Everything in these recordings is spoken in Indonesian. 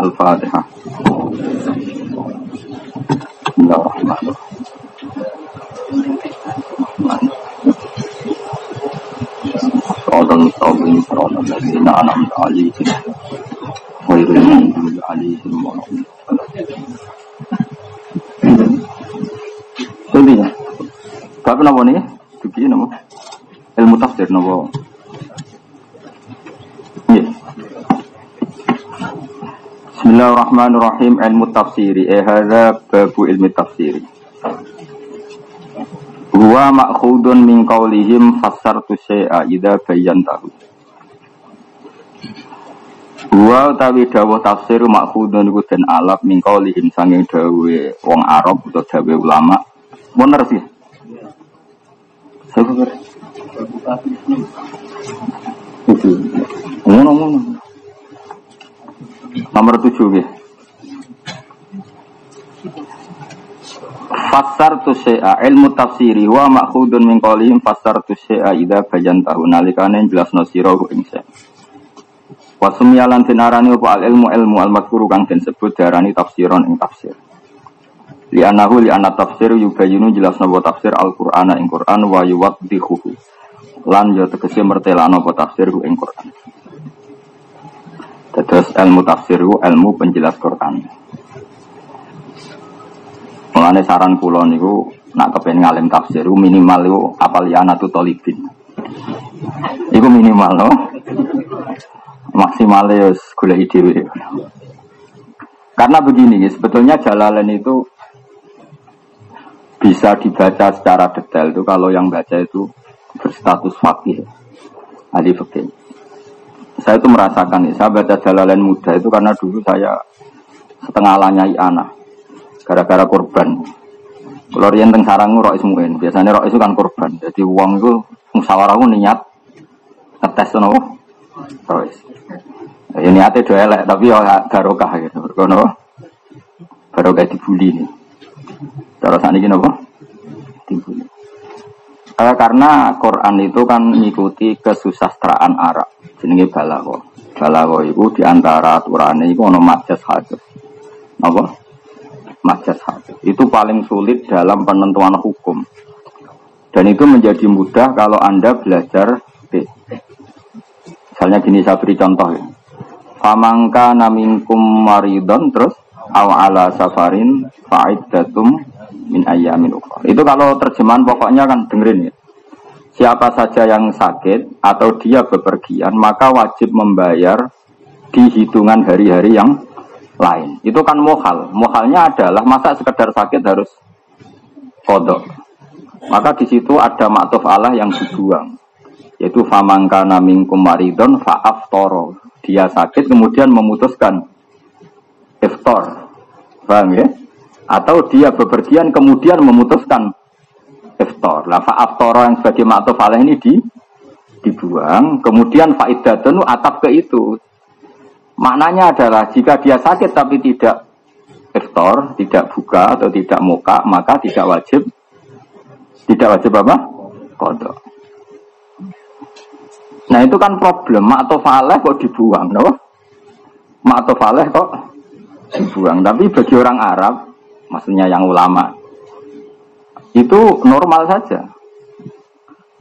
Al-Fatihah. Bismillahirrahmanirrahim. صراط المستقيم صراط الذين أنعمت عليهم غير المغضوب عليهم ولا ilmu tafsiri. Eh hadza babu ilmu tafsiri. Huwa ma'khudun min qawlihim fassartu syai'a idza bayyantahu. Huwa utawi dawuh tafsir ma'khudun iku den alap min qawlihim sanging dawuhe wong Arab utawa dawuhe ulama. Bener sih. Saya Itu. Ngono-ngono. Nomor tujuh ya. Fasar tu syai'a ilmu tafsiri wa makhudun min qawlihim fasar tu syai'a idha bayan tahu nalikane jelas no sirahu ing syai'. Wa sumyalan dinarani apa al ilmu ilmu al madhkuru kang den sebut darani tafsiron ing tafsir. Li anahu li anna tafsir yubayinu jelas no tafsir al Qur'ana ing Qur'an wa yuwaddihuhu. Lan yo tegese mertelano apa tafsir ing Qur'an. Terus ilmu tafsir ilmu penjelas Qur'an. Mulane saran kula niku nak kepen ngalim tafsir minimal iku apal ya anatu tolibin. Iku minimal no. Maksimal ya gula dhewe. Karena begini, sebetulnya Jalalain itu bisa dibaca secara detail itu kalau yang baca itu berstatus fakih, ahli fakih. Saya itu merasakan, saya baca Jalalain muda itu karena dulu saya setengah lanyai anak gara-gara korban. Kalau rian teng sarang roh ismuin, biasanya roh itu kan korban. Jadi uang itu musyawarah niat ngetes nopo roh Ya niatnya do elek tapi ya barokah gitu. Kono barokah dibully nih. Saat ini nopo dibully. Eh, karena Quran itu kan mengikuti kesusastraan Arab. Jenenge balago. Balago itu di antara aturan itu ono majas hadis. Apa? Majas hadis. Itu paling sulit dalam penentuan hukum. Dan itu menjadi mudah kalau Anda belajar B. Misalnya gini saya beri contoh ya. Famangka naminkum maridon terus aw ala safarin datum min ayamin ukhra. Itu kalau terjemahan pokoknya kan dengerin ya. Siapa saja yang sakit atau dia bepergian maka wajib membayar di hitungan hari-hari yang lain. Itu kan mohal. Mohalnya adalah masa sekedar sakit harus kodok. Maka di situ ada maktuf Allah yang dibuang. Yaitu famangka naming kumaridon faaf toro. Dia sakit kemudian memutuskan iftor. Paham ya? Atau dia bepergian kemudian memutuskan iftor. Lah faaf toro yang sebagai maktuf Allah ini di dibuang. Kemudian faidatun atap ke itu Maknanya adalah jika dia sakit tapi tidak iftar, tidak buka atau tidak muka, maka tidak wajib tidak wajib apa? Kodok. Nah itu kan problem. Mak atau faleh kok dibuang, no? Mak atau faleh kok dibuang. Tapi bagi orang Arab, maksudnya yang ulama, itu normal saja.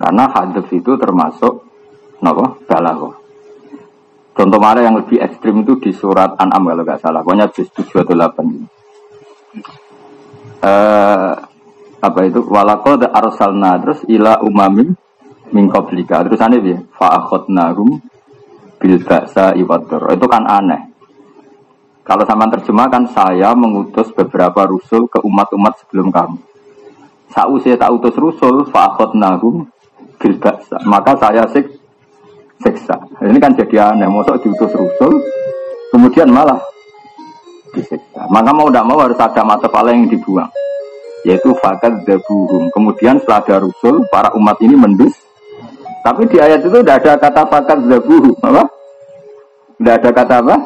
Karena hadis itu termasuk, no? Balaghah. Contoh mana yang lebih ekstrim itu di surat An'am kalau nggak salah. Pokoknya juz 7 atau 8. Uh, apa itu? Walakod arsalna terus ila umamim min qablika. Terus aneh ya, fa'akhadnahum bil ba'sa iwadur. Itu kan aneh. Kalau sama terjemahkan saya mengutus beberapa rusul ke umat-umat sebelum kamu. Sausia tak utus rusul fa'akhadnahum bil ba'sa. Maka saya sik siksa. Ini kan jadi aneh, mosok diutus Rasul, kemudian malah disiksa. Maka mau tidak mau harus ada mata pala yang dibuang, yaitu fakat dabuhum. Kemudian setelah ada Rasul, para umat ini mendus. Tapi di ayat itu tidak ada kata fakat dabuhum, apa? Tidak ada kata apa?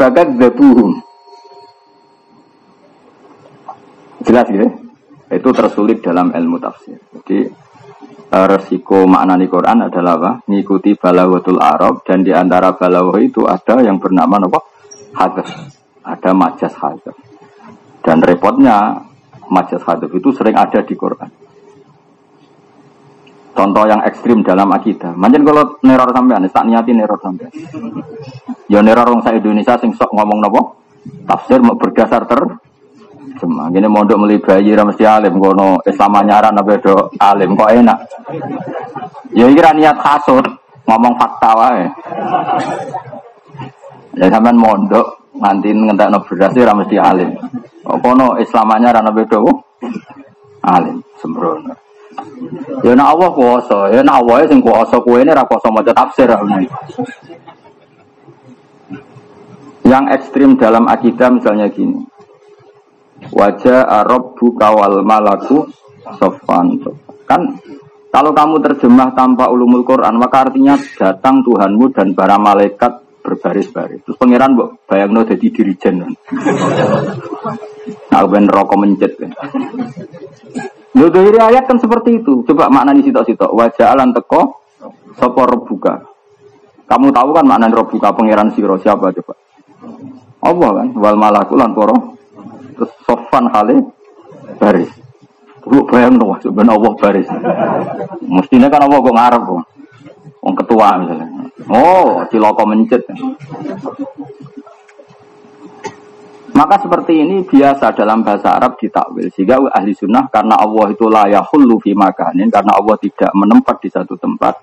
Fakat dabuhum. Jelas ya? Itu tersulit dalam ilmu tafsir. Jadi resiko makna di Quran adalah apa? Ngikuti balawatul Arab dan di antara balawah itu ada yang bernama apa? hadaf. Ada majas hadaf. Dan repotnya majas hadaf itu sering ada di Quran. Contoh yang ekstrim dalam akidah. Manjen kalau neror sampean, tak niati neror sampean. Ya neror orang saya Indonesia sing sok ngomong nopo? Tafsir mau berdasar ter Cuma gini mondok meli bayi ra mesti alim kono Islam anyaran apa do alim kok enak. Ya kira niat kasut ngomong fakta wae. Ya sampean mondok nganti ngentekno beras ra mesti alim. Kok kono Islam anyaran apa do alim sembrono. Ya nak Allah kuasa, ya nak Allah sing kuasa kowe ini ra kuasa maca tafsir. Yang ekstrim dalam akidah misalnya gini. Wajah Arab kawal malaku sofan. Kan kalau kamu terjemah tanpa ulumul Quran, maka artinya datang Tuhanmu dan para malaikat berbaris-baris. Terus pangeran bu, bayangno jadi dirijen. Nah, ben rokok mencet. Lho dari ayat kan seperti itu. Coba maknanya sitok-sitok. Wajah alan teko sopor buka. Kamu tahu kan makna buka pangeran siro siapa coba? Allah kan wal malakulan poro terus sofan hale baris. Lu bayang dong, sebenarnya Allah baris. Mestinya kan Allah kok ngarep kok. Wong ketua misalnya. Oh, ciloko mencet. Maka seperti ini biasa dalam bahasa Arab ditakwil. Sehingga ahli sunnah karena Allah itu layak fi makanin. Karena Allah tidak menempat di satu tempat.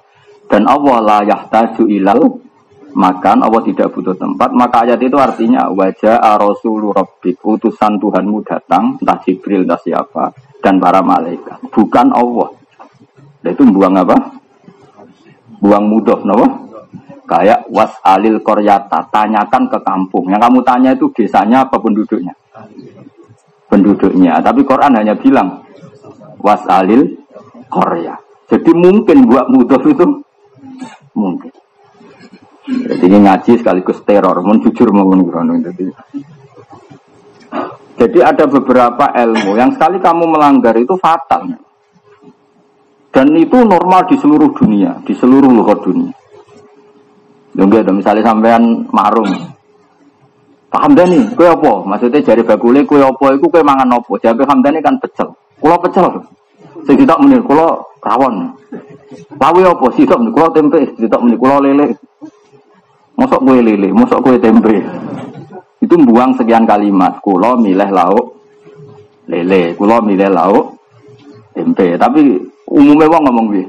Dan Allah layak taju ilal makan Allah tidak butuh tempat. Maka ayat itu artinya wajah rasulu rabbik utusan Tuhanmu datang entah Jibril entah siapa dan para malaikat. Bukan Allah. Nah, itu buang apa? Buang mudah no? kayak was alil koryata tanyakan ke kampung. Yang kamu tanya itu desanya apa penduduknya? Penduduknya. Tapi Quran hanya bilang was alil korya jadi mungkin buat mudah itu? Mungkin jadi ini ngaji sekaligus teror, mau jujur mau jadi. Jadi ada beberapa ilmu yang sekali kamu melanggar itu fatal. Dan itu normal di seluruh dunia, di seluruh luar dunia. Enggak, misalnya sampean marung. Paham nih, kue apa? Maksudnya jari bagule kue apa? Iku kue mangan apa? Jadi hamdani kan pecel. Kulo pecel. Sing tidak menir, kulo rawon. Lawi apa? Sitok menir, kulo tempe. Menir, kulo lele. Mosok kue lele, mosok kue tempe. Itu buang sekian kalimat. Kulo milih lauk lele, kulo milih lauk tempe. Tapi umumnya wong ngomong bi.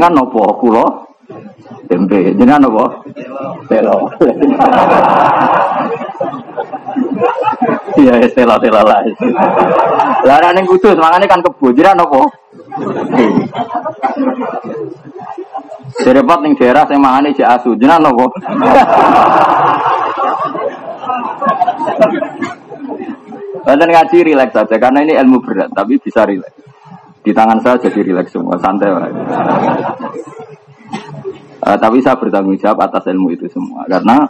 kan nopo kulo tempe. kan nopo telo. Iya, telo telo lah. Lah ning kudus mangane kan kebo. Jenengan nopo? Direpot ning daerah sing mangane jek asu. Jenengan nopo? Banten ngaji rileks saja karena ini ilmu berat tapi bisa rileks. Di tangan saya jadi rileks semua, santai lah. Uh, tapi saya bertanggung jawab atas ilmu itu semua karena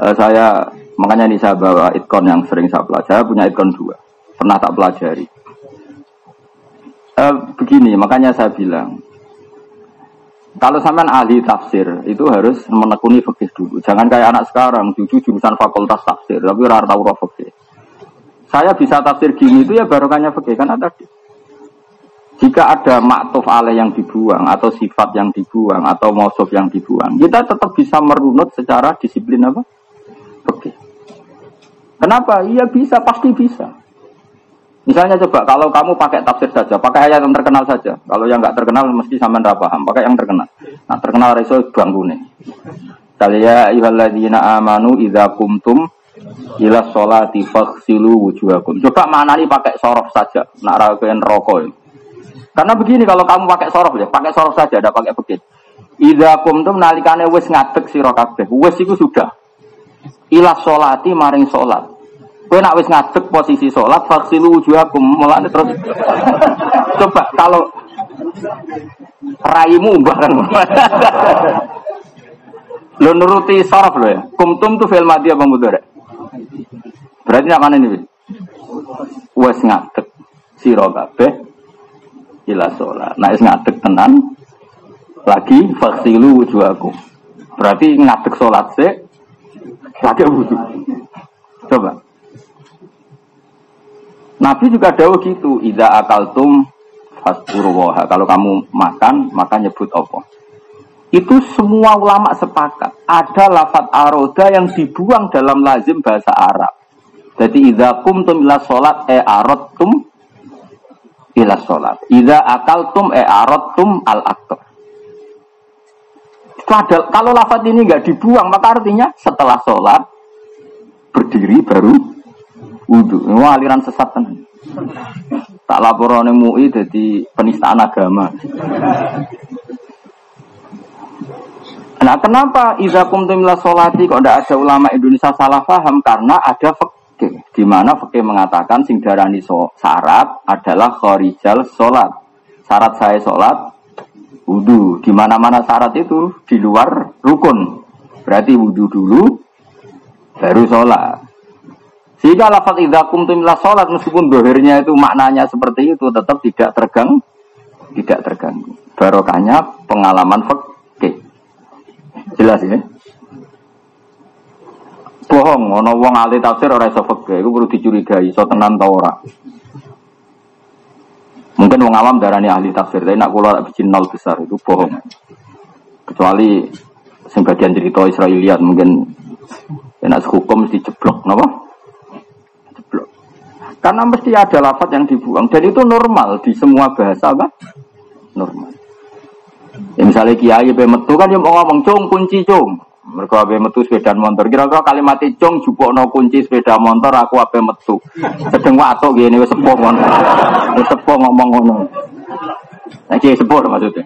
uh, saya makanya ini saya bawa itkon yang sering saya pelajari. Punya itkon dua, pernah tak pelajari. Uh, begini, makanya saya bilang kalau sampean ahli tafsir itu harus menekuni fikih dulu. Jangan kayak anak sekarang, cucu jurusan fakultas tafsir, tapi rara tahu fikih. Saya bisa tafsir gini itu ya barokahnya fikih karena tadi. Jika ada maktuf ale yang dibuang atau sifat yang dibuang atau mausuf yang dibuang, kita tetap bisa merunut secara disiplin apa? Fikih. Kenapa? Iya bisa, pasti bisa. Misalnya coba kalau kamu pakai tafsir saja, pakai ayat yang terkenal saja. Kalau yang nggak terkenal mesti sama nggak paham. Pakai yang terkenal. Nah terkenal reso bangkune. Kaliya ayyuhalladzina amanu idza kumtum ila sholati faghsilu wujuhakum. Coba mana nih pakai sorof saja. Nak rakyat rokok. Karena begini kalau kamu pakai sorof ya, pakai sorof saja, ada pakai begitu. Idza kumtum nalikane wis ngadeg sira kabeh. Wis iku sudah. Ila sholati maring sholat Kowe nak wis ngadeg posisi sholat, vaksilu wujuhakum. Mulane terus coba kalau raimu bahkan lo nuruti sorof lo ya. Kumtum tuh film mati apa mudore? Berarti mana ini? Wes ngadeg sira kabeh ila sholat. Nah wis ngadeg tenan lagi vaksilu wujuhakum. Berarti ngadeg sholat sih Pakai wudhu. Coba. Nabi juga dawa gitu. Ida akaltum fasburuwoha. Kalau kamu makan, maka nyebut apa? Itu semua ulama sepakat. Ada lafat aroda yang dibuang dalam lazim bahasa Arab. Jadi idza kumtum ila sholat e aradtum ila sholat. Idza akaltum e aradtum al. Itu kalau lafat ini nggak dibuang, maka artinya setelah sholat berdiri baru wudhu. Ini aliran sesat tenan. Tak laporan MUI jadi penistaan agama. Nah kenapa Iza kumtum sholati kok tidak ada ulama Indonesia salah paham? Karena ada fakih. Di mana fakih mengatakan sing darani so, syarat adalah khorijal sholat. Syarat saya sholat wudhu. Di mana-mana syarat itu di luar rukun. Berarti wudhu dulu, baru sholat. Sehingga lafaz idza kumtum ila sholat meskipun dohirnya itu maknanya seperti itu tetap tidak tergang, tidak terganggu. Barokahnya pengalaman fakih. Jelas ya? Bohong, ono wong ahli tafsir ora iso fakih, itu perlu dicurigai, iso tenan ta ora. Mungkin wong awam darani ahli tafsir, tapi nak kula bikin nol besar itu bohong. Kecuali sing bagian cerita Israeliat mungkin enak hukum mesti jeblok, napa? Karena mesti ada lafat yang dibuang dan itu normal di semua bahasa apa? Normal. Ya, misalnya kiai metu kan yang mau ngomong cung kunci cung. Mereka ape metu sepeda motor. Kira-kira kalimat cung no kunci sepeda motor aku ape metu. Sedeng watuk gini wis sepuh ngono. Wis sepuh ngomong ngono. Nah, kiai maksudnya.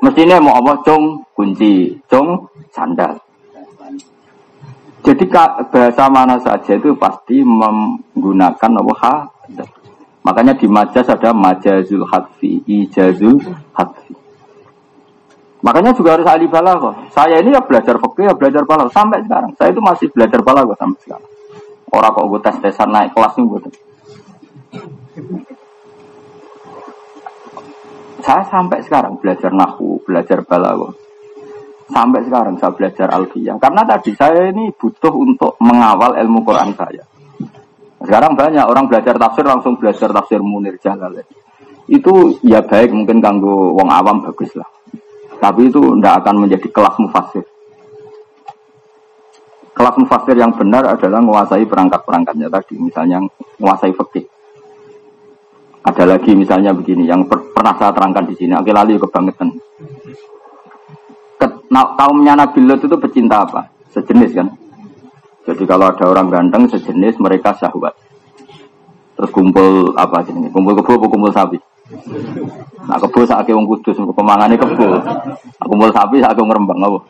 Mestinya mau apa cung kunci, cung sandal. Jadi bahasa mana saja itu pasti menggunakan apa. Makanya di majas ada majazul hadfi, ijazul hadfi. Makanya juga harus ahli balaghah. Saya ini ya belajar fikih, ya belajar balaghah sampai sekarang. Saya itu masih belajar balaghah sampai sekarang. Orang kok gue tes-tesan naik kelas nih gue. Saya sampai sekarang belajar nahu, belajar balaghah. Sampai sekarang saya belajar alfiyah. Karena tadi saya ini butuh untuk mengawal ilmu Quran saya. Sekarang banyak orang belajar tafsir langsung belajar tafsir Munir Jalal. Itu ya baik mungkin kanggo wong awam bagus lah. Tapi itu tidak akan menjadi kelas mufasir. Kelas mufasir yang benar adalah menguasai perangkat-perangkatnya tadi. Misalnya menguasai fikih. Ada lagi misalnya begini, yang per pernah saya terangkan di sini. Akhir lalu kebangetan. Nah, kaumnya Nabi Lot itu pecinta apa? Sejenis kan? Jadi kalau ada orang ganteng sejenis mereka syahwat. Terus kumpul apa jenisnya? Kumpul kebo, kumpul sapi. Nah kebo sakit wong kudus, pemangane kebo. Aku kumpul sapi aku ngerembang apa?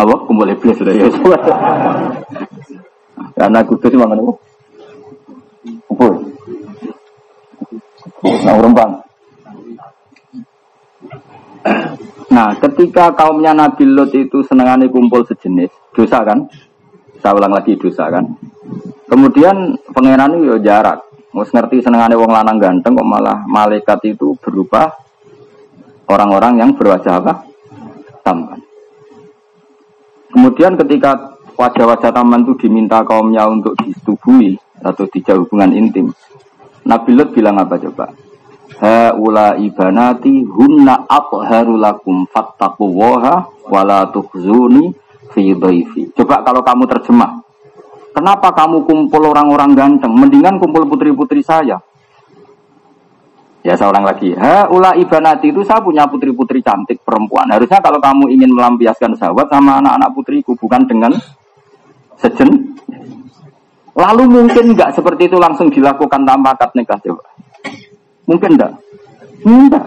Apa? Kumpul iblis sudah ya. Karena kudus mangan apa? Kumpul. Nah ngerembang. Nah, ketika kaumnya Nabi Lot itu senangannya kumpul sejenis, dosa kan? Saya ulang lagi dosa kan? Kemudian pangeran itu ya jarak. Mus ngerti senengannya wong lanang ganteng kok malah malaikat itu berupa orang-orang yang berwajah apa? Tampan. Kemudian ketika wajah-wajah tampan itu diminta kaumnya untuk disetubuhi atau dijauh hubungan intim. Nabi Lut bilang apa coba? Haula ibanati hunna atharu lakum fattaqullaha wala tukhzuni fi dhaifi. Coba kalau kamu terjemah. Kenapa kamu kumpul orang-orang ganteng? Mendingan kumpul putri-putri saya. Ya seorang lagi. Ha, ula ibanati itu saya punya putri-putri cantik perempuan. Harusnya kalau kamu ingin melampiaskan sahabat sama anak-anak putriku bukan dengan sejen. Lalu mungkin nggak seperti itu langsung dilakukan tanpa akad nikah coba. Mungkin enggak? Enggak.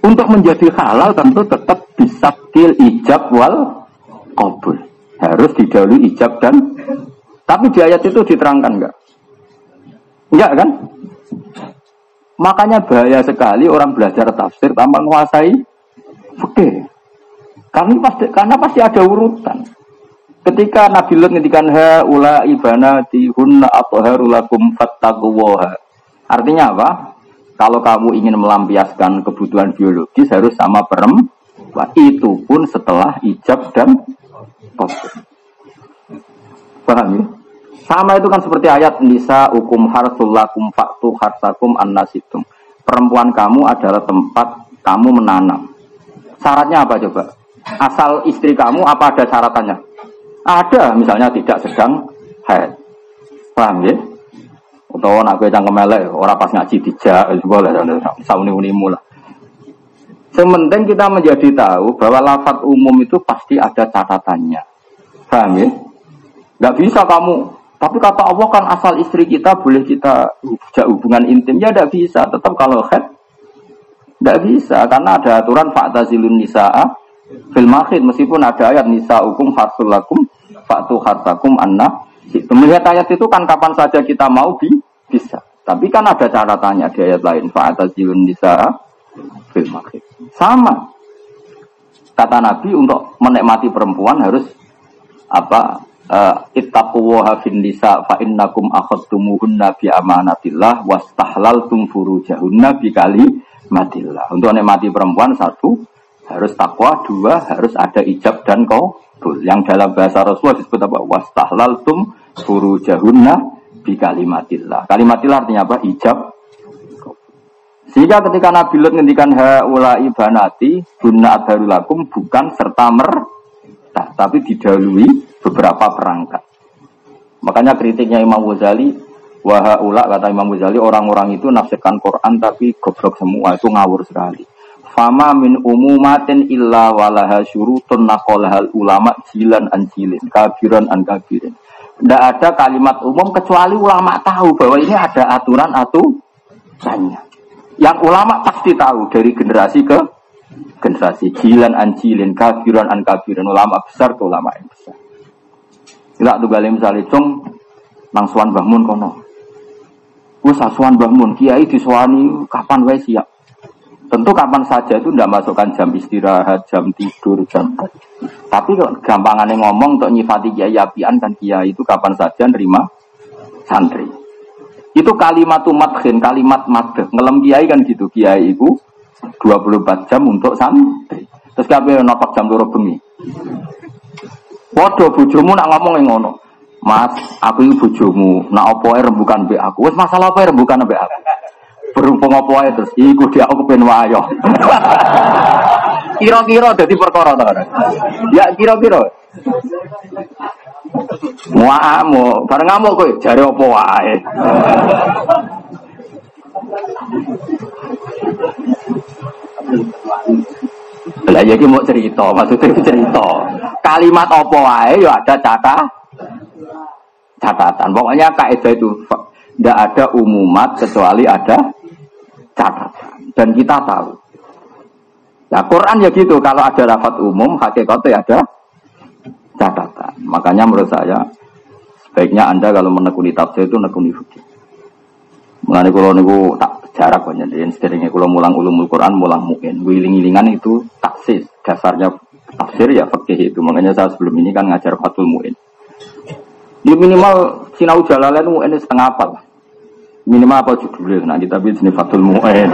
Untuk menjadi halal tentu tetap bisa kil ijab wal kabul harus didahului ijab dan tapi di ayat itu diterangkan enggak? Enggak kan? Makanya bahaya sekali orang belajar tafsir tanpa menguasai fikih. Karena pasti karena pasti ada urutan. Ketika Nabi Lut ngendikan ha ula ibanati hunna atharulakum fattaquwaha. Artinya apa? Kalau kamu ingin melampiaskan kebutuhan biologis harus sama perempuan. Itu pun setelah ijab dan Paham ya? Sama itu kan seperti ayat Nisa hukum harsul lakum faktu harsakum annasitum. Perempuan kamu adalah tempat kamu menanam. Syaratnya apa coba? Asal istri kamu apa ada syaratannya? Ada, misalnya tidak sedang haid. Paham ya? Atau nak gue cangkem melek, orang pas ngaji dijak, boleh, sauni-unimu lah. Sementing kita menjadi tahu bahwa lafat umum itu pasti ada catatannya. Paham ya? Gak bisa kamu. Tapi kata Allah kan asal istri kita boleh kita hubungan intim. Ya gak bisa. Tetap kalau head. Gak bisa. Karena ada aturan fa'tazilun nisa'a fil. Meskipun ada ayat nisa hukum farsulakum fa'tu hartakum anna. Melihat ayat itu kan kapan saja kita mau bi bisa. Tapi kan ada catatannya di ayat lain. Fa'tazilun nisa'a fil mahid. Sama. Kata Nabi untuk menikmati perempuan harus apa uh, ittaqullaha fin nisa fa innakum akhadtumuhunna bi amanatillah wastahlaltum furujahunna bi kalimatillah. Untuk nikmati perempuan satu harus takwa, dua harus ada ijab dan qabul. Yang dalam bahasa Rasulullah disebut apa? Wastahlaltum furujahunna bi kalimatillah. Kalimatillah artinya apa? Ijab sehingga ketika Nabi Lut ngendikan haula ibanati guna adharulakum bukan serta merta, tapi didahului beberapa perangkat. Makanya kritiknya Imam Ghazali, wahaula kata Imam Ghazali orang-orang itu nafsirkan Quran tapi goblok semua itu ngawur sekali. Fama min umumatin illa walaha syurutun naqalahal ulama jilan an jilin, kabiran an kabirin. Tidak ada kalimat umum kecuali ulama tahu bahwa ini ada aturan aturannya. Yang ulama pasti tahu dari generasi ke generasi jilan an jilin, kabiran an kabirin, ulama besar ke ulama yang besar. Tidak tuh galim misalnya cung nang suan bangun kono. Wes suan bangun kiai disuani kapan wae siap. Tentu kapan saja itu tidak masukkan jam istirahat, jam tidur, jam. Tapi gampangannya ngomong untuk nyifati kiai apian kan kiai itu kapan saja nerima santri. Itu kalimat madhin, kalimat madh. Ngelem kiai kan gitu. Kiai itu 24 jam untuk santri. Terus kabeh notok jam loro bengi. Waduh bojomu nak ngomong yang ngono. Mas, aku ini bojomu, nak opo rembukan be aku. Wes masalah apa rembukan be aku. Berhubung opo ae terus iku dia aku pengen wayo. Kira-kira dadi perkara to Ya kira-kira. Muamu, bareng ngamuk kowe jare opo wae. Lah ya mau cerita, maksudnya cerita. Kalimat apa wae ya ada catatan. Catatan. Pokoknya kaidah itu tidak ada umumat kecuali ada catatan. Dan kita tahu. Ya Quran ya gitu, kalau ada lafat umum, hakikatnya ada catatan. Makanya menurut saya sebaiknya Anda kalau menekuni tafsir itu menekuni fikih. Mengenai kalau niku tak jarak banyak jadi seringnya kalau mulang ulumul Quran mulang mungkin wiling-wilingan itu taksis dasarnya tafsir ya fakih itu makanya saya sebelum ini kan ngajar fatul muin di minimal sinau jalalan muin setengah apa lah minimal apa judulnya nah kita bikin sini fatul muin.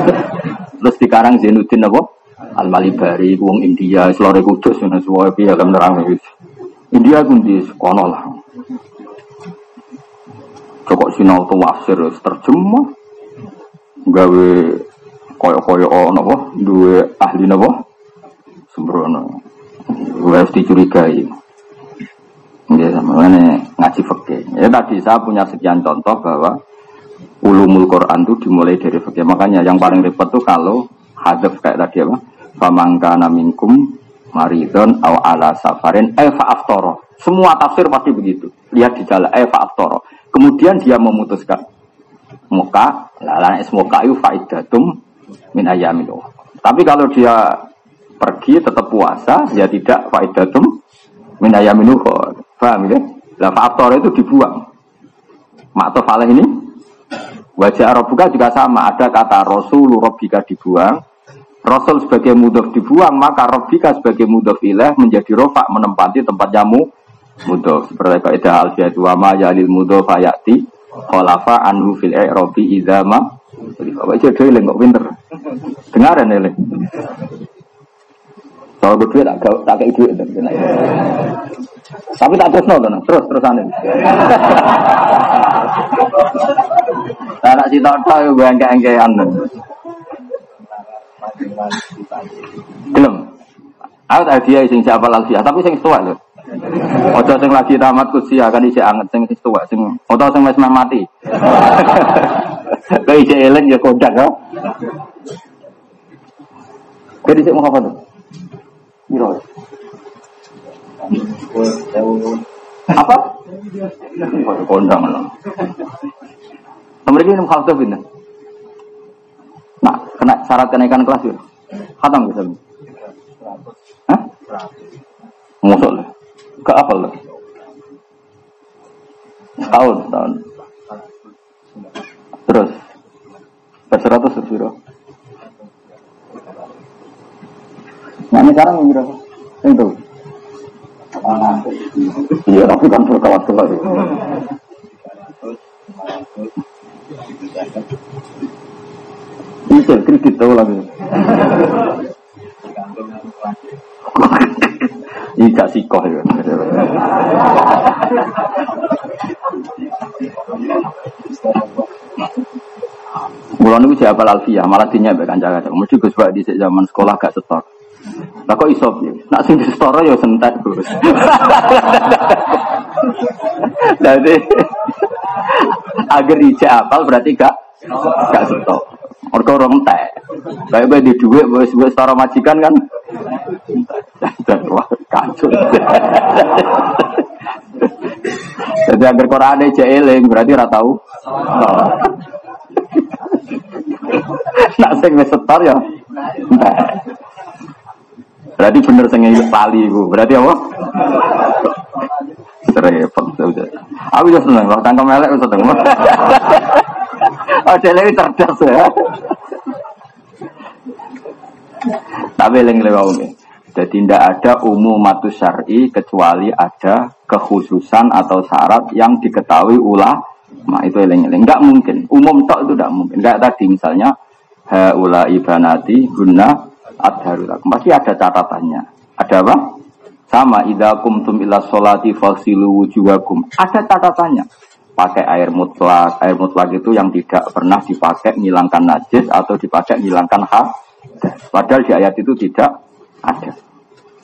Terus sekarang Zainuddin apa? Al malibari wong India selore kudus dan semua ya kan nerang India pun di kono lah. Cokok sinau tuh wasir terjemah. Gawe koyo-koyo napa duwe ahli napa? Sembrono. Harus dicurigai. Ya, makanya ngaji fakih. Ya tadi saya punya sekian contoh bahwa ulumul Quran itu dimulai dari fakih. Makanya yang paling repot tuh kalau hadaf kayak tadi apa? Famangka naminkum maridon aw ala safarin eh fa'aftoro. Semua tafsir pasti begitu. Lihat di jalan eh fa'aftoro. Kemudian dia memutuskan muka, lalan es muka itu faidatum min ayamin Tapi kalau dia pergi tetap puasa, ya tidak faidatum min ayamin Paham ya? Lah itu dibuang. Alaih ini wajah Arabuka juga sama. Ada kata Rasul Robika dibuang. Rasul sebagai mudhof dibuang, maka Robika sebagai mudhof ilah menjadi rofak menempati tempat jamu mudhof. Seperti kaidah alfiyah wa ma yalil mudhof ayati kholafa anhu fil i'rabi idza ma Bapak aja dhewe kok pinter. Dengaran ele. Kalau duit tak tak kayak duit Tapi tak terus nonton, terus terusan. Anak si gue enggak engkean. Belum. Aku tak dia sing siapa lagi, tapi sing tua loh. Ojo sing lagi tamat kusia kan isi anget sing tua sing ojo sing wis mati. Kayak isi eleng ya kodak ya. Jadi sih mau apa tuh? Miro. Apa? Kondang loh. Mereka ini khaltuf ini. Nah, kena syarat kenaikan kelas ya. Khatam bisa. Hah? Musuh lah. Ke apa lah? Setahun, setahun. Terus. Berseratus terus Nah ini sekarang yang berapa? Itu. Iya, tapi kan berkelas-kelas. Bisa kredit tahu lagi. Ika sikoh ya. Mulai niku siapa alfiyah, malah dinya mbek kanca-kanca. Mesti Gus di zaman sekolah gak setor. Lah kok iso piye? Nak sing disetara ya sentet, Gus. Jadi agar ijak apal berarti gak gak setor. Mergo ora entek. Kayak kowe di dhuwit wis wis setara majikan kan. Wah kacau. Jadi agar Quran aja eling berarti ora tahu. Nak sing wis setor ya. Berarti bener sing pali iku. Berarti apa? Repot sudah. Aku juga seneng kalau tangkap melek itu seneng. Oh, dia cerdas ya. Tapi eling lewat Jadi tidak ada umum matu syari kecuali ada kekhususan atau syarat yang diketahui ulah. Nah itu eling-eling. Enggak mungkin. Umum tok itu tidak mungkin. Enggak tadi misalnya haula ibanati guna adharulakum. Pasti ada catatannya. Ada apa? Sama idza kumtum ila sholati fasilu wujuhakum. Ada catatannya. Pakai air mutlak. Air mutlak itu yang tidak pernah dipakai menghilangkan najis atau dipakai menghilangkan hak. Padahal di ayat itu tidak ada.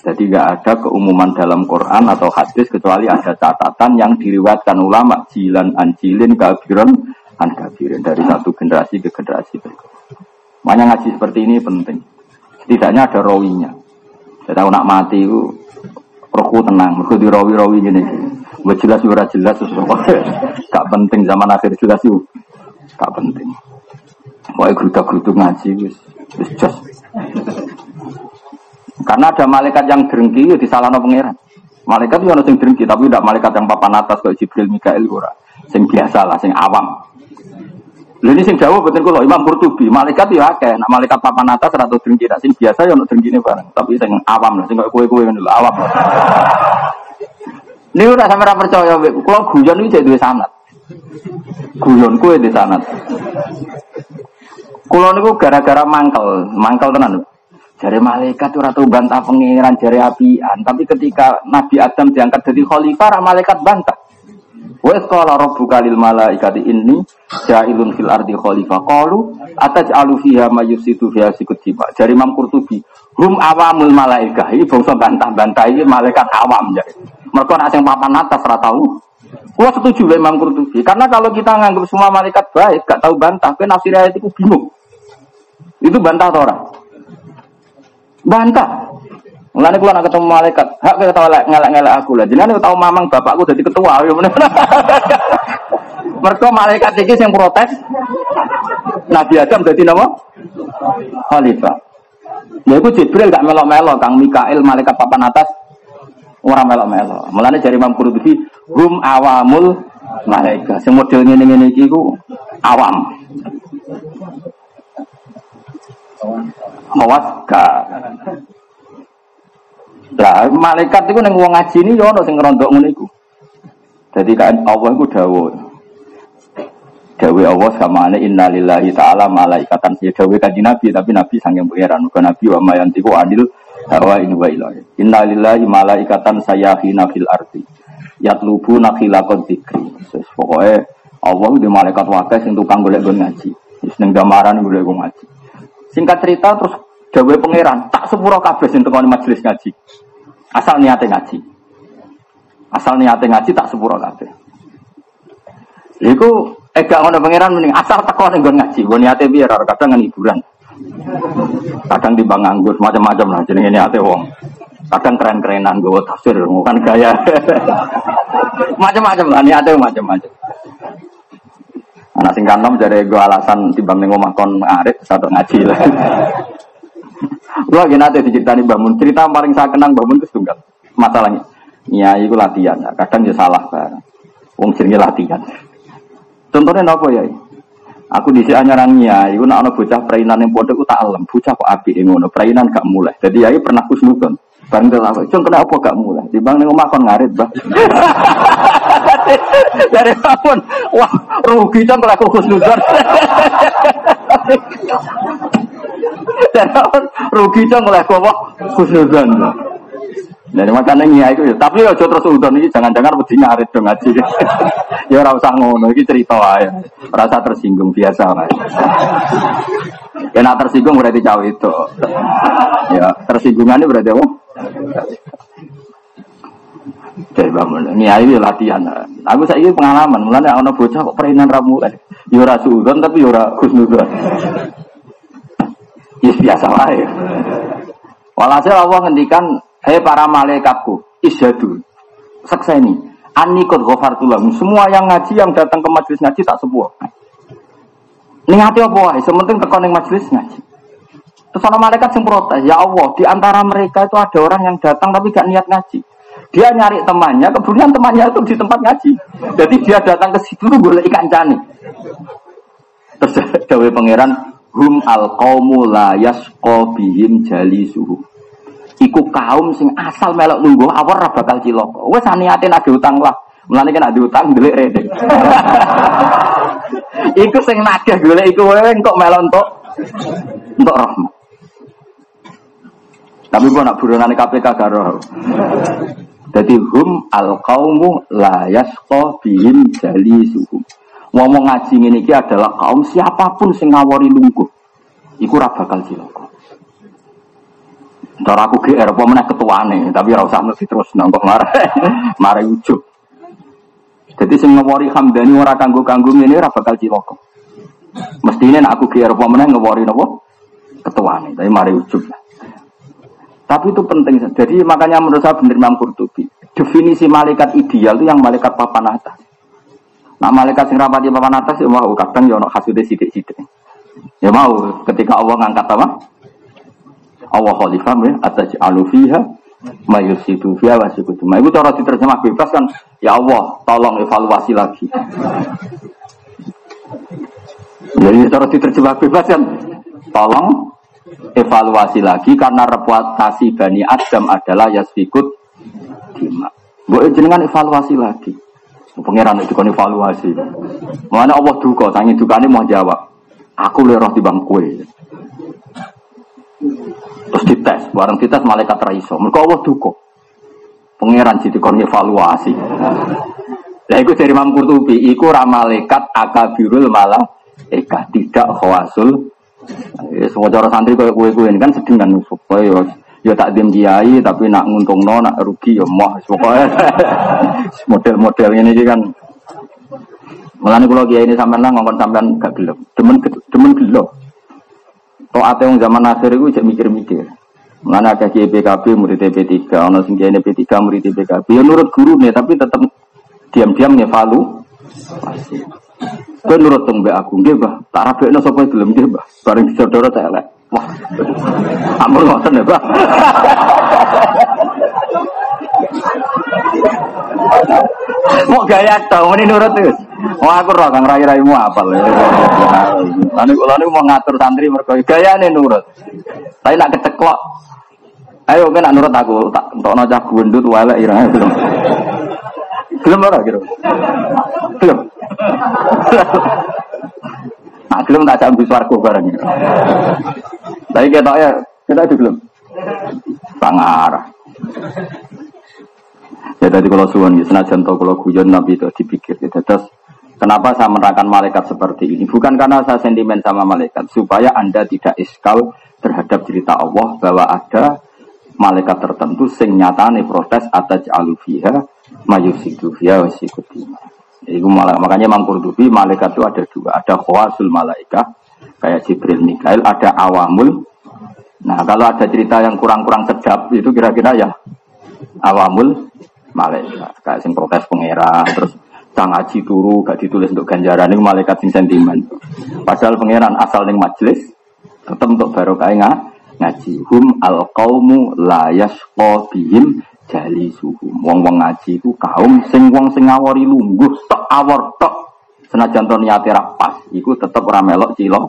Jadi nggak ada keumuman dalam Quran atau hadis kecuali ada catatan yang diriwayatkan ulama jilan anjilin kabiran an dari satu generasi ke generasi berikutnya. Makanya ngaji seperti ini penting. Setidaknya ada rawinya. Saya tahu nak mati itu rohku tenang, mereka di rawi-rawi gini. Gue jelas ora jelas Gak penting zaman akhir jelas itu. Gak penting. Pokoknya gerudak-geruduk ngaji wis wis. Karena ada malaikat yang drengki di salah pangeran. Malaikat itu ada yang drengki tapi tidak malaikat yang papan atas kayak Jibril, Mikael ora. Sing biasa lah, sing awam. Ini sing jauh betul kalau Imam Qurtubi, malaikat ya akeh, nak malaikat papan atas atau drengki, nak sing biasa ya ono ini bareng, tapi sing awam lah, sing kue kue dulu awam. Ini udah sampai ra percaya, kalau guyon ini jadi dua sanat, guyon kue di sanat. Kulo niku gara-gara mangkel, mangkel tenan. Jari malaikat ora tau bantah pangeran jari apian, tapi ketika Nabi Adam diangkat jadi khalifah, malaikat bantah. Wa qala rabbuka lil malaikati inni ja'ilun fil ardi khalifah. Qalu ataj'alu fiha may yusitu fiha sikutiba. Dari Imam Qurtubi, hum awamul malaikah. Ini bangsa bantah-bantah ini malaikat awam jadi. Mereka nak sing papan atas ora tahu. Gua setuju dengan Imam Qurtubi. Karena kalau kita nganggap semua malaikat baik, gak tahu bantah, kan nafsir ayat itu bingung. Itu bantah atau orang? Bantah. Mulane kula nak ketemu malaikat, hak kita tahu ngelak-ngelak aku lah. Jenenge tahu mamang bapakku jadi ketua ya. Mereka malaikat iki yang protes. Nabi Adam jadi nama khalifah. Ya itu Jibril gak melok-melok, Kang Mikael malaikat papan atas orang melok-melok. Mulane dari Imam Qurtubi, hum awamul malaikat. Sing model ngene-ngene iki ku awam. Mawatka. Lah malaikat itu neng wong ngaji ini ya ono sing ngerondok ngono. Jadi kan Allah itu dawuh. Dawe Allah sama ane innalillahi ta'ala malaikatan ya dawe kaji nabi tapi nabi sanggeng pangeran bukan nabi wa mayantiku adil Hawa ini wa ilahi. Inna lillahi malaikatan sayahina fil ardi. Yatlubu nakhilakon dikri. Pokoknya Allah di malaikat wakil sing tukang golek gon ngaji. Seneng gambaran golek gon ngaji. Singkat cerita terus dawe pangeran tak sepuro kabeh sing tekoni majelis ngaji. Asal niate ngaji. Asal niate ngaji tak sepuro kabeh. Iku eh gak ngono pangeran mending asal teko ning ngaji. Nggon niate piye kadang kan hiburan. Kadang di bang anggur macam-macam lah jenenge niate wong. Kadang keren-kerenan gue tafsir, bukan gaya. macam-macam lah niate macam-macam. Anak sing kanom dari gue alasan timbang ning omah kon satu ngaji lah. Gua gini nanti diceritani bangun cerita paling saya kenang bangun itu tunggal masalahnya. Iya, itu latihan. Kadang dia salah barang. Wong jenenge latihan. Contohnya apa ya? Aku di sini nyarangnya, itu nak bocah perainan yang bodoh, aku tak alam. Bocah kok api ngono, perainan gak mulai. Jadi ya pernah kusnudon. Bareng apa? Cung kenapa gak mulai? Di bang ning omah kon ngarit, Bang. Dari apun, wah rugi cung kalau aku. Apun rugi cung kalau aku khusnudon. Jadi makanya ngia itu ya. Tapi ya terus udon ini jangan-jangan wedi ngarit dong ngaji. ya ora usah ngono iki cerita wae. Rasa tersinggung biasa wae. Ya tersinggung berarti jauh itu. Ya, tersinggungannya berarti apa? Jadi bangun, ini ayo latihan. Aku saya pengalaman, mulanya ana bocah kok perainan ramu kan. Ya suudon tapi ya ora khusnudon. Ya biasa wae. Walhasil Allah ngendikan Hei para malaikatku, isyadu. Sakseni. Ani kot ghafartulam. Semua yang ngaji, yang datang ke majelis ngaji tak sebuah. Ini hati apa wae? Sementing tekan yang majelis ngaji. Terus ada malaikat yang protes, ya Allah, di antara mereka itu ada orang yang datang tapi gak niat ngaji. Dia nyari temannya, kemudian temannya itu di tempat ngaji. Jadi dia datang ke situ tuh boleh ikan cani. Terus Dawe pangeran, hum al qaumu la yasqa bihim jalisuhum iku kaum sing asal melok nunggu awar ora bakal cilaka. Wes niate nak diutang lah. Mulane nak diutang ndelik rene. iku sing nagih golek iku wae kok melok entuk entuk rahmat. Tapi gua nak buronane KPK karo. Jadi hum al kaumu la yasqa bihim jalisuhum. Ngomong ngaji ngene iki adalah kaum siapa pun sing ngawori lungguh. Iku ora bakal cilaka. Cara aku GR apa meneh ketuane, tapi ora usah mesti terus nangkok marah. marah ujug. Jadi sing ngewori Hamdani ora kanggo-kanggo ngene ora bakal cilaka. Mestine nek aku GR apa meneh ngewori napa? Ketuane, tapi mari ujug. Tapi itu penting. Jadi makanya menurut saya benar Imam Qurtubi. Definisi malaikat ideal itu yang malaikat papan atas. Nah malaikat sing rapati papan atas ya mau kadang ya ono hasude sithik-sithik. Ya mau ketika Allah ngangkat apa? Allah khalifah ya atas alufiha mayusidu fiha wasikutu. Itu cara diterjemah bebas kan ya Allah tolong evaluasi lagi. Jadi cara diterjemah bebas kan tolong evaluasi lagi karena reputasi Bani Adam adalah yasfikut dima. Jenengan evaluasi lagi. Pangeran itu kan evaluasi. Mana Allah duka, sangi dukane mau jawab. Aku leroh di bangkue. Terus dites, bareng dites malaikat raiso. Mereka Allah duko. Pangeran jadi kon evaluasi. Nah, itu dari Imam Qurtubi, iku ramalaikat akabirul malah eka tidak khawasul. Ya, semua cara santri kayak kue kue ini kan sedih kan supaya yo tak dim kiai tapi nak nguntung no nak rugi yo moh pokoknya model-model ini kan Melani kalau kiai ini sampai nang ngomong sampai gak gelap, demen demen gelap. Toate yang zaman akhir itu jadi mikir-mikir. Mana ada kiai PKB murid TP3, ono sing kiai P3 murid PKB. Ya nurut guru nih, tapi tetap diam-diam ngevalu. Kau nurut teng aku, nggih bah. Tak rabekno sapa gelem nggih bah. Bareng saudara elek. Wah. Ampun ngoten ya, Bah. Mau gaya tau, ini nurut terus. Mau aku roh kang rai raimu apa lho. Lalu kalau mau ngatur santri mereka gaya nih nurut. Tapi nak keceklok. Ayo kan nurut aku tak untuk nocah gundut wala irang belum. Belum ora gitu. Belum. Nah, belum tak jambu swargo bareng. Tapi kita ya kita itu belum. Pangarah. Ya tadi kalau suwon ya senajan to kalau guyon Nabi itu dipikir ya. Terus kenapa saya menerangkan malaikat seperti ini? Bukan karena saya sentimen sama malaikat, supaya Anda tidak iskal terhadap cerita Allah bahwa ada malaikat tertentu sing nyatane protes atas alufiha mayusidu fiha wasikutima. Itu malah, makanya Imam Qurtubi malaikat itu ada dua, ada khawasul malaikat kayak Jibril Mikail, ada awamul. Nah kalau ada cerita yang kurang-kurang sedap itu kira-kira ya awamul malaikat kayak sing protes pangeran terus sang aji turu gak ditulis untuk ganjaran ini malaikat sing sentimen. Padahal pangeran asal ning majelis tetap untuk barokah ngaji hum al kaumu layas bihim jali suhu. Wong wong ngaji itu kaum sing wong sing ngawori lungguh tok awor tok senajan to niate pas iku tetep ora melok cilo.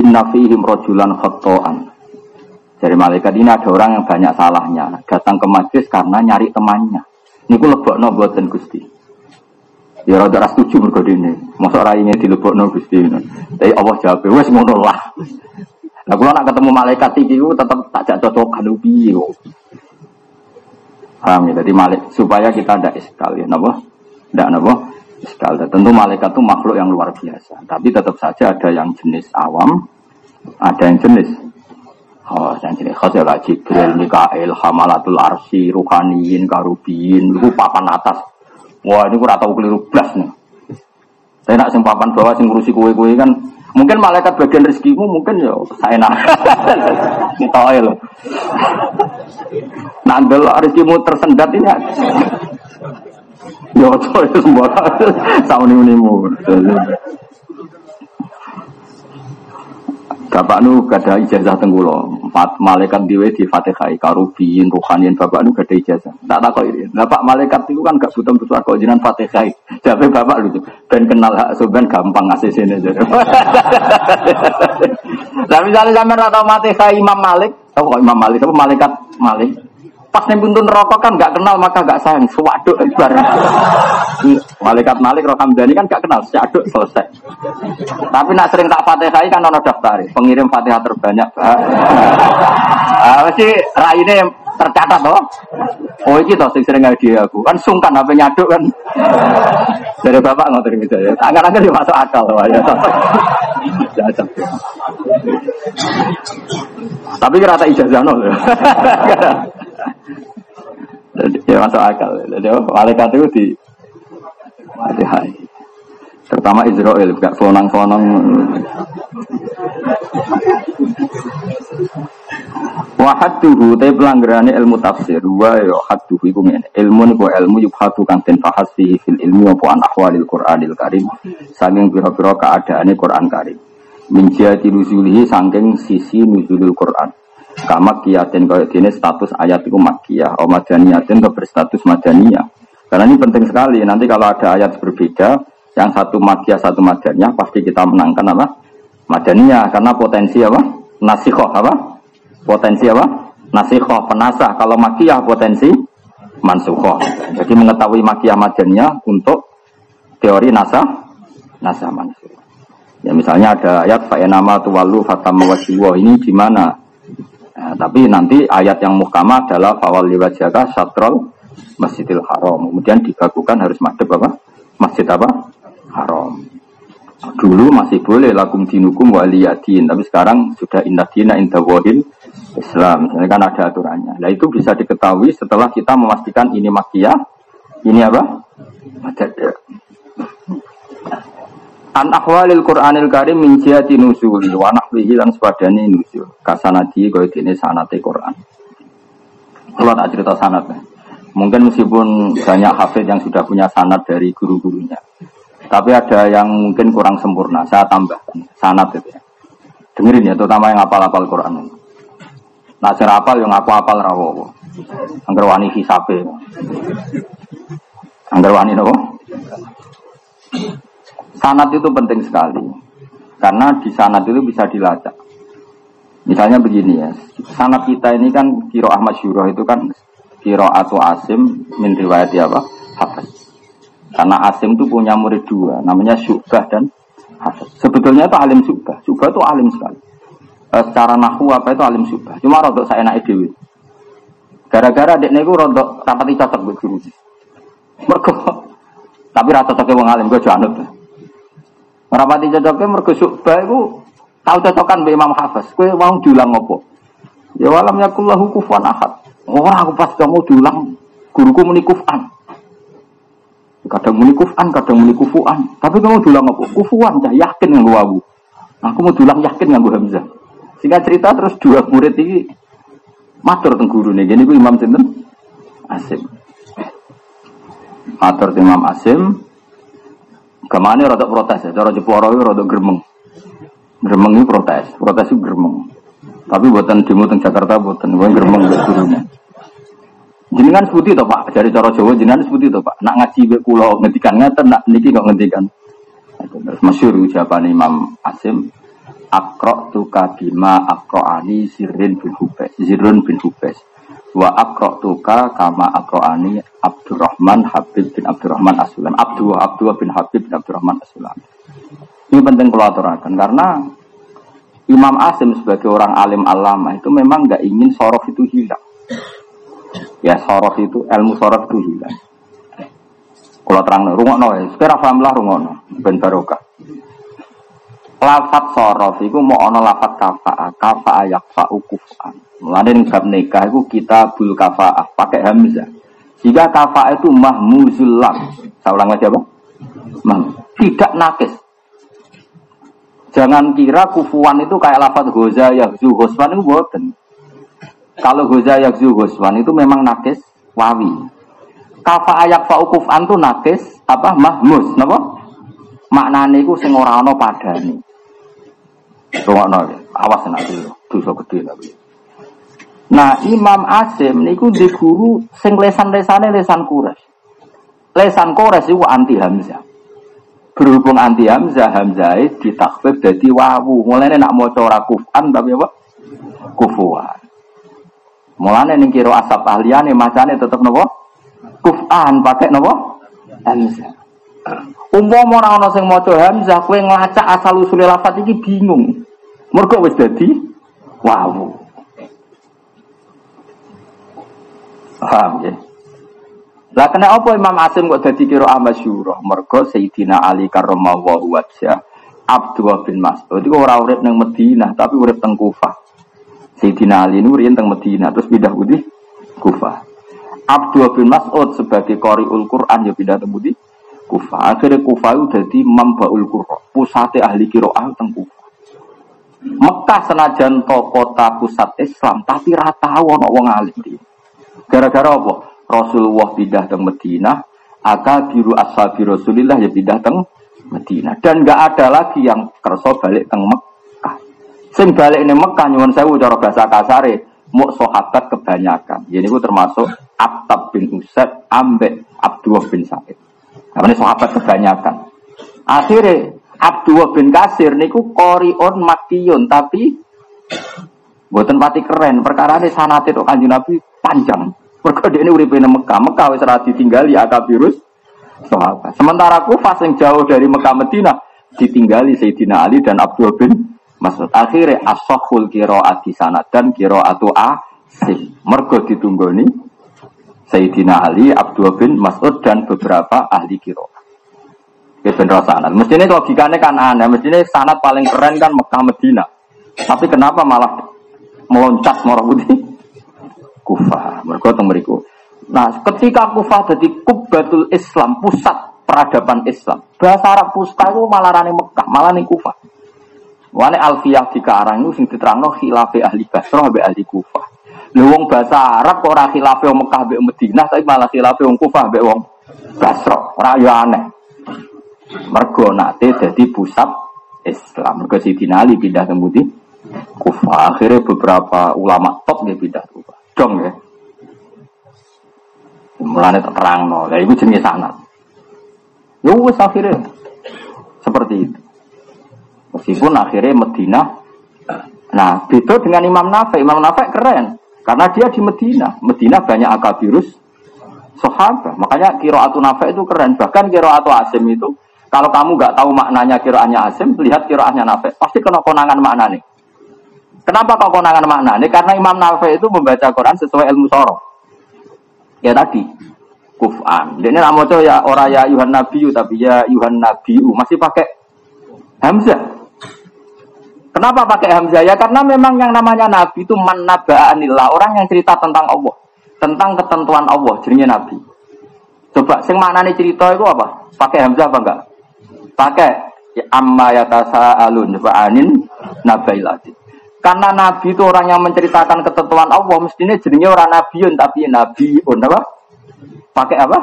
Inna fihim rajulan khata'an. Dari malaikat ini ada orang yang banyak salahnya. Datang ke majlis karena nyari temannya. Niku lebokno boten Gusti. Ya rada setuju mergo dene. Masa ora ingin dilebokno Gusti. Tapi Allah jawab, wis ngono lah. Nah, kalau nak ketemu malaikat itu tetap tak cocok kalau piye Paham ya? Jadi malik supaya kita tidak iskal ya, nabo, tidak nabo iskal. Tentu malaikat itu makhluk yang luar biasa. Tapi tetap saja ada yang jenis awam, ada yang jenis Oh, yang jenis khas ya Jibril, Mikael, Hamalatul Arsi, Ruhaniyin, Karubiyin, itu papan atas. Wah ini kurang tahu keliru belas nih. Saya nak sing papan bawah sing ngurusi kue-kue kan Mungkin malaikat bagian rezekimu mungkin ya saya nak. Kita loh. Nandel rezekimu tersendat ini. Ya coy semua sauni unimu. Bapak nu gada ijazah tenggulo, empat malaikat diwe di fatihai karubin, ruhanian bapak nu gada ijazah. Tak tak kok ini. Bapak malaikat itu kan gak butuh butuh aku jinan fatihai. Jadi bapak lu ben kenal hak suben gampang ngasih sini. Nah misalnya sampai rata fatihai Imam Malik, tahu kok Imam Malik, tahu malaikat Malik. Pas nih buntun rokok kan gak kenal maka gak sayang. Sewaduk bareng. Malaikat Malik Rohamdani kan gak kenal. Seaduk selesai. Tapi nak sering tak fatihah kan ono daftar. Pengirim fatihah terbanyak. Ah, mesti raine tercatat toh. Oh iki toh sing sering dia aku. Kan sungkan HP nyaduk kan. Dari bapak ngotot gitu ya. Angkat-angkat dia masuk akal ya. Tapi kira ijazah nol. Ya masuk akal. Jadi malaikat itu di hai. Terutama Israel, gak sonang-sonang. Tuhu tapi pelanggarannya ilmu tafsir. Wa yo had tuhu iku ngene. Ilmu niku ilmu yubhatu kang den bahas fihi fil ilmi apa an ahwalil Qur'anil Karim. Saking pira-pira keadaane Quran Karim. Min jihati nuzulihi saking sisi nuzulul Quran. Kama kiatin kaya dini status ayat itu makiyah, o madaniyatin ke berstatus madaniyah. Karena ini penting sekali. Nanti kalau ada ayat berbeda, yang satu makiyah, satu madaniyah, pasti kita menangkan apa? Madaniyah. Karena potensi apa? Nasikoh apa? Potensi apa? Nasikoh, penasah. Kalau makiyah potensi mansukoh. Jadi mengetahui makiyah madaniyah untuk teori nasah, nasah mansuh. Ya misalnya ada ayat fa'enama tuwalu fatam ini di mana Nah, tapi nanti ayat yang muhkamah adalah fawal liwajaka satrol masjidil haram. Kemudian dibagukan harus madhab apa? Masjid apa? Haram. Dulu masih boleh lakum dinukum waliyadin, tapi sekarang sudah indah dina indah Islam. Misalnya kan ada aturannya. Nah itu bisa diketahui setelah kita memastikan ini makiyah, ini apa? Madad. An ahwalil Qur'anil Karim min jihati nuzuli wa nahwihi lan sepadane nuzul. Kasanadi kaya dene sanate Qur'an. Kalau tak cerita sanat Mungkin meskipun banyak hafid yang sudah punya sanat dari guru-gurunya. Tapi ada yang mungkin kurang sempurna. Saya tambahkan sanat itu ya. Dengerin ya, terutama yang apal-apal Quran. Nah, cara apal yang aku apal rawo. Angger wani hisabe. Angger wani nopo? Sanat itu penting sekali. Karena di sanat itu bisa dilacak. Misalnya begini ya, sanat kita ini kan kiro Ahmad Syuroh itu kan kiro atau Asim min riwayat apa? Hafiz. Karena Asim itu punya murid dua, namanya Syubah dan Hafiz. Sebetulnya itu alim Syubah. Syubah itu alim sekali. eh, secara nahu apa itu alim subah. Cuma rodok saya naik dewi. Gara-gara dek niku rodok rapati cocok buat guru. Mergo tapi rata cocoknya wong alim gue janut. Rapati cocoknya mergo subah itu tahu cocokan be Imam Hafiz. Gue mau diulang ngopo? Ya walam yakullahu kufuwan ahad. Orang aku pas kamu diulang guruku muni kufan. Kadang muni kufan, kadang muni kufuan. Tapi kamu diulang apa? Kufuan, cah yakin nggak aku. Aku mau diulang yakin nggak Hamzah. Sehingga cerita terus dua murid ini matur teng nih. Gini Imam Sinten Asim. Matur Imam Asim. Ke mana rada protes ya? Cara Jeporo rada gremeng. Gremeng ini protes, protes itu gremeng. Tapi buatan demo teng Jakarta buatan, buatan gremeng gurunya. Jenengan sebuti to Pak, dari cara Jawa jenengan sebuti to Pak. Nak ngaji be kula ngendikan ngeten nak niki kok ngendikan. Terus masyhur ucapan Imam Asim Akro tuka bima ani sirin bin Hubes Zirun bin Hubes Wa akro tuka kama ani Abdurrahman Habib bin Abdurrahman Asulam Abdullah Abdullah bin Habib bin Abdurrahman Asulam Ini penting kalau aturakan karena Imam Asim sebagai orang alim alama itu memang nggak ingin sorof itu hilang Ya sorof itu ilmu sorof itu hilang. Kalau terang rumah no, sekarang paham lah rumah no, ben barokah. Lafat sorof itu mau ono lafat kafa, kafa ayak fa ukufan. Mulai ning bab nikah itu kita bul kafa pakai hamzah. Jika kafa itu mahmuzul lam. Saya ulang lagi apa? Mah, tidak nakis. Jangan kira kufuan itu kayak lafat goza ya zuhoswan itu buatan. Kalau goza yakzu goswan itu memang nakis wawi. Kafa ayak faukuf antu nakis apa mahmus, napa? Maknane iku sing ora ana padane. Rungokno awas dulu, dosa gede tapi. Nah, Imam Asim niku di guru sing lesan-lesane lesan kures. Lesan kures itu anti Hamzah. Berhubung anti Hamzah, Hamzah ditakfif jadi wawu. Mulane nak maca ora kufan tapi apa? Kufuan. Mulane ning kira asap ahliane macane tetep nopo? Kufan pakai nopo? Hamzah. Umpama ora ana sing maca hamzah, kowe nglacak asal usule lafaz iki bingung. Mergo wis wow. Paham ya? Lah kena apa Imam Asim kok dadi kira amasyurah? Mergo Sayyidina Ali karramallahu wajha Abdullah bin Mas'ud itu ora urip ning Madinah tapi urip teng Kufah. Sayyidina Ali ini teng Medina terus pindah budi Kufah. Abdul bin Mas'ud sebagai qari'ul Quran ya pindah teng budi Kufah. Akhirnya Kufah itu jadi mambaul Qur'an, pusat ahli qiraah teng Kufah. Mekah senajan to kota pusat Islam, tapi rata ono wong alim. Gara-gara apa? Rasulullah pindah teng Medina, biru ashabi Rasulillah ya pindah teng Medina. Dan nggak ada lagi yang kerso balik teng Mekah. Sing balik ini Mekah nyuwun sewu cara bahasa kasare mu sahabat kebanyakan. Jadi itu termasuk Abtab bin Usaid ambek Abdullah bin Sa'id. Namanya sahabat kebanyakan. Akhirnya Abdullah bin Kasir niku korion makiyun tapi buatan pati keren. Perkara ini sanat itu kanjeng Nabi panjang. Mereka ini uripe Mekah. Mekah wis ora ditinggali akabirus sahabat. Sementara Kufah yang jauh dari Mekah Medina ditinggali Sayyidina Ali dan Abdullah bin Maksud akhirnya asohul ati sanad dan atu asim. Mergo ditunggoni Sayyidina Ali, Abdul bin Mas'ud dan beberapa ahli kiro. Ya bener sanad. Mestinya logikanya kan aneh. Mestinya sanad paling keren kan Mekah Medina. Tapi kenapa malah meloncat morah putih? Kufah. Mergo teng mriku. Nah, ketika Kufah jadi kubatul Islam, pusat peradaban Islam. Bahasa Arab pusat itu malah rani Mekah, malah nih Kufah. Wane alfiyah di karang itu sing diterangno khilafe ahli Basrah be ahli Kufah. Lha wong bahasa Arab kok ora wong Mekah be Madinah tapi malah khilafe wong Kufah be wong Basrah. Ora ya aneh. Mergo nate dadi pusat Islam. Mergo Sidina Ali pindah ke Kufah. Akhirnya beberapa ulama top dia pindah Kufah. Dong ya. Terangno. Lah iku jenenge sanad. Yo wis akhirnya seperti itu. Meskipun akhirnya Medina, nah beda dengan Imam Nafek. Imam Nafek keren, karena dia di Medina. Medina banyak akabirus sahabat. Makanya kiroatu Nafek itu keren. Bahkan kiroatu Asim itu, kalau kamu nggak tahu maknanya kiroahnya Asim, lihat kiroahnya Nafek. Pasti kena konangan makna nih. Kenapa kok konangan makna? Ini karena Imam Nawawi itu membaca Quran sesuai ilmu sorof. Ya tadi, kufan. Dia ini nama ya orang ya Yuhan Nabiu tapi ya Yuhan Nabiu masih pakai Hamzah. Kenapa pakai Hamzah ya? Karena memang yang namanya Nabi itu man naba'anillah, orang yang cerita tentang Allah, tentang ketentuan Allah, jadinya Nabi. Coba sing nih cerita itu apa? Pakai Hamzah apa enggak? Pakai ya, amma yatasa alun anin nabailati. Karena Nabi itu orang yang menceritakan ketentuan Allah, mestinya jadinya orang Nabiun tapi Nabiun apa? Pakai apa?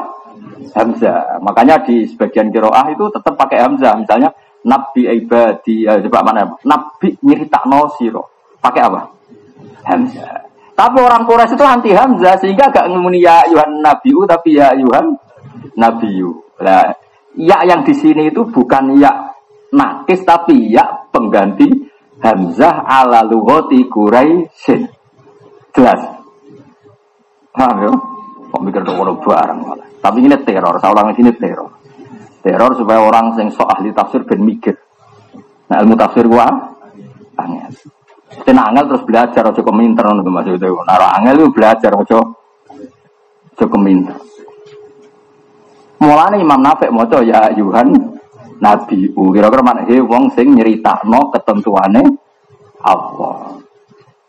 Hamzah. Makanya di sebagian kiroah itu tetap pakai Hamzah. Misalnya Nabi ibadi, ya, coba mana? Nabi nyerita siro. Pakai apa? Hamzah. Tapi orang Quraisy itu anti Hamzah sehingga gak ngomongin ya Yuhan Nabiu tapi ya Yuhan Nabiu. Nah, ya yang di sini itu bukan ya nakis tapi ya pengganti Hamzah ala lughati Quraisy. Jelas. Paham ya? Kok mikir orang barang malah. Tapi ini teror, saya ulang ini teror. Teror supaya orang yang sok ahli tafsir ben mikir. Nah ilmu tafsir gua angel. Tena angel terus belajar aja keminter ngono Mas itu. Nara angel itu belajar aja aja keminter. Mulane Imam Nafek maca ya Yuhan Nabi kira-kira mana he wong sing nyeritakno ketentuane Allah.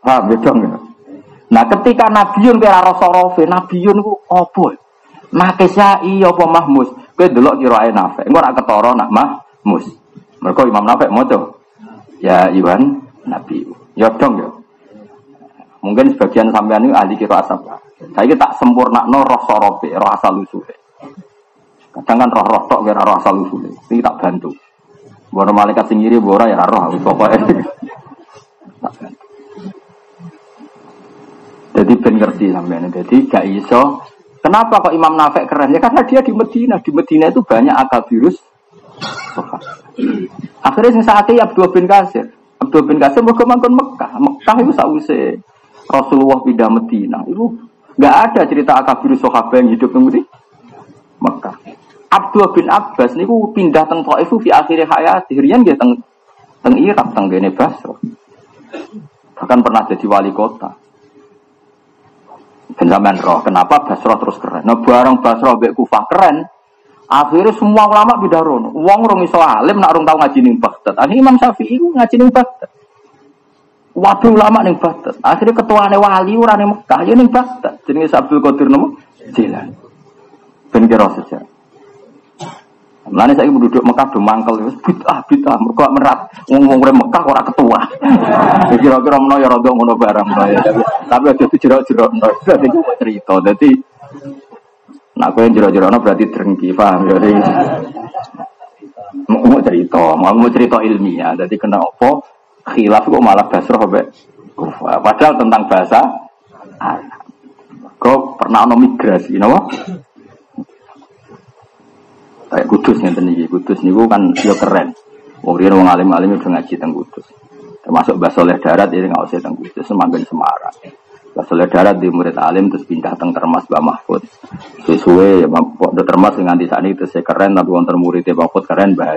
Paham beda ya? Nah ketika Nabiun kira Rasul Nabiun ku opo? Nakesya iya apa Mahmus? Kowe delok kira ae nafek. Engko ora ketara nak Mahmus. Mergo Imam Nafek maca ya Iwan Nabi. Ya dong ya. Mungkin sebagian sampean ini ahli kira asap. Saya tak sempurna no roh sorobe, roh asal. Kadang kan roh-roh tok kira roh asal usulnya. Ini tak bantu. Buat malaikat sendiri, bora ya roh. Tak bantu. Jadi ben ngerti sampean. Jadi gak iso Kenapa kok Imam Nafek keren? Ya karena dia di Medina. Di Medina itu banyak akal virus. Akhirnya yang saat ini Abdul bin Kasir. Abdul bin Kasir mau kemangkun Mekah. Mekah itu sausé Rasulullah pindah Medina. Itu nggak ada cerita akal virus sahabat yang hidup di Mekah. Abdul bin Abbas ini pindah teng Taif di akhir hayat. Rian dia teng teng Irak, teng Gene Basra. Bahkan pernah jadi wali kota. Ben roh, kenapa Basra terus keren? Nah bareng Basra mbek Kufah keren. Akhirnya semua ulama pindah rono. Wong rong iso alim nak rong tau ngaji ning Baghdad. Akhirnya Imam Syafi'i ku ngaji ning Baghdad. Waduh ulama ning Baghdad. Akhirnya ketuane wali ora ning Mekah, ya ning Baghdad. Jenenge Abdul Qadir nopo? Jilan. Ben kira sejarah. Mulane saya duduk Mekah do mangkel wis bid'ah bid'ah mergo merat wong-wong Mekah ora ketua. Kira-kira menawa ya rada ngono barang ya. Tapi aja jero-jero dadi cerita. Dadi Nah, yang jero-jero berarti drengki, paham ya? Mau cerita, mau cerita ilmiah. Jadi kena apa? Khilaf kok malah basroh Padahal tentang bahasa Kok pernah ono migrasi, napa? Kayak kudus nih tadi, kudus nih kan yo keren. Wong riyen wong alim-alim udah ngaji teng kudus. Termasuk bahasa oleh darat ini nggak usah teng kudus, semakin Semarang. Bahasa oleh darat di murid alim terus pindah teng termas Mbak Mahfud. Sesuai waktu termas dengan di sana itu saya keren tapi wonten murid Mahfud keren. Mbak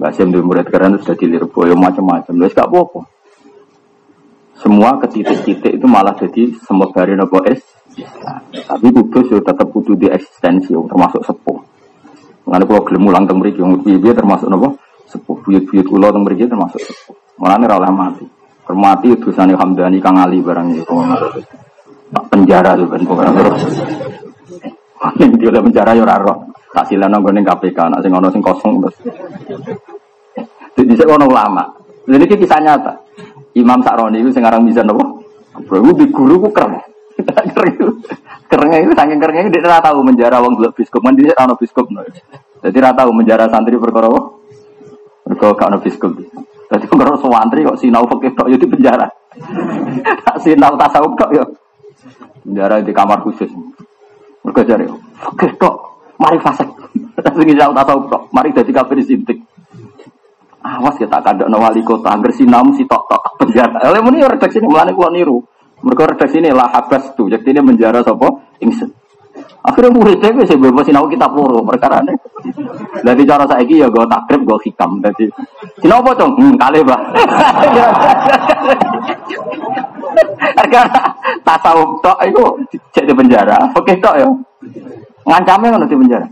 Hashim di murid keren terus jadi lirboyo macam-macam. Terus gak apa-apa. Semua ke titik-titik itu malah jadi semut dari nopo es. Tapi kudus ya tetap kudu di eksistensi termasuk sepuh. Mengenai kalau gelem mulang teng mriki wong piye termasuk napa? Sepuh buyut-buyut kula teng mriki termasuk sepuh. Mulane ora oleh mati. Kermati dosane Hamdani Kang Ali barang itu. Tak penjara tuh ben pokoke terus. Ning dia oleh penjara ya ora roh. Tak silana nggone KPK nek sing sing kosong terus. Jadi saya ono ulama. Jadi kisah nyata. Imam Sakroni itu sekarang bisa nopo. Bro, di guru keren. Kerennya itu saking kerennya itu dia tahu menjara wong dulu biskup, kan dia tahu biskup. No. Jadi dia tahu menjara santri perkara apa? Kau biskup. Jadi kalau santri kok sinau fakir kok jadi penjara. Tak sinau tasawuf kok ya. Penjara di kamar khusus. Mereka cari fakir kok, mari fasek. Tapi sinau tasawuf kok, mari jadi kafir sintik. Awas kita kadang wali kota, agar sinau si tok tok penjara. Oleh muni redaksi ini mulane kulo niru. Mereka redaksi ini lah habas tuh, jadi ini menjara sopo ingsun. Akhirnya muridnya gue sih bebas sinau kita puru perkara ini. Jadi cara saya ya gue takrib gue hikam. Jadi Kenapa dong? Hmm, kali bah. Karena tasawuf tok itu jadi penjara. Oke tok ya. Ngancamnya mana di penjara?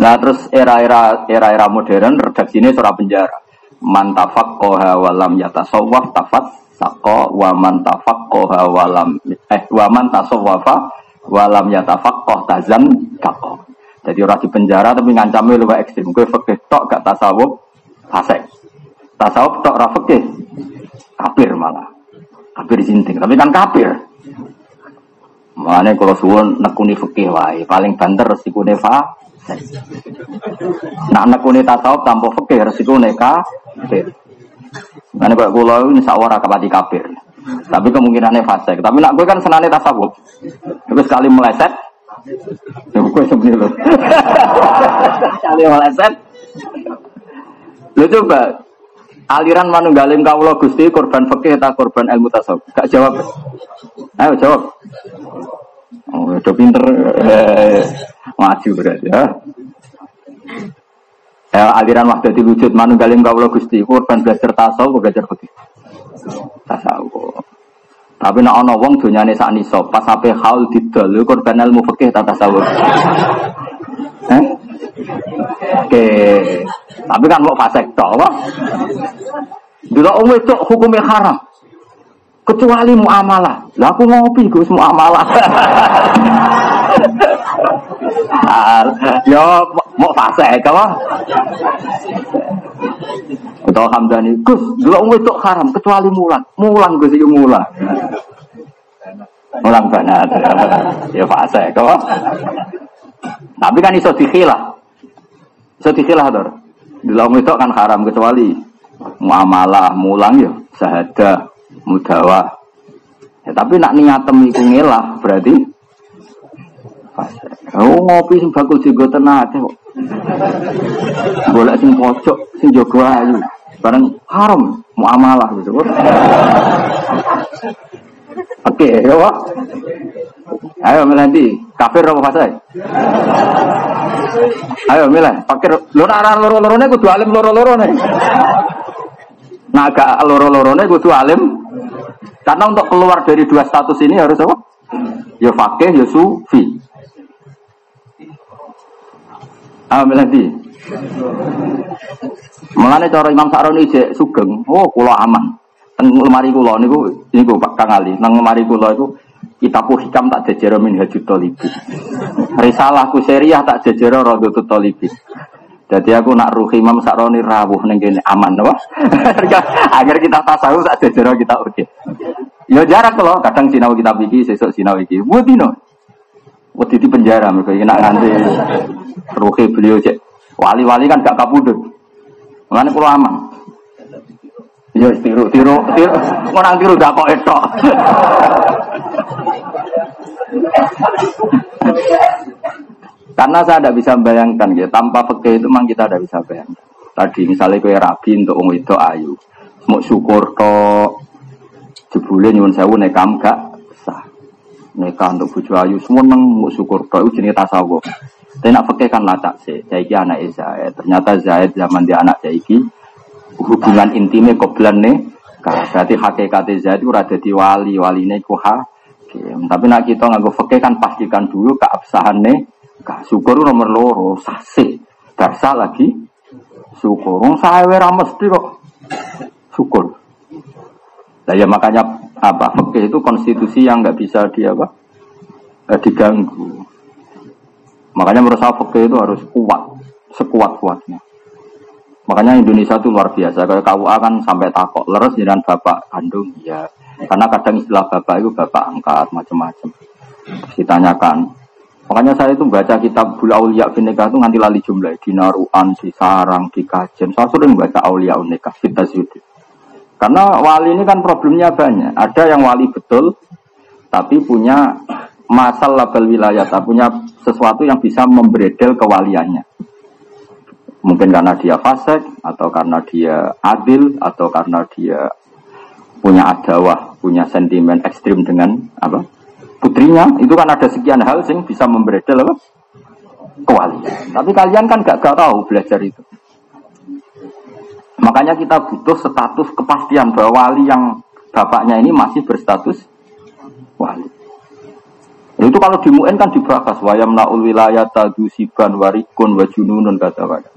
Nah terus era-era era-era modern redaksi ini surah penjara. Mantafak koha walam yatasawwaf tafat sako wa mantafak koha walam eh wa mantasawafa walam yatafak koh tazan kako. Jadi orang di penjara tapi ngancamnya lebih ekstrim. Gue fakih tok gak tasawuf fasek. Tasawuf tok rafekih kafir malah. Kafir jinting. Tapi kan kafir. Makanya kalau suwon nekuni fakih wae paling banter resiko fa. Nak nekuni tasawuf tanpa fakih resiko kafir. Makanya kalau kulo ini sawara kapati kafir. Tapi kemungkinannya fase. Tapi nak gue kan senane tasawuf. Terus sekali meleset, Ya gue sebenarnya loh. Kali meleset. Lu coba aliran manunggaling kaulo gusti korban fakih atau korban ilmu tasawuf? Gak jawab. Ayo jawab. Oh, udah pinter. Eh, maju berarti ya. Ya, aliran wahdati wujud manunggaling kaulo gusti korban belajar tasawuf belajar fakih. Tasawuf. Tapi nak ono wong dunyane sak niso, pas sampe haul didol korban ilmu fikih tata tasawuf. Eh? Oke. Tapi kan mau fasek apa? Dulu wong itu hukumnya haram. Kecuali muamalah. Lah aku ngopi Gus muamalah. ya mau fasek apa? Atau Hamdani, Gus, dua umur itu haram kecuali mulan. Mulan Gus itu mulan. Mulan banget. Ya fase, kok. Tapi kan iso dikhilah. Iso dikhilah, Dor. Dua umur itu kan haram kecuali muamalah, mulang ya, sahada, mudawa. Ya, tapi nak niatem iku ngelah berarti Oh ngopi sing bakul juga tenang kok. Boleh sing pojok, sing jogo ayu. Barang haram, muamalah gitu. Oke, ya Pak. Ayo nanti kafir apa fasai? Ayo milih, fakir. Lo nak loro-lorone kudu alim loro-lorone. Nah, agak loro-lorone kudu alim. Karena untuk keluar dari dua status ini harus apa? Ya fakih, ya sufi. Ah, nanti. Mulane cara Imam Sa'roni jek sugeng, oh kula aman. Teng lemari kula niku niku Pak Kang Ali, nang lemari kula iku kitabku hikam tak jejero min hajut tolibi. Risalahku seriah tak jejero rodotut tolibi. Jadi aku nak ruh Imam Sa'roni rawuh ning aman apa? Agar kita tasawuf tak jejero kita oke. Okay. Ya jarak kalau kadang sinau kita iki sesuk sinau iki. Wudino. Wedi di penjara mereka nak nganti ruhe beliau cek. Wali-wali kan gak kabudut. Mengenai pulau aman. Ya tiru, tiru, tiru. Orang tiru gak kok etok. Karena saya tidak bisa membayangkan ya, tanpa fakir itu memang kita tidak bisa bayangkan. Tadi misalnya kue rabi untuk wong itu ayu, mau syukur to jebule nyuwun sewu nekam gak. Nekam untuk buju ayu semua neng mau syukur itu jenis tasawuf. Tapi nak fakir kan lacak sih. Jaiki anak Zaid. Ternyata Zaid zaman dia anak Jaiki hubungan intimnya koblan nih. Berarti hakikat Zaid ada di wali wali nih hakim. Tapi nak kita nggak fakir kan pastikan dulu nih. Syukur nomor loro sasi. Darsa lagi syukur. Saya mesti kok syukur. Nah ya makanya apa fakir itu konstitusi yang nggak bisa dia apa eh, diganggu. Makanya menurut saya itu harus kuat, sekuat-kuatnya. Makanya Indonesia itu luar biasa. Kalau KUA kan sampai takok leres dengan bapak kandung, ya. Karena kadang istilah bapak itu bapak angkat macam-macam. Ditanyakan. Makanya saya itu baca kitab Bula Aulia Bineka itu nganti lali jumlah di Naruan, di Sarang, di Kajen. Saya sering baca Aulia kita Karena wali ini kan problemnya banyak. Ada yang wali betul, tapi punya masal label wilayah, punya sesuatu yang bisa membredel kewaliannya. Mungkin karena dia fasik, atau karena dia adil, atau karena dia punya adawah, punya sentimen ekstrim dengan apa putrinya. Itu kan ada sekian hal sing bisa membredel apa. Tapi kalian kan gak, gak tahu belajar itu. Makanya kita butuh status kepastian bahwa wali yang bapaknya ini masih berstatus wali. Itu kalau di MUN kan dibahas wayam naul wilayah tadusiban warikun wajununun kata kata.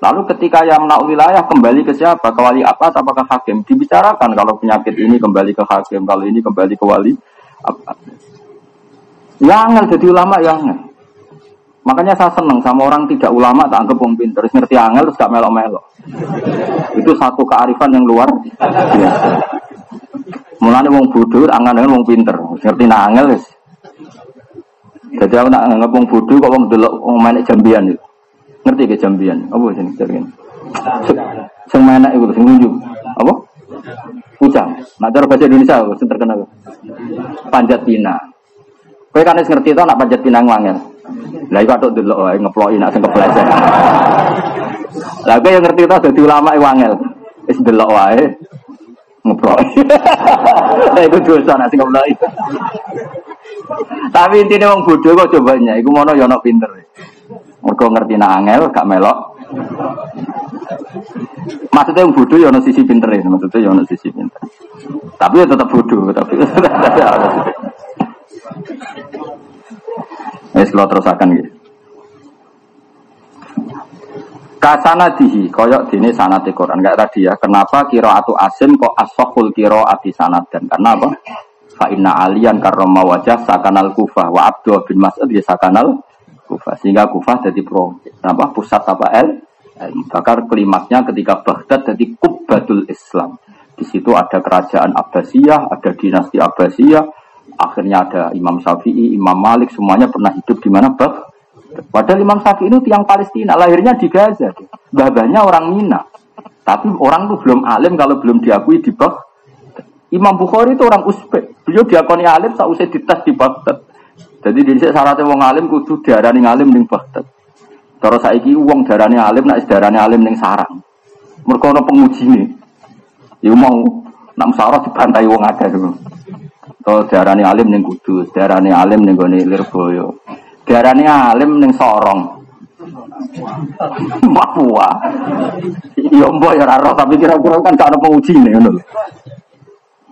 Lalu ketika yang naul wilayah kembali ke siapa? Ke wali apa? Apakah hakim? Dibicarakan kalau penyakit ini kembali ke hakim, kalau ini kembali ke wali apa? Yang jadi ulama yang Makanya saya senang sama orang tidak ulama tak anggap wong pinter, ngerti angel terus gak melok-melok. Itu satu kearifan yang luar biasa. Mulane wong bodoh angan wong pinter, ngerti angel wis jadi aku nak nganggap wong bodoh kok wong delok wong main jambian itu. Ngerti ke jambian? Apa sing jarene? Sing main iku sing nunjuk. Apa? Pucang. Nah cara bahasa Indonesia sing terkenal. Panjat pina. Kowe kan ngerti to nak panjat pina ngangel. Lah iku atuk delok wae ngeploki nak sing kepleset. Lah yang ngerti to dadi ulama iku angel. Wis delok wae ngeploki. Lah iku dosa nak sing keploki. Tapi intinya wong bodoh kok cobanya, iku mono ya pinter. Mergo ngerti nak angel gak melok. Maksudnya yang bodoh ya ono sisi pinter ya, maksudnya ya ono sisi pinter. Tapi ya tetap bodoh, tapi Wes kalau terus akan gitu. Kasana dihi koyok dini sanat Quran. Enggak tadi ya. Kenapa kiro atu asim kok asokul kiro ati sanat dan karena apa? Fa inna alian karoma wajah sakanal kufah. Wa abdul bin mas'ud ya sakanal kufah. Sehingga kufah jadi pro apa? Pusat apa? El bakar klimaknya ketika Baghdad jadi kubbatul Islam. Di situ ada kerajaan Abbasiyah ada dinasti Abbasiyah akhirnya ada Imam Syafi'i Imam Malik semuanya pernah hidup di mana Baghdad Padahal Imam Syafi'i itu tiang Palestina, lahirnya di Gaza. Babanya orang Mina. Tapi orang itu belum alim kalau belum diakui di Baghdad. Imam Bukhari itu orang Uzbek. Beliau diakoni alim tak usah dites di Baghdad. Jadi di sini syaratnya wong alim kudu diarani alim ning Baghdad. Terus saiki wong darani alim nak darani alim ning sarang. Mergo ana pengujine. Ya mau nak sarah dibantai wong akeh dulu. To darani alim ning Kudus, darani alim ning gone Lirboyo. Darani alim ning Sorong. Papua. Ya mbok ya ora tapi kira-kira kan gak ana pengujine ngono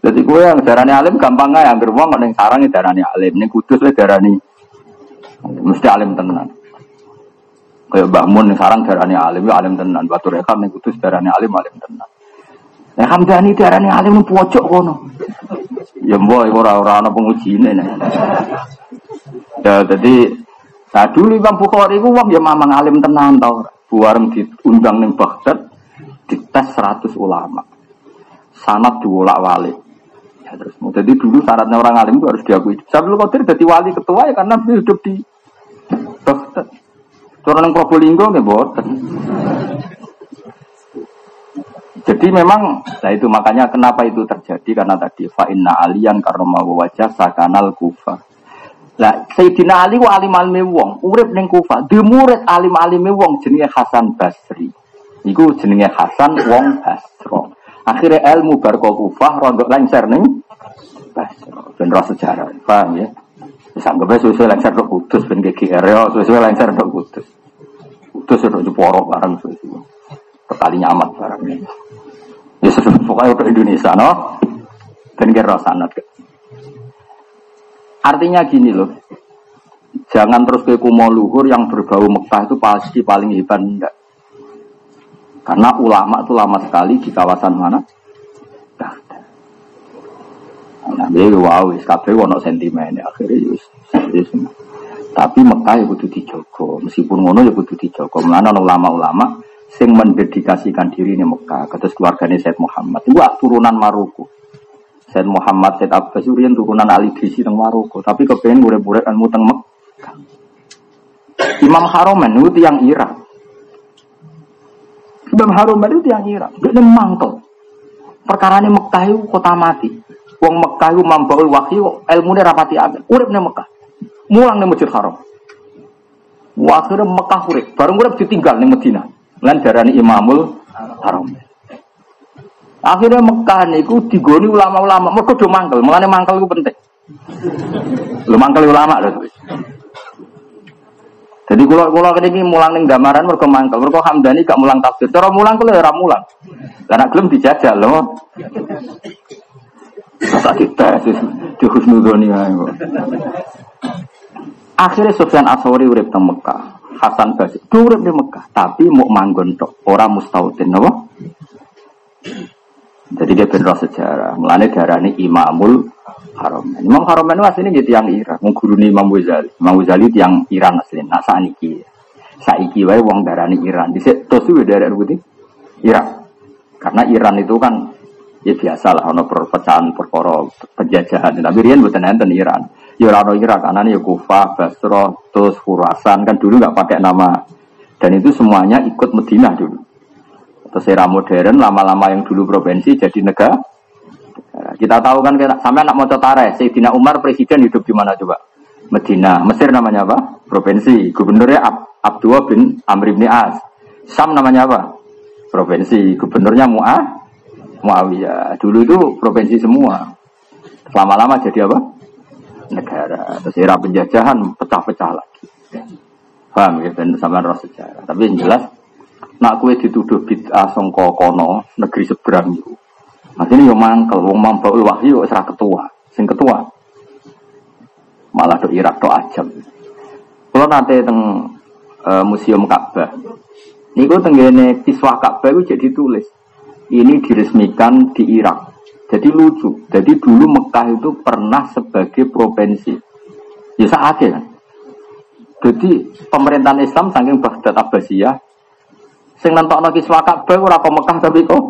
jadi kue yang darani alim gampang nggak yang beruang yang sarang darani alim, yang kudus lah darani mesti alim tenan. Kayak bangun yang sarang darani alim, ya alim tenan. Batu rekam yang kudus darani alim, alim tenan. Nah hamdani darani alim yang pojok kono. Ya boy orang-orang anak penguji ini. Ya jadi Nah dulu Imam Bukhari itu wong ya mamang alim tenan tau. Buareng diundang ning Baghdad dites 100 ulama. Sanat diwolak walik. Ya, terus jadi dulu syaratnya orang alim itu harus diakui. Sabdul Qadir jadi wali ketua ya karena beliau hidup di Baghdad. Orang yang Probolinggo nggak boten. Jadi memang, nah itu makanya kenapa itu terjadi karena tadi fa inna aliyan karena mau wajah sakanal kufa. Lah Sayyidina Ali wa alim alime wong, urip ning Kufa, di murid alim alime wong jenenge Hasan Basri. Iku jenenge Hasan wong Basra. Akhirnya ilmu barco Kufah rontok lengser ning ben roh sejarah, paham ya? Bisa anggap sesuai lengser dok kudus, ben GGR ya, sesuai lengser dok kudus. Kudus dok Jeporo bareng sesuai. Kekalinya amat bareng. Ya sudah pokoknya untuk Indonesia, no? Ben kira sanat. Artinya gini loh, jangan terus ke kumo luhur yang berbau Mekah itu pasti paling hebat enggak. Karena ulama itu lama sekali di kawasan mana? Nah, dia wow, kabeh wono sentimen akhirnya yus, yus. Tapi Mekah ya kudu dijogo, meskipun ngono ya kudu dijogo. Mulane ulama-ulama sing mendedikasikan diri di Mekah, kados keluargane Said Muhammad. Itu turunan Maroko. Said Muhammad, Said Abbas Urian turunan Ali Disi teng Maroko, tapi kepengen murid-murid ilmu teng Mekah. Imam Haromen itu yang Irak. Imam Haromen itu yang Irak. Dia mangkel. Perkara ini Mekah itu kota mati. Wong Mekah itu mambaul wahyu ilmu ini rapati agak. Urip nih Mekah. Mulang nih Masjid Haram. Wah, Mekah urip. Bareng urip ditinggal nih Medina. Lan darani Imamul Haram. Akhirnya Mekah niku digoni ulama-ulama. Mereka do mangkel. Mulane mangkel itu penting. Lu mangkel ulama lho. Jadi kalau kalau ini mulang nih gambaran mereka mangkel, mereka hamdani gak mulang tafsir. Cara mulang kalau ya mulang. Karena belum dijajal di husnudoni Akhirnya Sufyan Aswari urip teng Mekah. Hasan Basri urip di Mekah, tapi mau manggon tok, ora mustautin napa? Jadi dia benar sejarah. Mulane darani Imamul Haram. Imam Haram itu aslinya gitu yang Iran. Mau Imam Ghazali. Imam Ghazali yang Iran aslinya. Nah saiki. Saiki wae wong darani Iran. Di terus itu daerah putih Iran. Karena Iran itu kan ya biasa lah ono perpecahan perkara penjajahan. Tapi rian buatan enten Iran. Ya ono Irak karena ya Kufah, Basra, terus Khurasan kan dulu nggak pakai nama. Dan itu semuanya ikut Medina dulu. Terus era modern lama-lama yang dulu provinsi jadi negara kita tahu kan sampai anak mau tareh, Sayyidina Umar presiden hidup di mana coba? Medina. Mesir namanya apa? Provinsi. Gubernurnya Ab Abdullah bin Amr bin As. Sam namanya apa? Provinsi. Gubernurnya Mu'ah Muawiyah. Dulu itu provinsi semua. Lama-lama jadi apa? Negara. Terus era penjajahan pecah-pecah lagi. Paham ya? Dan sama roh sejarah. Tapi yang jelas, nak kue dituduh bid'ah songko kono negeri seberang itu Akhirnya yo mangkel, wong mampu wahyu serah ketua, sing ketua. Malah do Irak do ajam. Kalau nanti teng uh, museum Ka'bah, niku tenggene kiswah Ka'bah itu jadi tulis. Ini diresmikan di Irak. Jadi lucu. Jadi dulu Mekah itu pernah sebagai provinsi. Ya saat kan. Jadi pemerintahan Islam saking Baghdad Abbasiyah sing nentokno kiswah Ka'bah ora kok Mekah tapi kok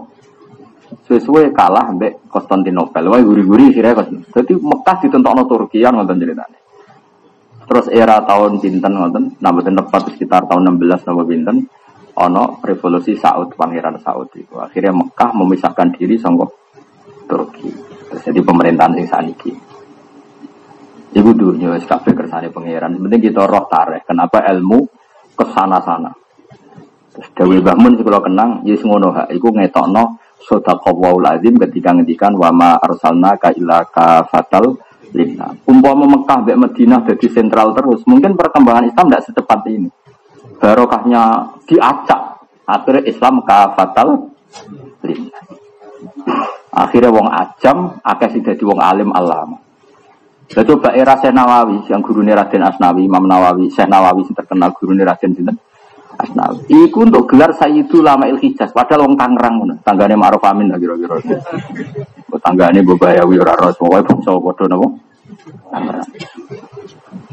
sesuai kalah mbek Konstantinopel. Wah guri-guri kira kos. Jadi Mekah ditentokno Turki yang nonton ceritanya. Terus era tahun pinten nonton, betul tepat sekitar tahun 16 nama pinten, ono revolusi Saud Pangeran Saud itu. Akhirnya Mekah memisahkan diri sama Turki. Terus jadi pemerintahan sing saniki. Ibu dunia kabeh kersane pangeran. Penting kita roh tareh. Kenapa ilmu ke sana sana. Terus Dewi Bahmun sih kalau kenang, yes ngono ha. Iku ngetokno Sodaqallahul azim ketika ngendikan wama arsalna ka ila fatal lina. Umpama Mekah mbek Madinah jadi sentral terus, mungkin perkembangan Islam tidak secepat ini. Barokahnya diacak. Akhirnya Islam ka fatal lina. Akhirnya wong ajam, akeh sing dadi wong alim alama. Lah coba era Syekh Nawawi yang guru Raden Asnawi, Imam Nawawi, Syekh Nawawi yang terkenal guru Raden sinten? Asnawi. Iku untuk gelar Sayyidu Lama Il Hijaz. Padahal wong Tangerang ngono. Tanggane Ma'ruf Amin lah kira-kira. Tanggane Bobayawi ora ros pokoke bangsa padha napa? Tangerang.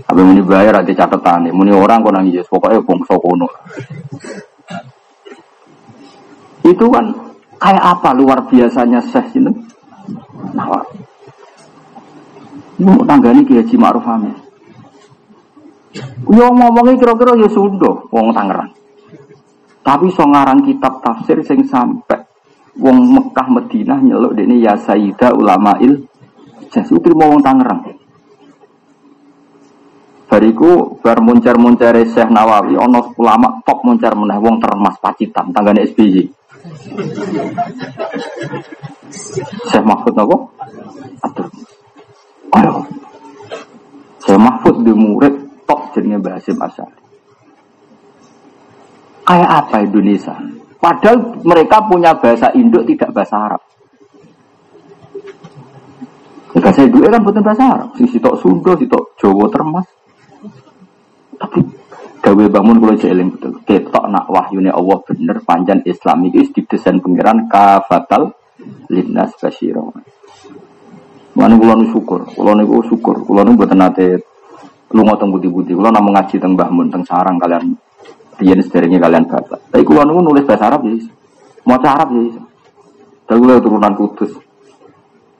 Tapi muni bayar ada catatan muni orang kok nangis pokoknya bangsa kono. Itu kan kayak apa luar biasanya Syekh itu? Nawar. Ini tanggane Kiai Haji Ma'ruf Amin. Yo ngomongnya kira-kira ya sudah, wong Tangerang. Tapi so ngarang kitab tafsir sing sampai wong Mekah Madinah nyeluk ini ya Sayyida il Jas mau wong Tangerang. Bariku bar muncar-muncar Syekh Nawawi ono ulama top muncar meneh wong termas Pacitan tanggane SBY. Syekh Mahfud napa? Aduh. Ayo. Syekh Mahfud di murid top jenenge Mbah Hasim. Kayak apa Indonesia? Padahal mereka punya bahasa Indo tidak bahasa Arab. Ya, bahasa Indo kan bukan bahasa Arab. Si sitok Sunda, sitok Jawa termas. Tapi gawe bangun kalau jeeling betul. Ketok nak wahyune Allah bener panjang Islam itu didesain pengiran kafatal linnas basyira. Mana kulo syukur, kulo niku syukur, kulo niku buat nate lu ngotong budi-budi kalau namun ngaji teng Mbah Mun teng sarang kalian. Biyen sederenge kalian bapak tapi kulo nunggu nulis bahasa Arab ya mau Arab ya tapi kulo turunan kudus.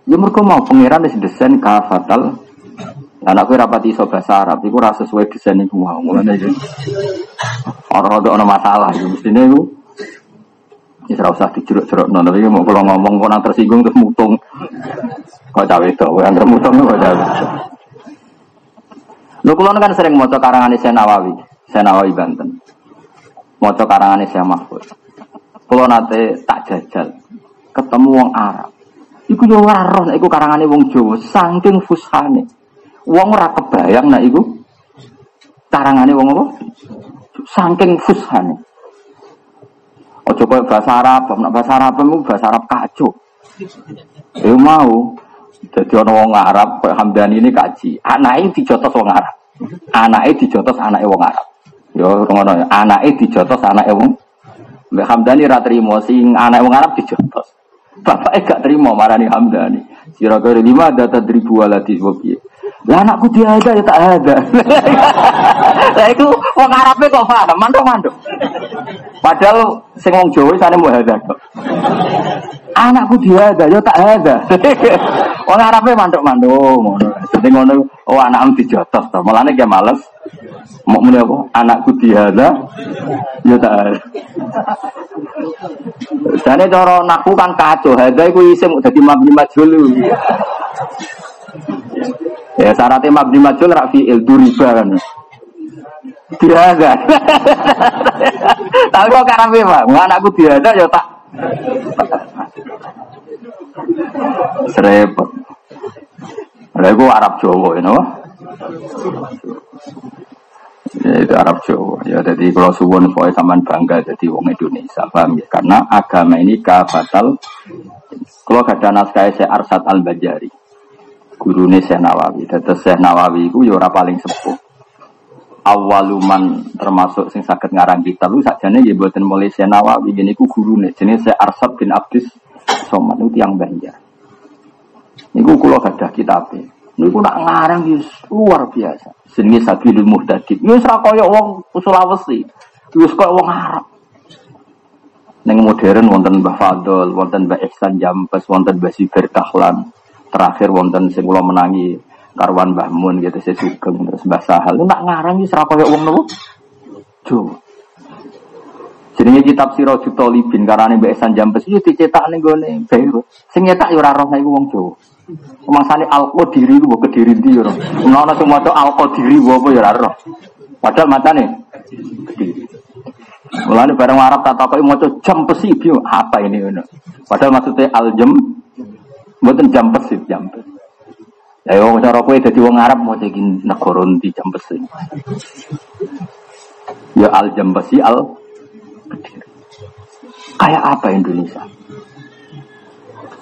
Ya mereka mau pangeran wis desain kafatal anak gue rapati iso bahasa Arab iku rasa sesuai desain iku mau mulane ya orang ada masalah ya mestine iku Ya ora usah dijeruk-jeruk nang tapi mau kalau ngomong kok nang tersinggung terus mutung. Kok cawe itu, yang termutung kok cawe. Lu kulon kan sering moco karangan Syekh Nawawi, Syekh Nawawi Banten. Moco karangan Syekh Mahfud. Kulo nate tak jajal, ketemu wong Arab. Iku yo ora roh iku karangane wong Jawa, saking fushane. Wong ora kebayang nek iku karangane wong apa? saking fushan. Oh coba bahasa Arab, nak bahasa Arab itu bahasa Arab kacau. Ya mau. Jadi orang wong Arab kayak Hamdani ini kaji. Anaknya dijotos wong Arab. Anaknya dijotos anaknya wong Arab. Yo ngono ya. Anaknya dijotos anaknya wong. Mbak Hamdani ra trimo sing anak wong Arab dijotos. Bapaknya gak terima marani Hamdani. Kira-kira lima ada tadribu waladi piye. Lah anakku dia ada ya tak ada. Lah itu wong Arabe kok paham, mantuk-mantuk. Padahal sing wong Jawa sane mau ada kok. Anakku dia ada ya tak ada. Wong Arabe mantuk-mantuk ngono. Dadi ngono oh anakmu dijotos to. Mulane ge males. Mau muni apa? Anakku dia ada ya tak ada. Jane cara naku kan kacau, hadza iku isim dadi mabni majhul. Ya syaratnya mabni majul rafi il duriba kan. Diada. Tapi kok karame Pak, anakku diada ya tak. Serepot. Lha Arab Jawa you know? Ya itu Arab Jawa. Ya jadi kalau suwon pokoke sampean bangga jadi wong Indonesia, paham ya? Karena agama ini kafatal kalau ada naskah saya Arsat Al-Bajari gurune Syekh Nawawi. Dados Syekh Nawawi iku ya ora paling sepuh. Awaluman termasuk sing saged ngarang kitab lu sakjane nggih mboten mulai Syekh Nawawi ngene iku gurune jenenge Syekh Arsad bin Abdis Somad niku tiyang Banjar. Niku kula gadah kitabe. Niku nak ngarang wis luar biasa. Jenenge Sabilul Muhtadid. Wis ra kaya wong Sulawesi. Wis kaya wong Arab. Neng modern wonten Mbah Fadol, wonten Mbah Ihsan Jampes, wonten Mbah Sibir Kahlan terakhir wonten sing kula menangi karwan Mbah Mun gitu saya sugeng terus Mbah Sahal nak ngarang iki ora koyo wong nopo Jo Jenenge kitab Sirajul Talibin karane Mbak Esan Jambes iki dicetak ning gone Beirut. Sing nyetak ya ora roh iku wong Jawa. Mangsane Al-Qadiri ku kediri ndi ya. Ono sing maca Al-Qadiri apa ya ora roh. Padahal kediri. Mulane bareng Arab tak takoki maca Jambes iki apa ini. Padahal maksudnya al-jam Mboten jam pesik jam pesik. Ya wong cara kowe dadi wong Arab mau jadi negara di jam pesik. Ya al jam pesik al Kayak apa Indonesia?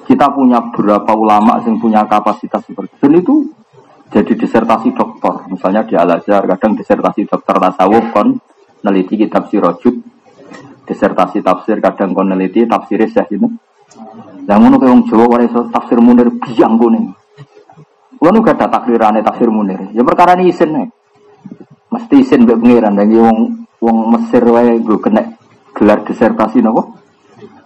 Kita punya beberapa ulama yang punya kapasitas seperti itu. Itu jadi disertasi doktor. Misalnya di Al Azhar kadang disertasi dokter tasawuf kon neliti kitab sirojud. Disertasi tafsir kadang kon neliti tafsir Syekh itu yang ngono kaya wong Jawa wae iso tafsir Munir biang kuning. Kulo gak ada tafsir Munir. Ya perkara ini isin nih. Mesti isin mbek pangeran dan wong wong Mesir wae gue kena gelar disertasi nopo?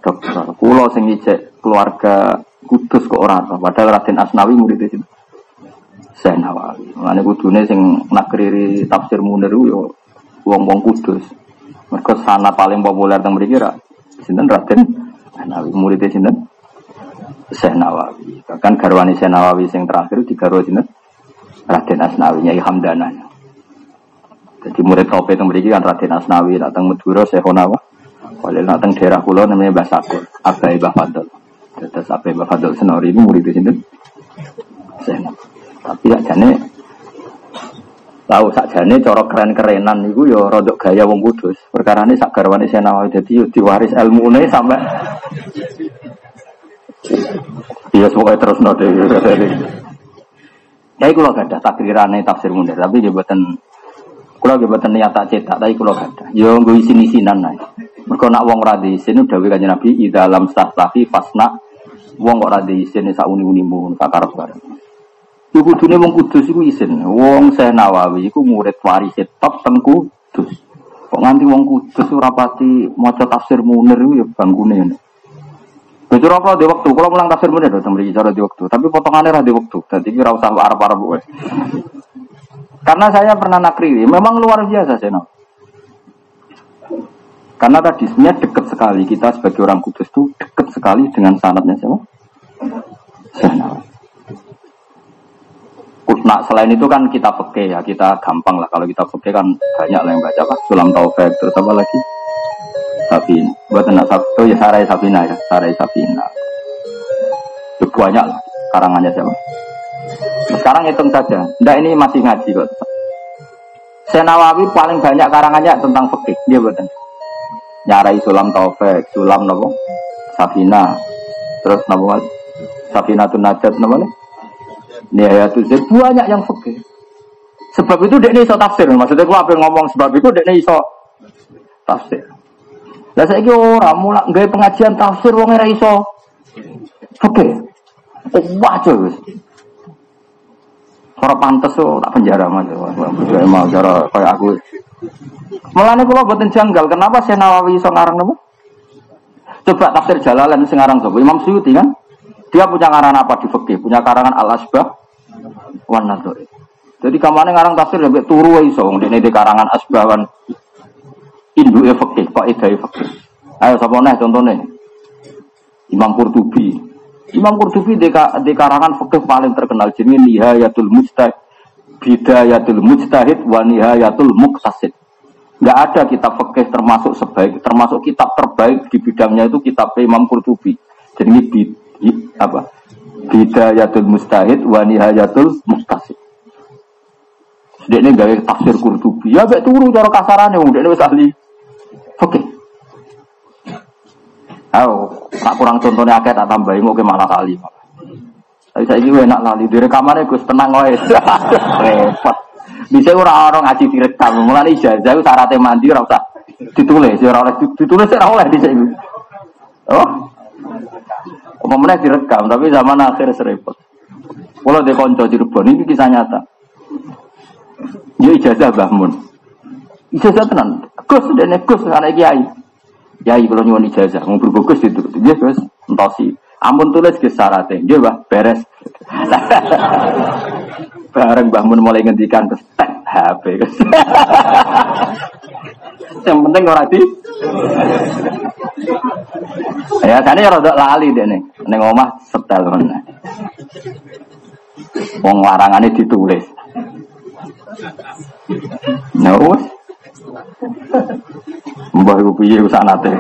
Dokter. Kulo sing ijek keluarga Kudus kok ora padahal Raden Asnawi murid itu. Saya Nawawi. Mulane kudune sing nakriri tafsir Munir yo wong-wong Kudus. Mereka sana paling populer teng mriki ra sinten Raden Nawawi murid sinten? Syekh Nawawi. Bahkan garwani Syekh Nawawi yang terakhir di garwa sinten Raden Asnawi Nyai Hamdanan. Jadi murid tope yang beri kan Raden Asnawi datang Madura Syekh Nawa. Kalau datang daerah pulau namanya Mbah Sakur, Abai Mbah Fadl. Terus Abai Mbah Fadl Senori ini murid sinten Syekh Tapi jane tahu jane corok keren-kerenan itu ya rodok gaya wong kudus. Perkara ini sak garwane Syekh Nawawi jadi diwaris ilmu ini sampai Iya semoga terus node. Ya itu loh gada takdirane tafsir munir tapi dia buatan kalau dia buatan niat tak cetak tapi kalau gada. Yo gue isin isinan nih. Mereka nak wong radhi isin udah wika nabi di dalam stahi fasna wong kok radhi isin sak uni uni mun kakar bareng. Iku dunia wong kudus iku isin. Wong saya nawawi iku murid waris top tengku kudus. Kok nganti wong kudus rapati maca tafsir munir ya banggune ini. Bocor apa di waktu, kalau mulang tafsir bener dong beri cara di waktu, tapi potongannya lah di waktu. Jadi kira usah Arab Arab gue. Karena saya pernah nakri, memang luar biasa sih. Karena tadi sebenarnya dekat sekali kita sebagai orang kudus itu dekat sekali dengan sanatnya siapa? Saya Nah, selain itu kan kita peke ya, kita gampang lah. Kalau kita peke kan banyak lah yang baca pak. Sulam Taufik, terus apa lagi? Sabin. Buat anak Sabtu ya Sarai Sabina ya, Sarai Sabina. Itu banyak lah karangannya siapa. Sekarang hitung saja. Nggak ini masih ngaji kok. Senawawi paling banyak karangannya tentang fikih, dia betul. Nyarai sulam taufik, sulam nopo, safina, terus nopo safina tuh najat nopo nih? tuh banyak yang fikih. Sebab itu dia iso tafsir. Maksudnya gua apa ngomong sebab itu dia iso tafsir. Lah saya ora mulak gawe pengajian tafsir wong ora iso. Oke. Wajar wis. Ora pantes tuh tak penjara mas. Mau cara kayak aku. Mulane kula boten janggal, kenapa saya Nawawi iso ngarang napa? Coba tafsir Jalalain sing ngarang sapa? Imam Suyuti kan? Dia punya karangan apa di fikih? Punya karangan Al-Asbah wan Nadhir. Jadi kamane ngarang tafsir lebih turu iso wong dene karangan asbawan indu fikih, kok idai fikih. Ayo sapa neh contone. Imam Qurtubi. Imam Qurtubi di, di karangan fikih paling terkenal jenenge Nihayatul Mujtahid, Bidayatul Mujtahid wa Nihayatul Muqtasid. Enggak ada kitab fikih termasuk sebaik termasuk kitab terbaik di bidangnya itu kitab Imam Qurtubi. Jadi ini apa? Bidayatul Mujtahid wa Nihayatul Muqtasid. Dia ini gawe tafsir Qurtubi. Ya bek turu cara kasarannya wong dia wis ahli fikih. Oh, tak kurang contohnya akeh tak tambahi mau ke malah kali. Tapi saya juga enak lali di rekamannya gus tenang wae. Repot. Bisa orang-orang ngaji direkam. Mulai ijazah syaratnya mandi ora usah ditulis, ora oleh ditulis ora oleh di sini. Oh. Umumnya direkam, tapi zaman akhir serempet. Kalau di konco Cirebon ini kisah nyata. Ya ijazah bangun. Ijazah tenan. Gus dan Gus anak kiai. Kiai kalau nyuwun ijazah, mau berbukus itu. Dia Gus entosi. Ampun tulis ke syaratnya. Dia bah beres. Bareng bangun mulai ngendikan terus tek HP. Yang penting orang di Ya tadi rada lali deh nih. Neng omah setel mana. Wong larangannya ditulis. Nah. Mbah iku piye sanate.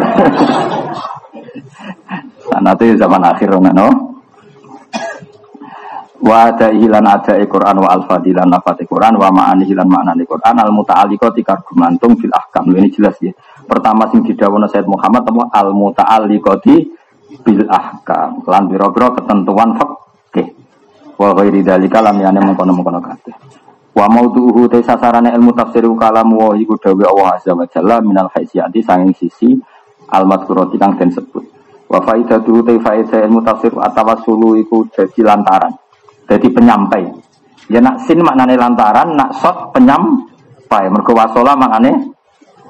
sanate zaman akhir no. Wa ada hilan ada Quran wa al fadilan nafat Quran wa ma'ani hilan maknani Quran al muta'alliqati kagumantung fil ahkam. Ini jelas ya. Pertama sing didhawuhna Said Muhammad apa al muta'alliqati bil ahkam. Lan biro-biro ketentuan fikih. Wa ghairi dalika lam yana mengkono-mengkono kabeh. Wa maudhu'uhu te sasarane ilmu tafsir kalam wa iku dawe Allah azza wa jalla minal haisiyati sanging sisi al madhkurati kang den sebut. Wa faidatu te faidah ilmu tafsir atawassulu iku dadi lantaran. Dadi penyampai. Ya nak sin maknane lantaran, nak sot penyampai. Mergo wasola maknane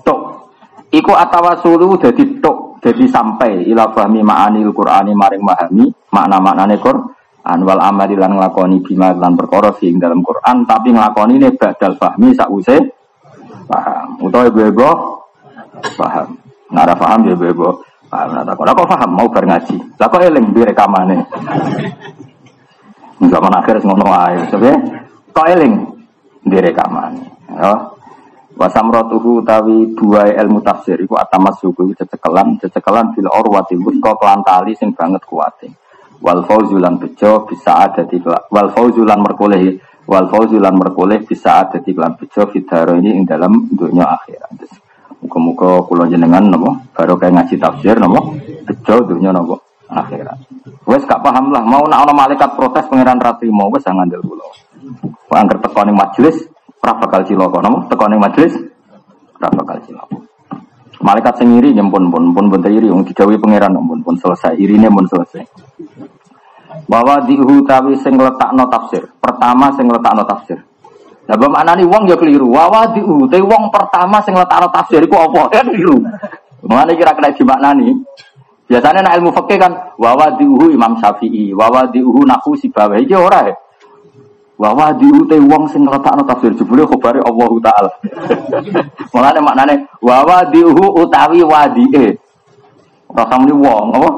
tok. Iku atawasulu dadi tok, dadi sampai ila fahmi ma'anil Qur'ani maring mahami makna-maknane Qur'an anwal amali lan nglakoni bima lan perkara sing dalam Quran tapi nglakoni ne badal fahmi sause paham. Utawa ibu-ibu paham. Nara paham ya ibu-ibu paham. Nara kok kok paham? Mau bar ngaji? Lah kok eling di rekamane? Zaman akhir ngono ae sebab kok eling di rekamane ya. Wasamrotuhu tawi dua ilmu tafsir iku atamas suku cecekelan cecekelan bil orwati kok kelantali sing banget kuatin wal fauzulan bejo bisa ada di wal fauzulan merkoleh wal fauzulan merkoleh bisa ada di kelan bejo fitaro ini ing dalam dunia akhirat. Muka-muka pulau jenengan nopo baru kayak ngaji tafsir nopo bejo dunia nopo akhirat. Wes gak paham lah mau nak ono malaikat protes pangeran ratri mau wes jangan ngandel pulau. Angker tekoning majelis ora bakal cilaka tekoning majelis ora bakal. Malaikat sendiri nyempun pun pun pun iri, wong dijawi pangeran pun pun selesai, irine pun selesai. Bahwa diuhu tawi sing letakno tafsir. Pertama sing letakno tafsir. Lah mana nih wong ya keliru. Wawa diuhu te wong pertama sing letakno tafsir iku apa? Ya keliru. Mana kira kena dimaknani? Biasanya nak ilmu fikih kan wawa diuhu Imam Syafi'i, wawa diuhu nahu si bawah iki ora ya. Wawa diuhu te wong sing letakno tafsir jebule khabare Allah taala. Mulane maknane wawa diuhu utawi wadie. Rasa muni wong apa?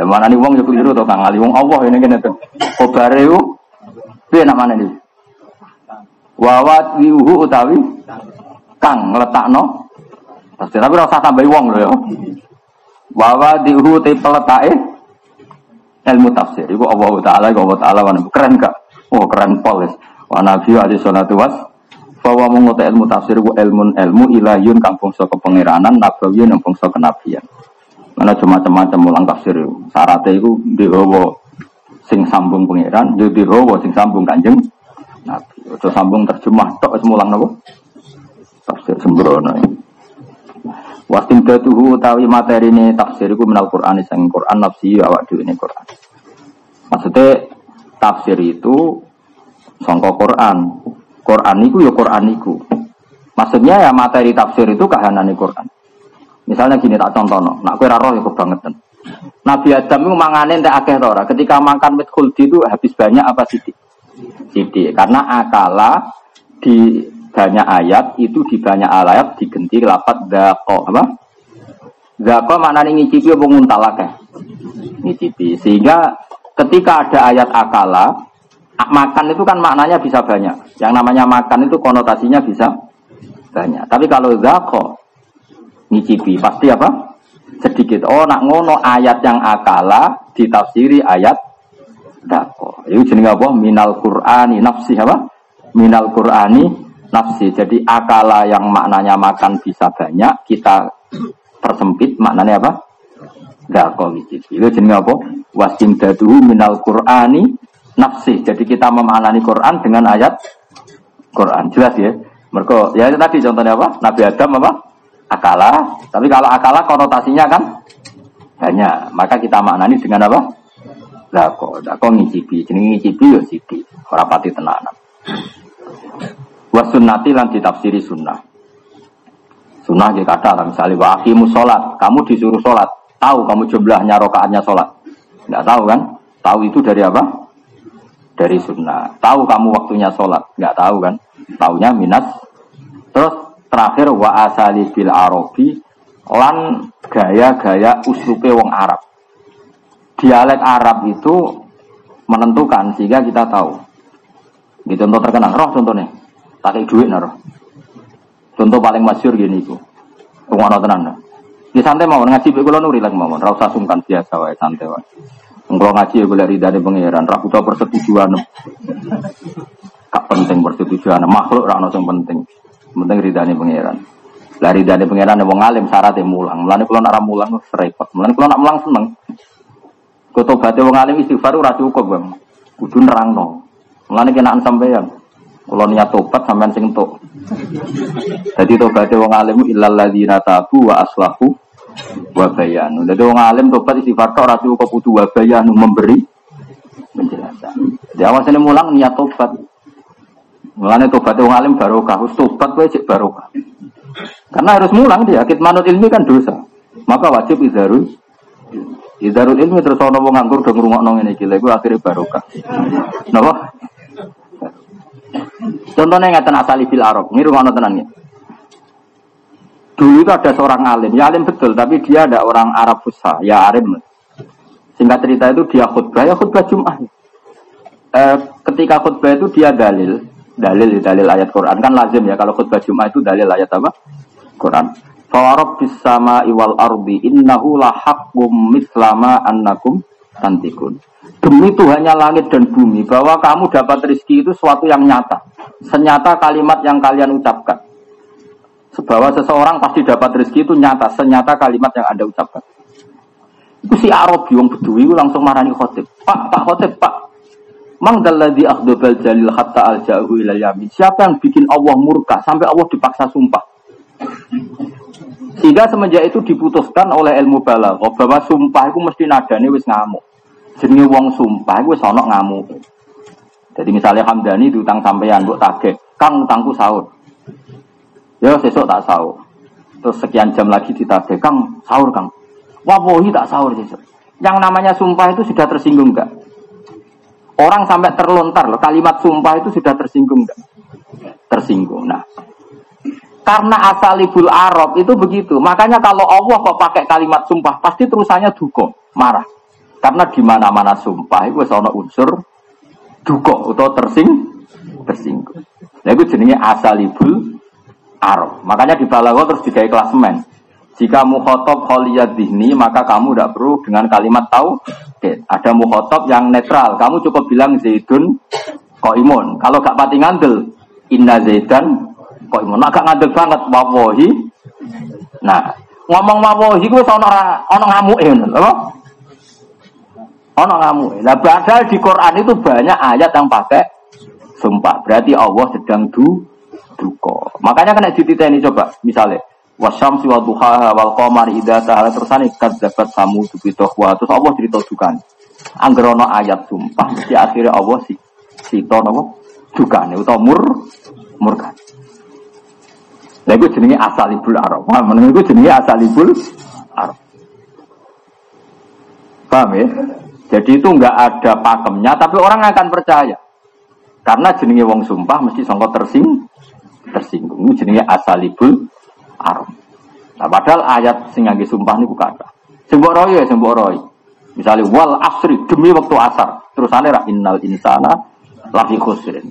Ya mana nih wong ya keliru to Kang Ali wong Allah ini kene tuh. Kobare ku piye namane iki? Wawat wiuhu utawi kang ngletakno Pasti tapi ora usah tambahi wong lho ya. Wawa diuhu te peletake ilmu tafsir. Iku Allah Taala, iku Allah Taala keren gak? Oh keren pol Wa nabi alaihi salatu was bahwa mengote ilmu tafsir ku ilmu ilmu ilayun kang bangsa kepangeranan nabawiyun yang bangsa kenabian. Mana macam-macam mulang tafsir syaratnya itu dihawa sing sambung pangeran, di dihawa sing sambung kanjeng Nabi. Itu sambung terjemah tok semulang nopo tafsir sembrono. Wastim datuhu utawi materi ini tafsir iku minal Qur'an Qur'an nafsi awak dhewe ini Qur'an. Maksudnya tafsir itu sangka Quran. Quran itu ya Quran itu. Maksudnya ya materi tafsir itu kahanane Quran. Misalnya gini tak contoh, no. nak kue raro ya kebangetan. Nabi Adam itu mangane tak akeh tora. Ketika makan mit khuldi itu habis banyak apa sidik? Sidik. Karena akala di banyak ayat itu di banyak ayat digenti lapat dako apa? Dako mana nih ngicipi apa nguntal akeh? Ngicipi. Sehingga ketika ada ayat akala makan itu kan maknanya bisa banyak. Yang namanya makan itu konotasinya bisa banyak. Tapi kalau zako ngicipi pasti apa? Sedikit. Oh nak ngono ayat yang akala ditafsiri ayat zako. Itu jenis apa? Minal Qur'ani nafsi apa? Minal Qur'ani nafsi. Jadi akala yang maknanya makan bisa banyak kita persempit maknanya apa? Zako ngicipi. Itu jenis apa? Wasim datuhu minal Qur'ani nafsi. Jadi kita memaknani Quran dengan ayat Quran. Jelas ya? Mereka, ya itu tadi contohnya apa? Nabi Adam apa? Akala. Tapi kalau akala konotasinya kan banyak. Maka kita maknani dengan apa? Dako. Dako ngicipi. Jadi ngicipi ya sidi. Rapati tenanan. Wasunnati lan ditafsiri sunnah. Sunnah jika ada misalnya wakimu sholat, kamu disuruh sholat, tahu kamu jumlahnya rokaatnya sholat, nggak tahu kan? Tahu itu dari apa? Dari sunnah. Tahu kamu waktunya sholat? Nggak tahu kan? Taunya minus. Terus terakhir wa asali bil arabi lan gaya-gaya uslupe wong Arab. Dialek Arab itu menentukan sehingga kita tahu. Gitu contoh terkenal, roh contohnya. Pakai duit nah roh. Contoh paling masyur gini itu. Rumah tenan. Di santai mau ngaji kula nuri lagi mau, ora usah sungkan biasa wae santai wae. Kalau ngaji ya boleh ridani pangeran, ragu tau persetujuan. Kak penting persetujuan, makhluk rano yang penting. Penting ridani pangeran. Lah ridani pangeran yang ngalim syaratnya mulang. Mulane kalau nak mulang. Mulane kalau nak mulang seneng. Kutobate wong alim istighfar ora cukup, Bang. Kudu nerangno. Mulane kenaan sampeyan. Kalau niat tobat sampean sing entuk. Jadi tobatnya wong alim illal ladzina tabu wa aslahu wabayanu. Jadi orang alim tobat istighfar tok ora cukup kudu wabayanu memberi penjelasan. Jadi awasane mulang niat tobat. Mulane tobat orang alim barokah, harus tobat cek barokah. Karena harus mulang dia, manut ilmi kan dosa. Maka wajib izharul Izharul ilmi terus ana wong nganggur do ngrungokno ngene iki lha iku akhire barokah. Napa? Contohnya ngeten asali bil arab, ngiru ngono tenan. Dulu itu ada seorang alim, ya alim betul, tapi dia ada orang Arab Fusha, ya alim. Singkat cerita itu dia khutbah, ya khutbah Jum'ah. E, ketika khutbah itu dia dalil, dalil dalil ayat Quran kan lazim ya kalau khutbah Jum'ah itu dalil ayat apa? Quran. Fawarob bisama iwal ardi innahu lahakum mislama annakum tantikun. Demi Tuhannya langit dan bumi bahwa kamu dapat rezeki itu suatu yang nyata. Senyata kalimat yang kalian ucapkan bahwa seseorang pasti dapat rezeki itu nyata, senyata kalimat yang Anda ucapkan. Itu si Arab yang bedui langsung marani khotib. Pak, Pak khotib, Pak. Mang dalladhi akhdobal jalil hatta al ja'u ilal yamin. Siapa yang bikin Allah murka sampai Allah dipaksa sumpah? Sehingga semenjak itu diputuskan oleh ilmu balaghah bahwa sumpah itu mesti nadane wis ngamuk. Jenenge wong sumpah itu wis ana ngamuk. Jadi misalnya Hamdani diutang sampean mbok tagih, "Kang utangku sahur." Ya sesuk tak sahur. Terus sekian jam lagi ditagih, Kang, sahur Kang. Wabohi tak sahur sesuk. Yang namanya sumpah itu sudah tersinggung enggak? Orang sampai terlontar loh, kalimat sumpah itu sudah tersinggung enggak? Tersinggung. Nah, karena asalibul Arab itu begitu. Makanya kalau Allah kok pakai kalimat sumpah, pasti terusannya duko, marah. Karena di mana-mana sumpah itu ada unsur duko atau tersing, tersinggung. Nah, itu jenisnya asalibul Arab. Makanya di balago terus kelas klasemen. Jika mukhotob kholiyat dihni, maka kamu tidak perlu dengan kalimat tahu. Ada mukhotob yang netral. Kamu cukup bilang Zaidun koimun. Kalau gak pati ngandel, inna Zaidan Kok imun agak ngadeg banget wawahi. Nah, ngomong wawahi ku ono ora ono ngamuke apa? Ono ngamuke. Lah padahal di Quran itu banyak ayat yang pakai sumpah. Berarti Allah sedang du duka. Makanya kena dititeni coba misalnya Wasyamsi wa duhaha wal qamari idza tahala tersane kadzabat samu bi terus Allah cerita dukan. Anggerono ayat sumpah di akhirnya Allah si sito napa dukane utawa mur murka. Lah iku jenenge asalibul arab. Paham men iku jenenge asalibul arab. Paham ya? Jadi itu enggak ada pakemnya tapi orang akan percaya. Karena jenenge wong sumpah mesti sangka tersing tersinggung. Ini jenenge asalibul haram. Nah, padahal ayat sing ngangge sumpah niku kata. Sing mbok roy ya. Misalnya wal asri demi waktu asar. Terus ra innal insana lafi khusrin.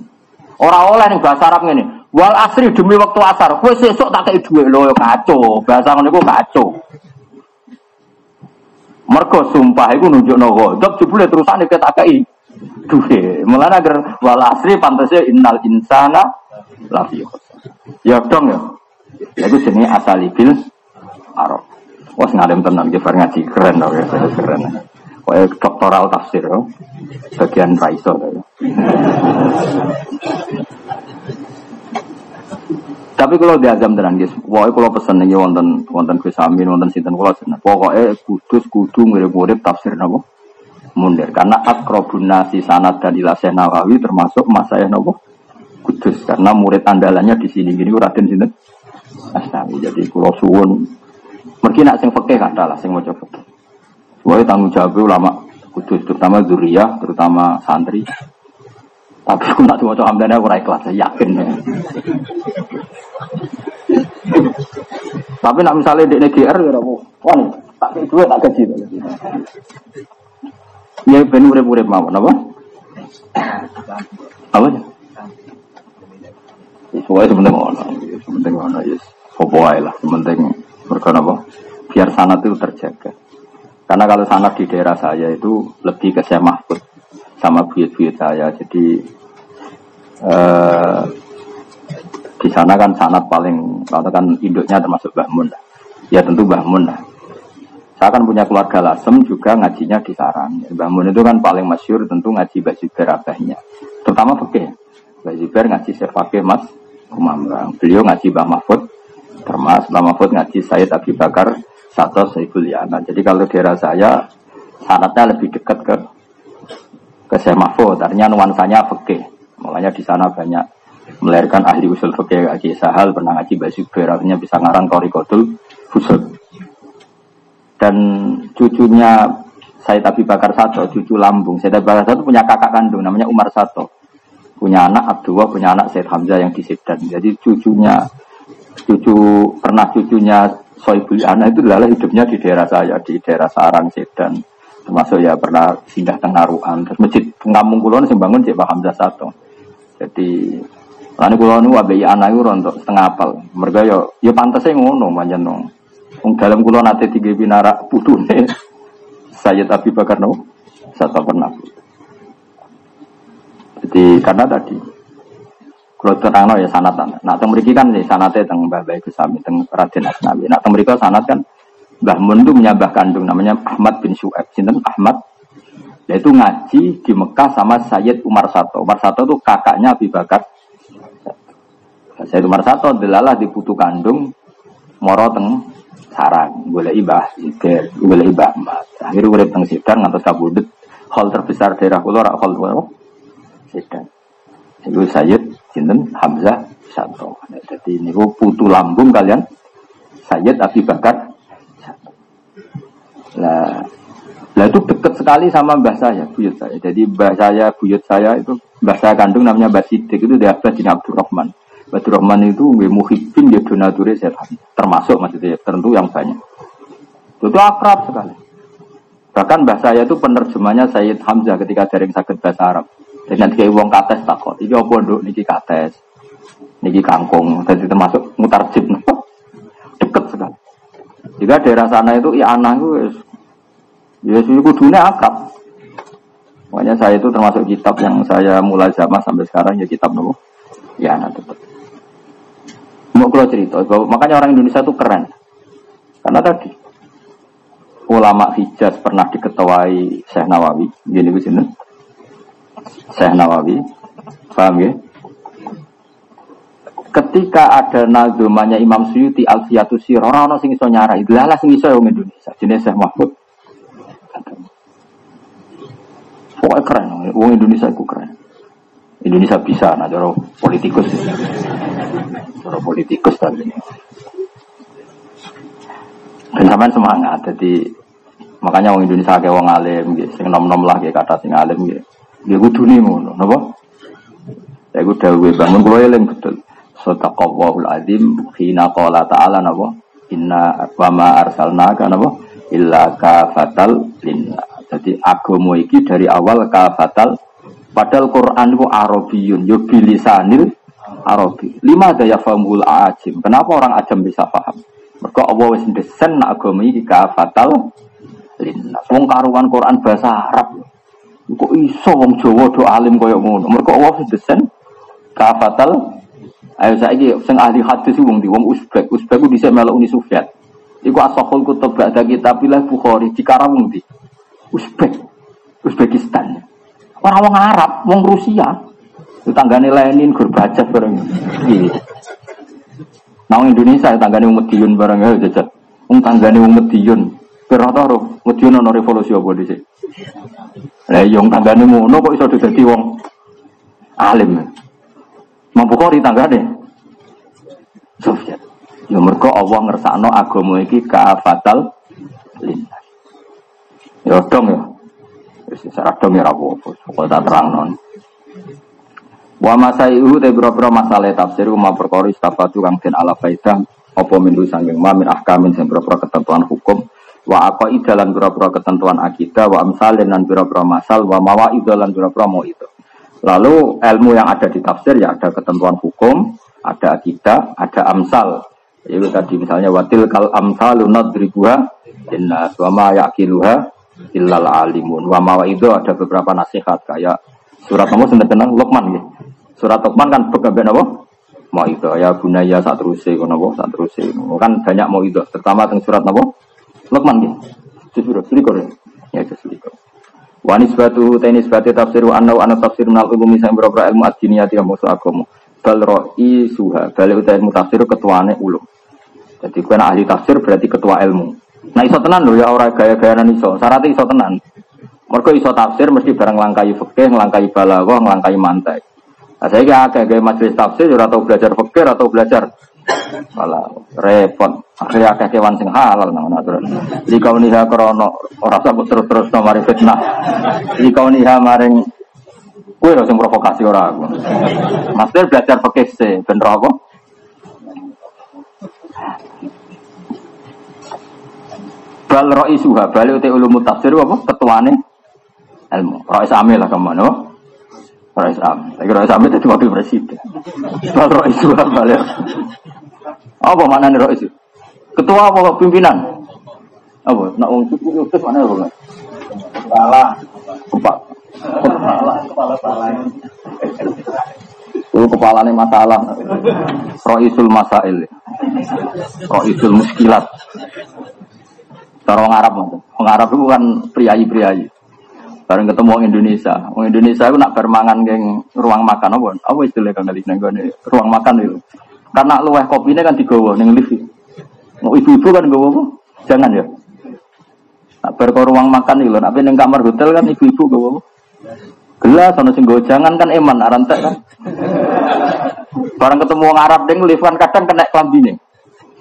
Ora oleh ning bahasa Arab ngene. Wal asri demi waktu asar. Kowe sesuk tak kei dhuwit lho kacau. Bahasa ngono iku kacau. Mergo sumpah iku nunjukno ghadab jebule kita kei duwe. Mulane agar wal asri pantese innal insana lafi. Ya dong ya. Lagu sini asal ibil Arab. Wah, ngadem tenang, kita ngaji keren dong ya, keren. Wah, doktoral tafsir, oh. bagian raiso. Ya. Tapi kalau di azam tenan guys, pokoknya kalau pesen nih wonten wonten Gus Amin, wonten sinten kalau. Pokoknya kudus kudu mirip-mirip tafsir nabo mundir. Karena akrobun nasi sanad dan ilah Nawawi termasuk masa yang nabo kudus. Karena murid andalannya di sini gini Raden sinten Asnawi. Jadi pulau suwun. Mungkin nak sing fakih kan lah sing maca fakih. Wae tanggung jawab ulama kudus terutama zuriyah, terutama santri. Tapi aku nak maca hamdane aku ora ikhlas, yakin. Tapi nak misalnya di NGR ya rabu, wah tak duit tak gaji. Ya ben urip-urip mawon apa? Apa ya? Semuanya sebenarnya ngono, sebenarnya ngono yes. Apa lah, penting mereka apa? Biar sanat itu terjaga. Karena kalau sanat di daerah saya itu lebih ke saya mahfud sama buyut-buyut saya. Jadi eh, di sana kan sanat paling, kalau kan induknya termasuk Mbah Mun. Ya tentu Mbah Mun lah. Saya kan punya keluarga Lasem juga ngajinya di Sarang. Mbah Mun itu kan paling masyur tentu ngaji Mbak Zubair abahnya. Terutama fikih. Mbak ngaji Fakih Mas Kumamrang. Beliau ngaji Mbah Mahfud termasuk Mbah Mahfud ngaji Said Abi Bakar satu Saiful Yana. Jadi kalau daerah saya sanatnya lebih dekat ke ke Syekh Mahfud. Artinya nuansanya fikih. Makanya di sana banyak melahirkan ahli usul fikih Haji Sahal pernah ngaji Basuber artinya bisa ngarang Torikotul Usul. Dan cucunya Said Abi Bakar Sato, cucu lambung. Said Abi Bakar Sato punya kakak kandung namanya Umar Sato. Punya anak Abdullah, punya anak Said Hamzah yang di Sedan. Jadi cucunya cucu pernah cucunya Soibul Ana itu adalah hidupnya di daerah saya di daerah Sarang Sedan. Termasuk ya pernah singgah tengaruan terus masjid ngampung kulon sing bangun Cek Hamzah satu jadi lalu kulon itu wabai anak itu untuk setengah apal. Mereka yo yo pantasnya ngono manjan nong dalam kulon nanti tiga binara nih saya tapi bakar no? Satu pernah jadi karena tadi kalau terang ya sanatan. Nah, teng mriki kan ya sanate teng Mbah Baik Sami teng Raden Asnawi. Nah, teng mriki sanat kan Mbah Mun itu menyabah kandung namanya Ahmad bin Syu'aib. Sinten Ahmad yaitu ngaji di Mekah sama Sayyid Umar Sato. Umar Sato itu kakaknya Abi Bakar. Sayyid Umar Sato adalah di putu kandung moro teng sarang boleh ibah Zidir, boleh ibah. Akhirnya urip teng Sidar ngantos kabudut. Hal terbesar daerah rak hal Sidar. Itu Sayyid Sinten Hamzah Santo. Nah, jadi ini putu lambung kalian Sayyid Abi Bakar Nah, lah itu dekat sekali sama mbah saya, buyut saya. Jadi mbah saya, buyut saya itu mbah saya kandung namanya Mbah Sidik itu dia Abbas bin Abdurrahman. Abdurrahman itu nggih muhibbin dia setan. Termasuk maksudnya tentu yang banyak. Itu akrab sekali. Bahkan mbah saya itu penerjemahnya Sayyid Hamzah ketika jaring sakit bahasa Arab. Dengan kayak uang kates takut. Iki apa nduk niki kates. Niki kangkung. Jadi termasuk mutar jib. Deket sekali. Jika daerah sana itu ya anak itu ya sudah kudunya akap. Makanya saya itu termasuk kitab yang saya mulai zaman sampai sekarang ya kitab nopo. Ya anak tetap. Mau kalau cerita, makanya orang Indonesia itu keren. Karena tadi ulama Hijaz pernah diketuai Syekh Nawawi, gini sini. Syekh Nawawi, paham ya? Ketika ada nazumanya Imam Suyuti Alfiyatus Sir, orang-orang sing iso nyarai, lah sing iso yang Indonesia, jenis Syekh Mahfud. Pokoknya keren, wong Indonesia itu keren. Indonesia bisa, nah cara politikus. Cara politikus tadi. Dan sampean semangat, jadi makanya wong Indonesia kayak wong alim, gitu, sing nom-nom lah kayak kata sing alim, gitu. Dia kudu nih ngono, napa? Ya gue dawuh bangun kulo eling betul. Sadaqallahul azim hina qala ta'ala napa? Inna wa ma arsalnaka napa? Illa kafatal linna. Jadi agama iki dari awal kafatal Padahal Quran itu Arabiyun, yo bilisanil Arabi. Lima daya famul ajim. Kenapa orang ajam bisa paham? Mereka Allah wis desen agama iki kafatal linnas. Wong karuan Quran bahasa Arab. Kok iso wong Jawa do alim koyo ngono. Mereka Allah wis desen kafatal Ayo saiki sing ahli hadis wong di wong Uzbek. Uzbek ku dhisik melok Uni Soviet. Iku asahul kutub ba'da kitabillah Bukhari di Karawung di Uzbek. Uzbekistan. Orang wong Arab, wong Rusia. Tanggane Lenin, Gorbachev bareng. Iya. Nah, Indonesia tanggane wong Medion bareng ya jajat. Wong tanggane wong Medion. Kira ta ro, Medion ono revolusi apa dhisik. Lah iya, tanggane ngono kok iso dadi wong alim. Mampu kok di tanggane. Soviet. Ya mergo Allah ngersakno agama iki kaafatal linnas. Ya dong ya. Wis seragam ya apa-apa, pokoke tak terang non. Wa masaihu te boro-boro masalah tafsir ma perkara istafatu kang den ala faidah apa mindu sanging ma min ahkamin sing boro-boro ketentuan hukum wa aqaid dalan boro-boro ketentuan akidah wa amsalin lan boro-boro masal wa mawaid lan boro-boro mau itu. Lalu ilmu yang ada di tafsir ya ada ketentuan hukum, ada akidah, ada amsal. Itu tadi misalnya watil kal amsalu nadribuha inna wa ma yaqiluha illal alimun. Wa mawa itu ada beberapa nasihat kayak surat nomor sudah tenang Luqman ya. Surat Luqman kan begaben apa? Mau itu ya bunaya saat terus apa saat terus kan banyak mau itu terutama tentang surat apa? Luqman ya. Justru selikur ya. Ya selikur. Wanis batu tenis batu tafsiru anau anu tafsir minal ulumi sang berapa ilmu adiniyati yang musuh agama. Bal roi suha. Bal utai ilmu tafsir ketuane ulum. Jadi kena ahli tafsir berarti ketua ilmu. Nah iso tenan lho ya orang gaya-gayanan iso. Syaratnya iso tenan. Mereka iso tafsir mesti bareng langkai fikih, langkai balaghah, langkai mantai. Nah, saya kira gaya majelis tafsir ora tau belajar fikih atau belajar malah repot. Akhirnya akeh kewan sing halal nang aturan. Di kau krono ora usah terus-terus no mari fitnah. Di kau maring kue harus provokasi orang aku. Maksudnya belajar fikih sih, bener apa? Bal roi suha, bal uti ulumu tafsir apa? Ketuane ilmu. Roi sami lah ke mana? Roi sami. Lagi roi sami jadi wakil presiden. Bal roi suha, bal Apa mana nih roi Ketua apa pimpinan? Apa? Nak uang cukup itu mana apa? Kepala. Kepala. Kepala. Kepala. Kepala. Itu kepalanya masalah. Roisul masail. Roisul muskilat. Cara orang Arab Orang Arab itu kan priayi-priayi. Bareng ketemu orang Indonesia. Orang Indonesia itu nak bermangan geng ruang makan apa? Apa istilah kang kali nih ruang makan itu. Karena luweh kopinya kan digawa neng lift. Mau ibu-ibu kan gawa apa? Jangan ya. Nak ber ruang makan itu, nak neng kamar hotel kan ibu-ibu gawa apa? Gelas ana sing jangan kan eman arantek kan. Bareng ketemu orang Arab neng lift kan kadang kena klambine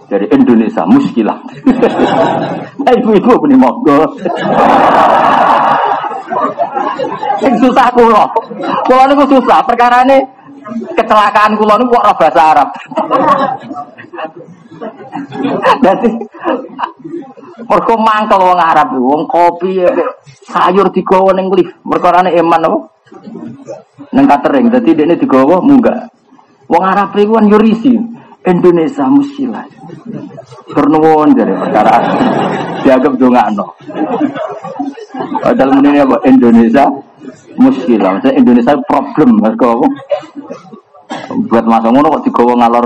dari Indonesia muskilah. ibu-ibu punya monggo. Yang susah kulo. Kulo niku susah perkara ini kecelakaan kulo niku kok bahasa Arab. Jadi mergo mangkel wong Arab wong kopi sayur digawa ning lift. Perkarane eman apa? Neng catering. Dadi dekne digawa munggah. Wong Arab iku kan yurisi. Indonesia musilah. Bernuwun jadi perkara dianggap no. Padahal ini apa Indonesia musilah. Maksudnya Indonesia problem mas kau Buat masa ngono kok digawa ngalor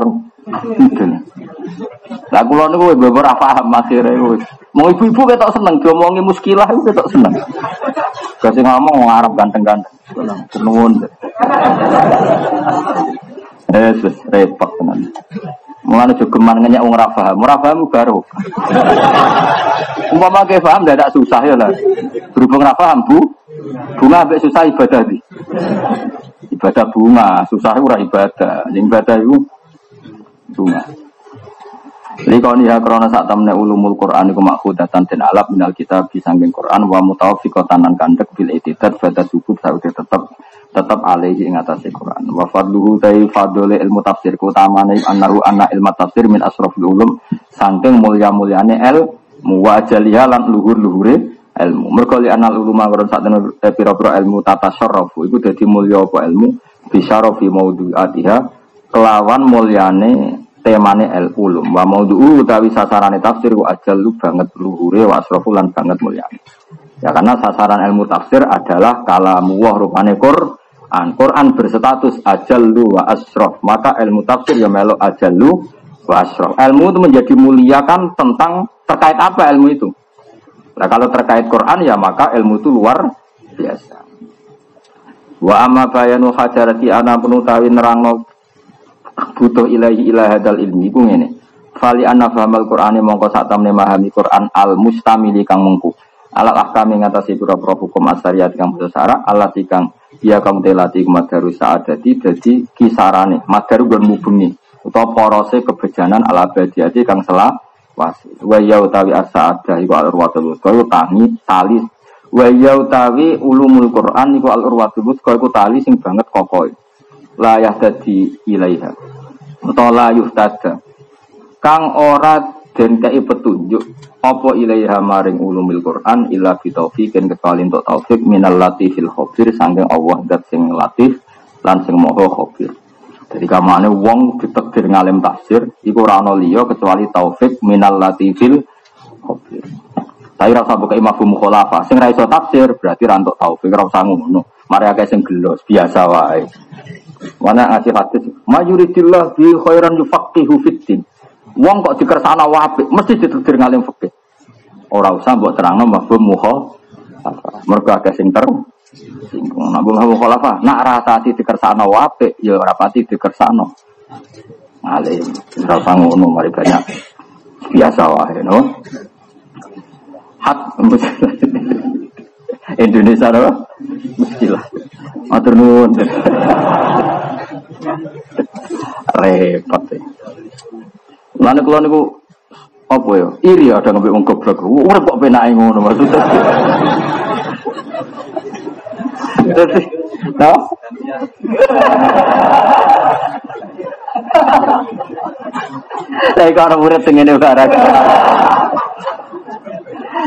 Lah kula niku beberapa paham akhire wis. Mau ibu-ibu ketok seneng diomongi muskilah iku ketok seneng. Kasih ngomong ngarep ganteng-ganteng. Nuwun. Eh, repot tenan. Mulane jogeman ngenyak wong ora paham. Ora paham baru. Umpama ke paham tidak susah ya lah. Berhubung ora paham, Bu. Bunga ambek susah ibadah di. Ibadah bunga, susah ora ibadah. Yang ibadah itu bunga. Kalau nih krono saat temen ulumul Quran itu makhudatan dan alap minal kita disangking Quran wa mutawafikotan dan kandek bil etidat pada subuh saudi tetap tetap alaihi ing atase Quran. Wa fadluhu tai fadole ilmu tafsir kutamane annahu anna ilmu tafsir min asrafil ulum saking mulya-mulyane el muwajaliha lan luhur-luhure ilmu. Mergo li anal uluma karo sak eh, pira-pira ilmu tata syarrafu iku dadi mulya apa ilmu bisyarafi maudhu'atiha kelawan mulyane temane el ulum wa maudhu utawi sasarane tafsir wa lu banget luhure wa asraful lan banget mulia ya karena sasaran ilmu tafsir adalah kalamu rupane Quran Quran berstatus lu wa asraf maka ilmu tafsir ya melo lu wa asraf ilmu itu menjadi mulia kan tentang terkait apa ilmu itu? Nah kalau terkait Quran ya maka ilmu itu luar biasa. Wa amma bayanu hajarati ana penutawi nerangno butuh ilahi ilah hadal ilmi. Ku ngene. Fali anna fahamal qur'ani mongko sak tamne memahami Quran al mustamili kang mengku. Alat ahkami ngatasi pura-pura hukum asariat kang sara alat kang dia kamu telati kumadaru saadati dadi kisarane. Madaru gon mubengi utawa porose kebejanan ala abadiyati kang selah wasi wa ya utawi asaada iku al urwatul wusta tangi tali. Wa utawi ulumul Quran iku al urwatul wusta iku tali sing banget kokoh layah dadi ilaiha. Atau layuh tada kang ora den kei petunjuk apa ilaiha maring ulumil Quran illa bitaufiqin kecuali untuk taufik minal latifil khabir sangking Allah dat sing latif lan sing moho khabir jadi kamane wong ditakdir ngalim tafsir iku ora ana liya kecuali taufik minal latifil khabir tapi rasa buka imam mukhalafa sing ra iso tafsir berarti ra entuk taufik ra usah ngono. Mari akeh sing gelos biasa wae. Mana ngasih hadis, mayuridillah bi khairan yufaqihu fiddin. Wong kok dikersana wae mesti ditetir ngalim fikih. Ora usah mbok terangno mafhum muha. Mergo akeh sing ter singgung. Nak mbok khalafa, nak rasati dikersana wae ya ora pati dikersano. Ngalim, ora usah ngono mari banyak. Biasa wae no. Hak Indonesia apa? Muskilah. Matur nuwun. Repot. Lan kula niku apa ya? Iri ada ngombe wong goblok. Urip kok penake ngono maksudnya. Dadi, no? Saya kalau murid tengene barang.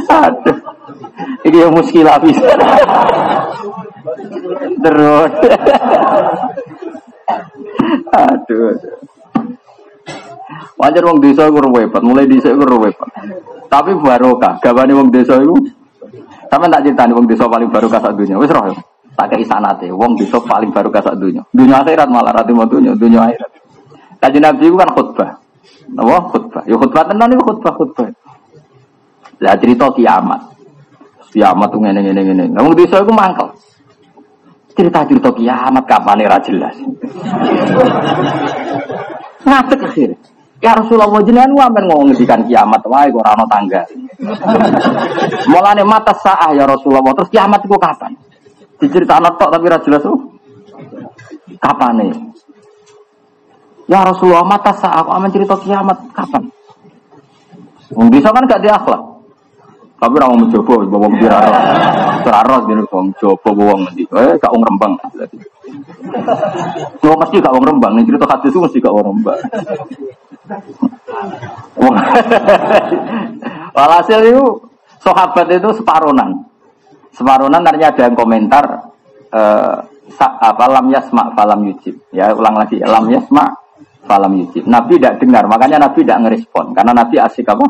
Aduh. Ini yang muskilah bisa. Terus. Aduh. Wajar wong desa iku repot, mulai desa iku repot. Tapi barokah, gawane wong desa iku Sama tak nih wong desa paling barokah sak dunia. Wis roh. Tak kei sanate, wong desa paling barokah sak dunia. Dunia akhirat malah rati mau dunia, dunia akhirat. Kaji Nabi kan khutbah. Napa khutbah? Ya khutbah tenan itu khutbah khutbah. Lah cerita kiamat. Kiamat tuh ngene ngene ngene. Wong desa iku mangkel. Cerita-cerita kiamat kapan ora jelas. Ngatek akhir. Ya Rasulullah jenengan wamen ngomong ngendikan kiamat wae kok ora ana tangga. Mulane mata saah ya Rasulullah terus kiamat itu kapan? Diceritakno tok tapi ora jelas. Kapan nih? Ya Rasulullah mata saah kok aman cerita kiamat kapan? Wong bisa kan gak diakhlak. Tapi ora mau mencoba wong kira Seraros dene wong coba wong ngendi. Eh gak wong Wong mesti gak wong Rembang, ning cerita hadis mesti gak wong Rembang. Walhasil itu sahabat itu separonan. Separonan artinya ada yang komentar eh, apa lam yasma falam yujib. Ya ulang lagi lam yasma falam yujib. Nabi tidak dengar, makanya Nabi tidak ngerespon karena Nabi asik apa?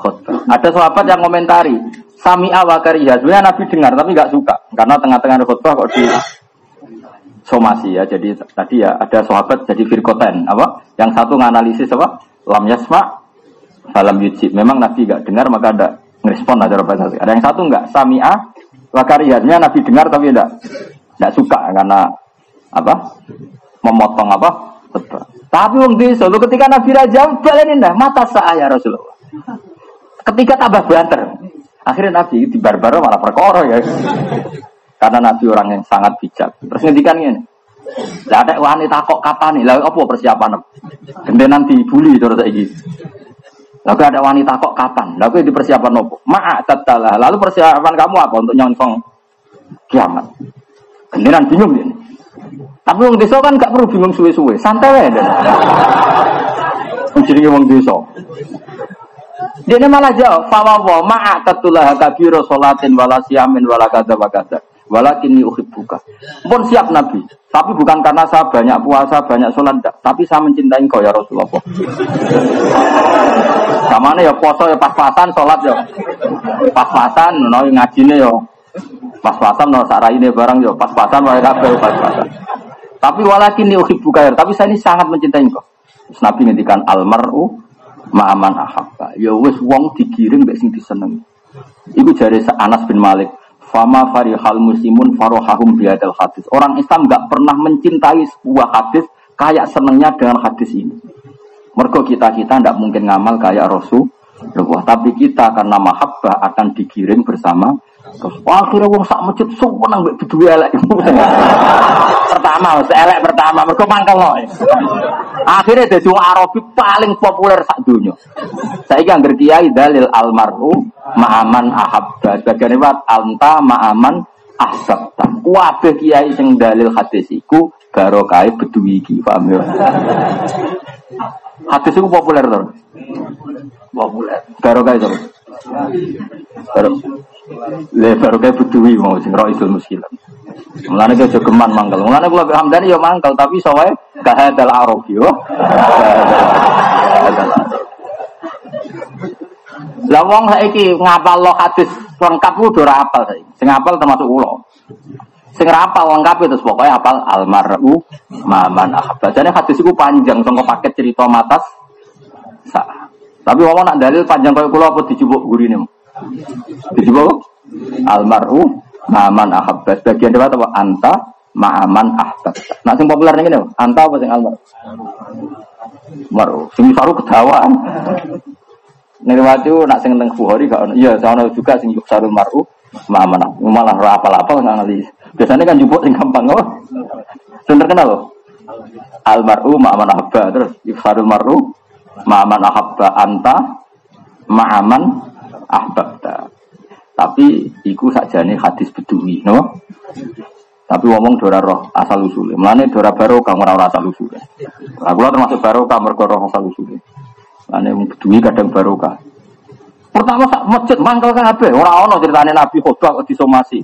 khutbah. Ada sahabat yang komentari, Sami awakariha. Sebenarnya Nabi dengar tapi nggak suka karena tengah-tengah khutbah kok di somasi ya. Jadi tadi ya ada sahabat jadi firkoten apa? Yang satu nganalisis apa? Lam yasma, salam yujib. Memang Nabi gak dengar maka ada ngerespon ada bahasa. Ada yang satu enggak sami'ah wakarihatnya Nabi dengar tapi enggak enggak suka karena apa? Memotong apa? Tebak. Tapi wong desa ketika Nabi Raja balenin dah mata saya Rasulullah. Ketika tambah banter. Akhirnya Nabi di barbar malah perkara ya. Karena Nabi orang yang sangat bijak. Terus ini. Lah ada wanita kok kapan nih? Lah apa persiapan? Gendenan dibully terus saiki. Lalu ada wanita kok kapan? Lalu di persiapan nopo? Ma'a tatalah. Lalu persiapan kamu apa untuk nyongsong kiamat? Gendenan bingung ini. Tapi wong desa kan gak perlu bingung suwe-suwe, santai wae. Jadi wong desa. Dia malah jawab, fawawa ma'a tatulah kabiro solatin wala siamin wala kada wa. Walakin buka. Pun siap Nabi. Tapi bukan karena saya banyak puasa, banyak sholat. Tapi saya mencintai kau ya Rasulullah. Sama ya poso ya pas-pasan, sholat ya pas-pasan. No, ngaji ya pas-pasan. No, ini barang ya pas-pasan. pas-pasan. Tapi walakin buka ya. Tapi saya ini sangat mencintai kau. Nabi ngendikan almaru ma'aman ahabba. Ya wis wong digiring mbek sing disenengi. Iku jare Anas bin Malik. Fama farihal muslimun farohahum biadal hadis. Orang Islam nggak pernah mencintai sebuah hadis kayak senengnya dengan hadis ini. Mergo kita kita tidak mungkin ngamal kayak Rasul. Tapi kita karena mahabbah akan digiring bersama Terus akhirnya wong sak masjid seneng mbek bedu elek. pertama, elek pertama mergo mangkel loh. Akhirnya dadi wong Arabi paling populer sak donya. Saiki anggere kiai dalil almaru ma'aman ahabba. Sebagian riwayat anta ma'aman ahbabta. Kabeh kiai sing dalil hadis iku barokah bedui iki, paham ya? Hadis iku populer to. Populer. Barokah. Barokah. Le baru kayak bedui mau sing roh isul muskilan. Mulane ke jogeman mangkel. Mulane kula hamdani ya mangkel tapi sowae kahadal arab yo. Lah wong saiki ngapal lo hadis lengkap ku ora apal saiki. Sing apal termasuk kula. Sing apal lengkap itu pokoknya apal almaru maman ahabba. Jadi hadis itu panjang sangka paket cerita matas. Tapi wong nak dalil panjang kaya kula apa dijupuk gurine. Dijupuk almaru maman ahabba. Bagian dewa apa anta ma'aman ahbab. Nah sing populer nih anta apa sing almar? Maru. Sing saru kedawaan. Nirwaju nak sing teng Bukhari gak ono. Iya, saya juga sing sarul maru ma'aman. Malah ora apal-apal analis. Biasanya kan jupuk sing gampang oh. Sing terkenal loh. Almaru ma'aman ahabba terus yufsarul maru ma'aman ahabba anta ma'aman ahbabta. Tapi iku sakjane hadis bedui, no? Tapi ngomong dora roh asal usulnya. Mulane dora baru kamu ora asal usulnya. Lah termasuk baru kamu roh asal usulnya. Mulane bedui kadang barokah. Pertama sak masjid mangkel kabeh, ora ana critane Nabi khotbah kok disomasi.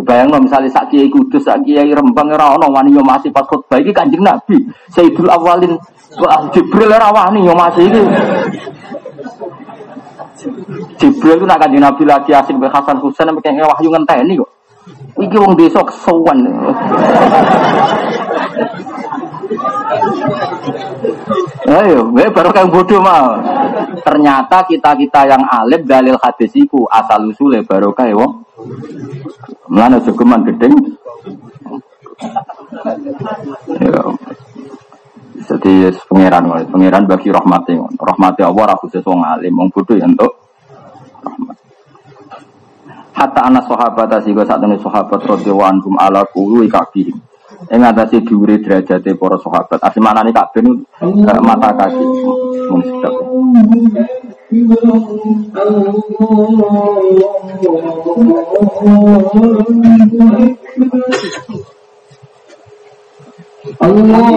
Bayangno misalnya sak kiai kudus, sak kiai rembang ora ana wani masih pas khotbah iki Kanjeng Nabi. Sayyidul Awalin Jibril ora wani masih iki. Jibril itu nak kanjeng Nabi lagi asik be Hasan Husain sampai kayak wahyu ngenteni kok. Iki wong desa kesuwen. Ayo, gue baru kayak bodoh mah. Ternyata kita kita yang alim dalil hadis iku asal usule baru kayak wong. Mana cukuman gedeng. Ya. Jadi pangeran, pangeran bagi rahmati, rahmati Allah, aku sesuatu alim, wong bodoh ya untuk. Hatta anak sahabat asiko saat ini sahabat anhum ala kulu kabihim. yang ngatasi diuri derajate para sahabat. Asli mana nih kak ben mata kaki. Mumsidak Allah.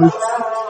Mm-hmm.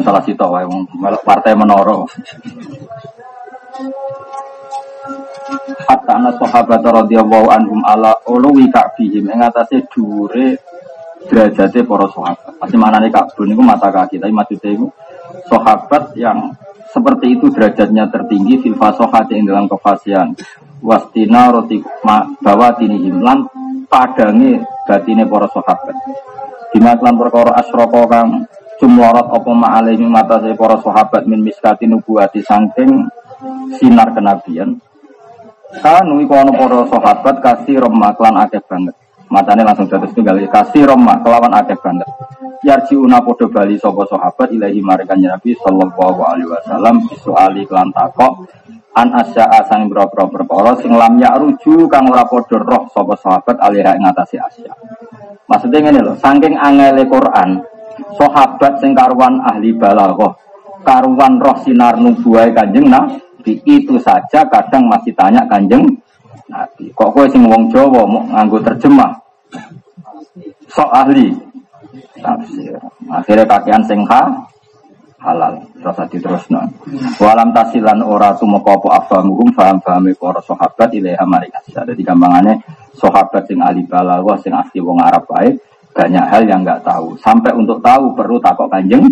Dan salah sito wae melak partai menoro. Hatta anak sahabat radhiyallahu anhum ala uluwi ka'bihim. Ing atase dhuwure derajate para sahabat. Pasti manane kabun niku mata kaki, tapi maksudnya itu sahabat yang seperti itu derajatnya tertinggi fil fasohati yang dalam kefasihan. Wastina roti bawa tinihim. Lan padange batine para sahabat. Bima perkara asroko kang jumlorot apa ma'alaihi mata para sahabat min miskati nubuati sangking sinar kenabian. Kanu iku ana para sahabat kasih remah klan akeh banget. Matane langsung jatuh tunggal kasih remah kelawan akeh banget. Yarjiuna podo bali sapa sahabat ilahi marikan Nabi sallallahu alaihi wasallam bisuali klan takok an asya asang boro-boro perkara sing lam ruju kang ora padha roh sapa sahabat alira ing atase asya. Maksudnya ini loh, saking angele Quran, sahabat sing karuan ahli balaghah, karuan roh sinar nubuai kanjeng Nabi itu saja kadang masih tanya kanjeng Nabi. Kok kowe sing wong Jawa mau nganggo terjemah? Sok ahli tafsir. Akhirnya kakean sing ha, halal terus no. walam tasilan ora tumeka apa afamuhum faham fahame para sahabat ilaiha marika jadi gampangannya sahabat sing ahli balaghah sing asli wong Arab baik banyak hal yang nggak tahu sampai untuk tahu perlu takok kanjeng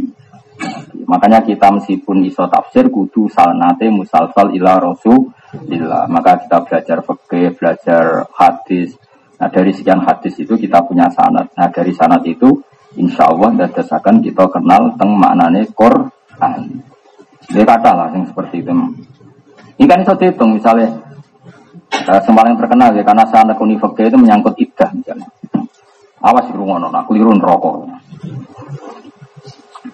makanya kita meskipun iso tafsir kudu salnate musalsal ila rasulillah maka kita belajar fikih belajar hadis nah dari sekian hadis itu kita punya sanad nah dari sanad itu insya Allah dadasakan kita kenal teng maknane Quran. Dia kata lah yang seperti itu. Ini kan itu hitung misalnya uh, yang terkenal ya karena sana kunifaknya itu menyangkut idah misalnya. Awas rungono, aku liru rokok.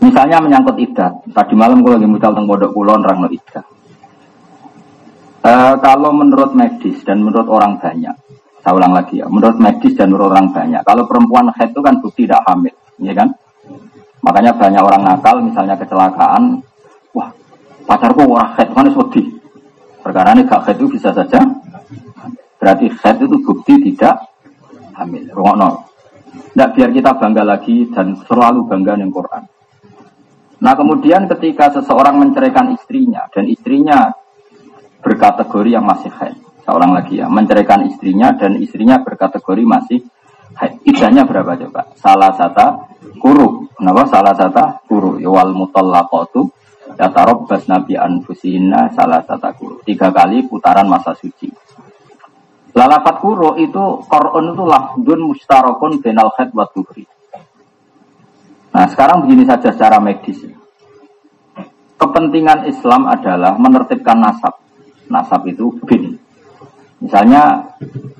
Misalnya menyangkut idah. Tadi malam gue lagi mucal tentang bodoh kulon orang idah. Uh, kalau menurut medis dan menurut orang banyak, saya ulang lagi ya, menurut medis dan menurut orang banyak, kalau perempuan head itu kan bukti tidak hamil ya kan? Makanya banyak orang nakal, misalnya kecelakaan, wah pacarku orang head mana sodi. Perkara ini gak head itu bisa saja. Berarti head itu bukti tidak hamil. Rungokno. Tidak biar kita bangga lagi dan selalu bangga dengan Quran. Nah kemudian ketika seseorang menceraikan istrinya dan istrinya berkategori yang masih head. seorang lagi ya, menceraikan istrinya dan istrinya berkategori masih haid. Idahnya berapa coba? Salah satu kuru. Kenapa salah satu kuru? Ya, wal mutallaqatu bas nabi anfusina salah satu kuru. Tiga kali putaran masa suci. Lalafat kuru itu Quran itu lafdun mustarokun benal haid wa Nah sekarang begini saja secara medis. Kepentingan Islam adalah menertibkan nasab. Nasab itu bin. Misalnya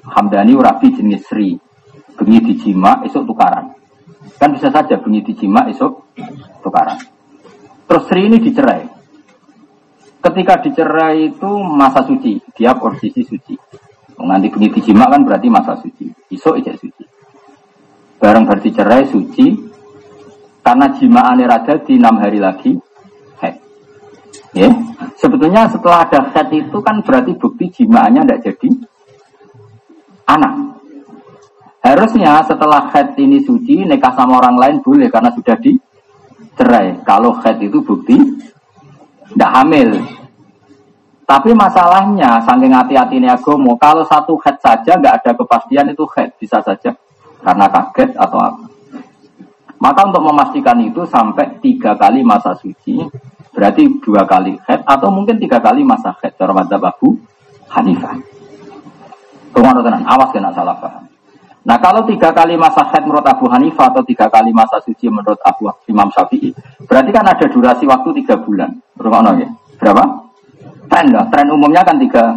Hamdani Urabi jenis Sri. Bengi dijima, esok tukaran. Kan bisa saja bengi dijima, esok tukaran. Terus Sri ini dicerai. Ketika dicerai itu masa suci. Dia posisi suci. Nanti bengi dijima kan berarti masa suci. Esok ijek suci. Bareng berarti cerai suci, karena jimaannya raja di enam hari lagi head. Ya, sebetulnya setelah ada head itu kan berarti bukti jimaannya tidak jadi anak. Harusnya setelah head ini suci, nikah sama orang lain boleh karena sudah dicerai. Kalau head itu bukti tidak hamil. Tapi masalahnya, saking hati-hati ini agomo, kalau satu head saja nggak ada kepastian itu head bisa saja karena kaget atau apa. Maka untuk memastikan itu sampai tiga kali masa suci, berarti dua kali head atau mungkin tiga kali masa head. Cara madzhab Abu Hanifah. Tunggu tenang, awas kena salah paham. Nah kalau tiga kali masa head menurut Abu Hanifah atau tiga kali masa suci menurut Abu Imam Syafi'i, berarti kan ada durasi waktu tiga bulan. Berapa ya? Berapa? Tren lah. Tren umumnya kan tiga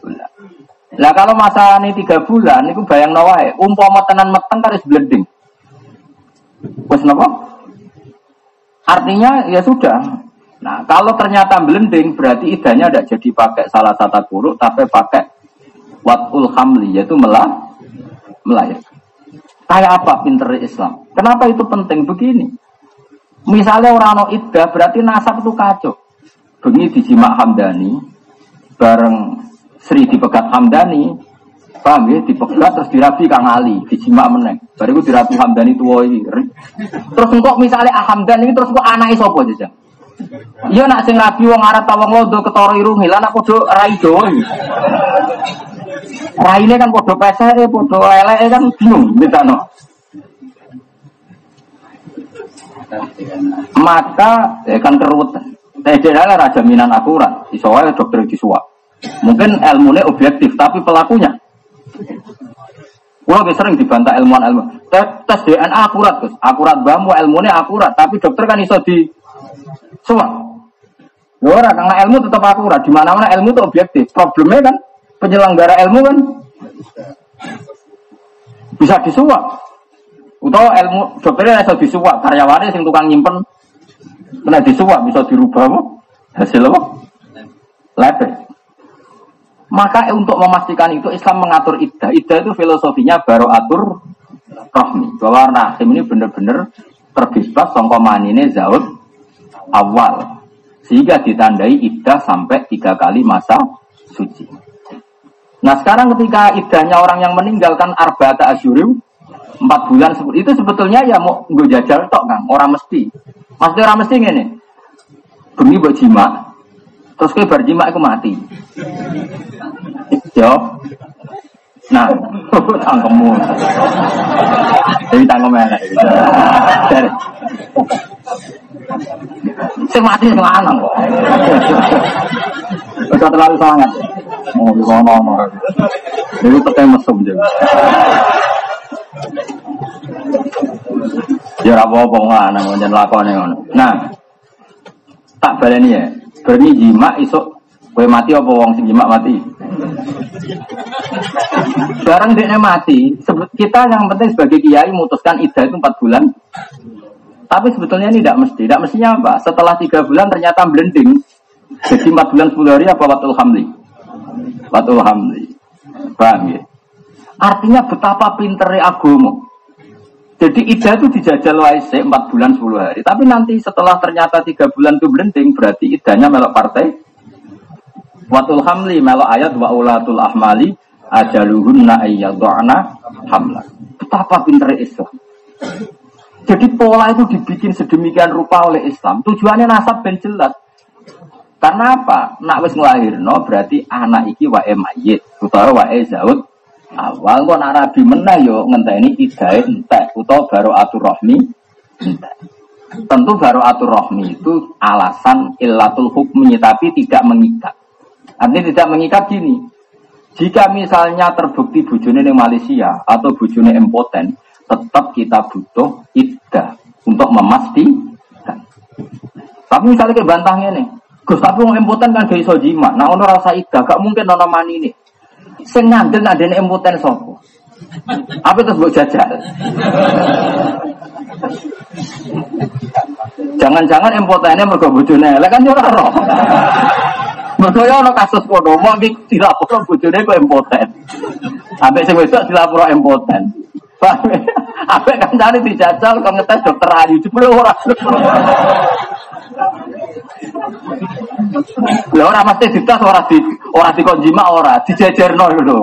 bulan. Nah kalau masa ini tiga bulan, itu bayang nawai. Umpama tenan meteng harus blending. Wes nopo? Artinya ya sudah. Nah, kalau ternyata blending berarti idahnya tidak jadi pakai salah satu buruk tapi pakai watul hamli yaitu melah melahirkan. Kayak apa pinter Islam? Kenapa itu penting begini? Misalnya orang no iddah berarti nasab itu kacau. Bengi dijima Hamdani bareng Sri dipegat Hamdani Paham ya? Dipegat terus dirabi Kang Ali, dijima meneng. Bariku dirabi Hamdan itu woi. Terus engkau misalnya Hamdan ini terus kok anak sapa aja? Iya nak sing rabi wong arep tawang londo ketara irunge, lah nak padha rai Jawa. Raine kan padha peseke, padha eleke kan bingung ditano. Maka ya kan keruwetan. Tidak ada raja minan akurat, iso dokter disuap. Mungkin ilmunya objektif, tapi pelakunya Wah, sering dibantah ilmuwan ilmu. Tes, DNA akurat, Gus. Akurat ilmu ilmunya akurat, tapi dokter kan iso di suap. Ora, karena ilmu tetap akurat. Di mana-mana ilmu itu objektif. Problemnya kan penyelenggara ilmu kan bisa disuap. Utawa ilmu dokternya iso disuap, karyawannya sing tukang nyimpen kena disuap bisa dirubah apa? Hasil apa? Maka untuk memastikan itu Islam mengatur iddah. Iddah itu filosofinya baru atur rohmi. Bahwa rahim ini benar-benar terbebas songko manine zaud awal. Sehingga ditandai iddah sampai tiga kali masa suci. Nah sekarang ketika iddahnya orang yang meninggalkan arba'ata asyurim, empat bulan itu sebetulnya ya mau gue jajal tok kan orang mesti maksudnya orang mesti ini bumi buat jima terus gue berjima aku mati Jawab. Nah, tangkemu. Jadi tangkem enak. Saya mati sing lanang kok. Terlalu sangat. Oh, di kono ono. Itu tetep mesum jadi. Ya ora apa-apa lanang njen lakone ngono. Nah, tak baleni ya. Berni jima isuk Kue mati apa wong sing jimak mati? Barang dia mati, kita yang penting sebagai kiai memutuskan idah itu empat bulan. Tapi sebetulnya ini tidak mesti. Tidak mestinya apa? Setelah tiga bulan ternyata blending. Jadi empat bulan sepuluh hari apa waktu hamli? Waktu hamli. Paham ya? Artinya betapa pinternya agomo. Jadi ida itu dijajal waise empat bulan sepuluh hari. Tapi nanti setelah ternyata tiga bulan itu blending, berarti idahnya melok partai Watul hamli melo ayat wa ulatul ahmali ajaluhunna ayyadhana hamla. Betapa pintar Islam. Jadi pola itu dibikin sedemikian rupa oleh Islam. Tujuannya nasab ben jelas. Karena apa? Nak wis nglahirno berarti anak iki wae mayit utawa wae zaud awal kok nak rabi meneh yo ngenteni idae entek utawa baru atur rohmi entek. Tentu baru atur rohmi itu alasan illatul hukmi tapi tidak mengikat. Artinya tidak mengikat gini. Jika misalnya terbukti bujune di Malaysia atau bujune impoten, tetap kita butuh iddah untuk memastikan. Tapi misalnya kayak bantahnya nih, Gus tapi wong impoten kan gak iso jima. Nah ono rasa ida, gak mungkin ono mani ini. Sing ngandel nadene impoten sapa? Apa terus mbok jajal? Jangan-jangan impotennya mergo bojone elek kan yo ora roh. Mergo yo ono kasus kono, mau iki dilapor bojone kok impoten. Sampai sing wedok dilapor impoten. Apa kan cari dijajal kok ngetes dokter Ayu jebule ora. Lah ora mesti ditas ora di ora dikonjima ora dijejerno lho.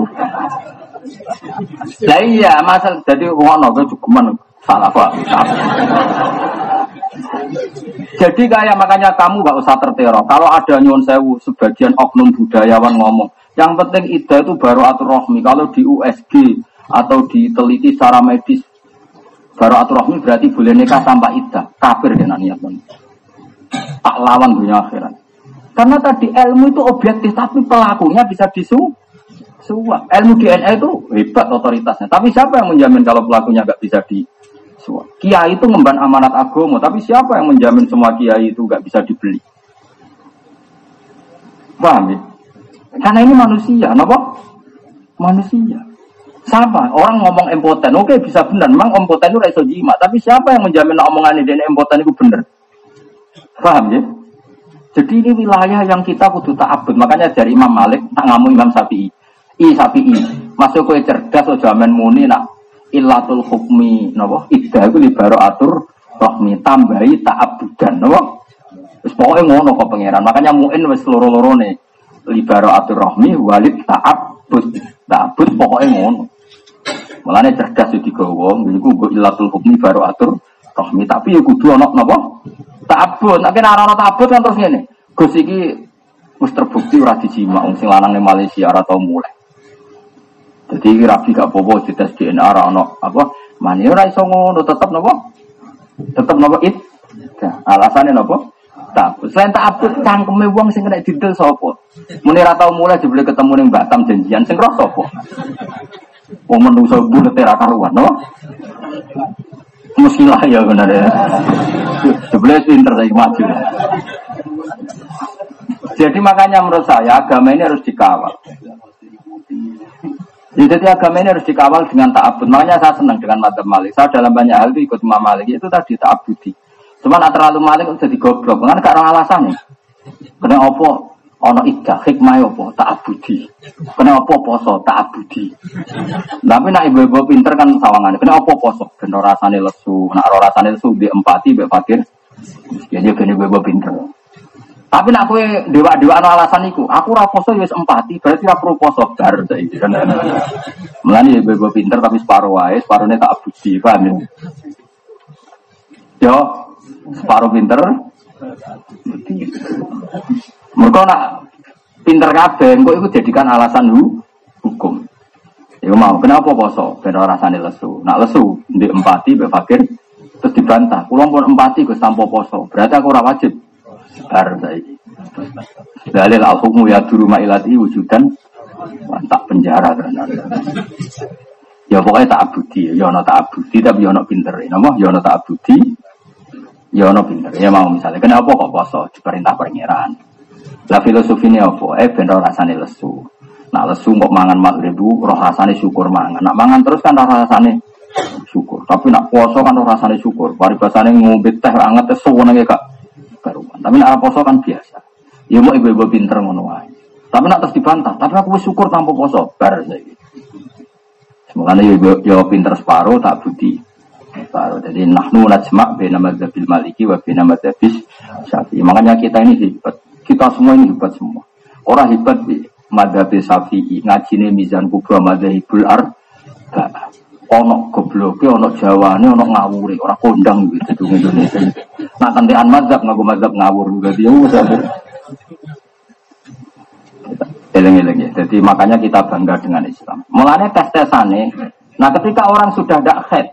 Lah iya, masal jadi ngono ke cukuman salah pak. Jadi kayak makanya kamu gak usah terteror. Kalau ada nyuwun sewu sebagian oknum budayawan ngomong, yang penting ida itu baru atur rohmi. Kalau di USG atau diteliti secara medis, baru atur rohmi berarti boleh nikah tanpa ida. Kafir dengan niat tak lawan dunia akhirat. Karena tadi ilmu itu objektif, tapi pelakunya bisa disu suap. Ilmu DNA itu hebat otoritasnya. Tapi siapa yang menjamin kalau pelakunya nggak bisa disuap? Kiai itu memban amanat agama, tapi siapa yang menjamin semua kiai itu nggak bisa dibeli? Paham ya? Karena ini manusia, kenapa? Manusia. Sama, orang ngomong impoten, oke bisa benar, memang impoten itu raiso jima, tapi siapa yang menjamin omongan ini impoten itu benar? Paham ya? Jadi ini wilayah yang kita kudu ta'abud. Makanya dari Imam Malik, tak ngamu Imam Syafi'i. I Syafi'i. Masuk ke cerdas, o jaman muni nak ilatul hukmi. Napa? Iddah itu libaro atur rohmi. Tambahi ta'abudan. Napa? Terus pokoknya ngono kok pangeran. Makanya mu'in wis loro-loro nih. Libaro atur rohmi, walid ta'abud. Ta'abud pokoknya ngono. Mulanya cerdas itu digawa. Jadi gue ilatul hukmi baru atur rohmi. Tapi ya kudu anak napa? Ta'abud, nek ora ana ta'abud kan terus ngene. Gus iki wis terbukti ora dijima wong sing lanang ning Malaysia ora tau mulai. Jadi rabi gak apa-apa dites DNA ora ana apa mani ora iso ngono tetep napa? Tetep napa it? Ya, alasannya napa? Ta'abud. Selain ta'abud cangkeme wong sing kena didel sapa? Muni ora tau mulai jebule ketemu ning Batam janjian sing roh sapa? Wong menungso bulet ora karuan, no? Muskilah ya benar ya. Sebelah pinter saya maju. Jadi makanya menurut saya agama ini harus dikawal. Jadi agama ini harus dikawal dengan ta'abud. Makanya saya senang dengan madzhab Malik. Saya dalam banyak hal itu ikut Imam Malik. Itu tadi ta'abudi. Cuma nak terlalu Malik jadi goblok. Kan gak ada alasannya. Karena apa? Ono ida hikmah apa tak abudi. Kena apa poso tak abudi. Tapi nak ibu-ibu pinter kan sawangan. Kena apa poso? Kena rasane lesu. Nak rasane lesu di empati be fakir. Ya dia kena ibu-ibu pinter. Tapi nak kue dewa-dewa no alasan iku, aku ora poso ya empati, berarti ora perlu poso bar saiki kan. Mulane ibu-ibu pinter tapi separuh wae, separuhnya tak abudi, paham ya? Yo, separuh pinter, mereka nak pinter kabeh, kok itu jadikan alasan hu, hukum. Ya mau, kenapa poso? Ben rasane lesu. Nak lesu, di empati, be fakir, terus dibantah. Kulo pun empati gue tanpa poso. Berarti aku ora wajib. Bar saiki. Dalil al hukmu ya duru mailati wujudan tak penjara kan. Ya pokoknya tak abudi, ya ono tak abudi tapi ya ono pinter. Napa? Ya ono tak abudi, ya ono pinter. Ya mau misalnya, kenapa kok poso? Diperintah pangeran. Lah filosofi ini apa? Eh ben rasane lesu. Nak lesu mau mangan maghrib roh rasane syukur mangan. Nak mangan terus kan roh rasane syukur. Tapi nak puasa kan roh rasane syukur. Paribasane ngombe teh anget suwenenge gak karuan. Tapi nak puasa kan biasa. Ya mau ibu-ibu pinter ngono wae. Tapi nak terus dibantah, tapi aku syukur tanpa puasa bar. Semoga ya ya pinter separuh tak budi. Separuh. Jadi nahnu najma' bina madzabil maliki wa bina madzabis syafi'i. Makanya kita ini hebat. Kita semua ini hebat semua. Orang hebat di madhab syafi'i, ngajine mizan kubra madhabul ar. Ono gobloke, ono jawane, ono ngawure, orang kondang gitu di Indonesia. Nah tentean madhab ngaku madhab ngawur juga dia usah. Eleng-eleng ya. Jadi makanya kita bangga dengan Islam. Mulanya tes-tesane. Nah ketika orang sudah tidak head,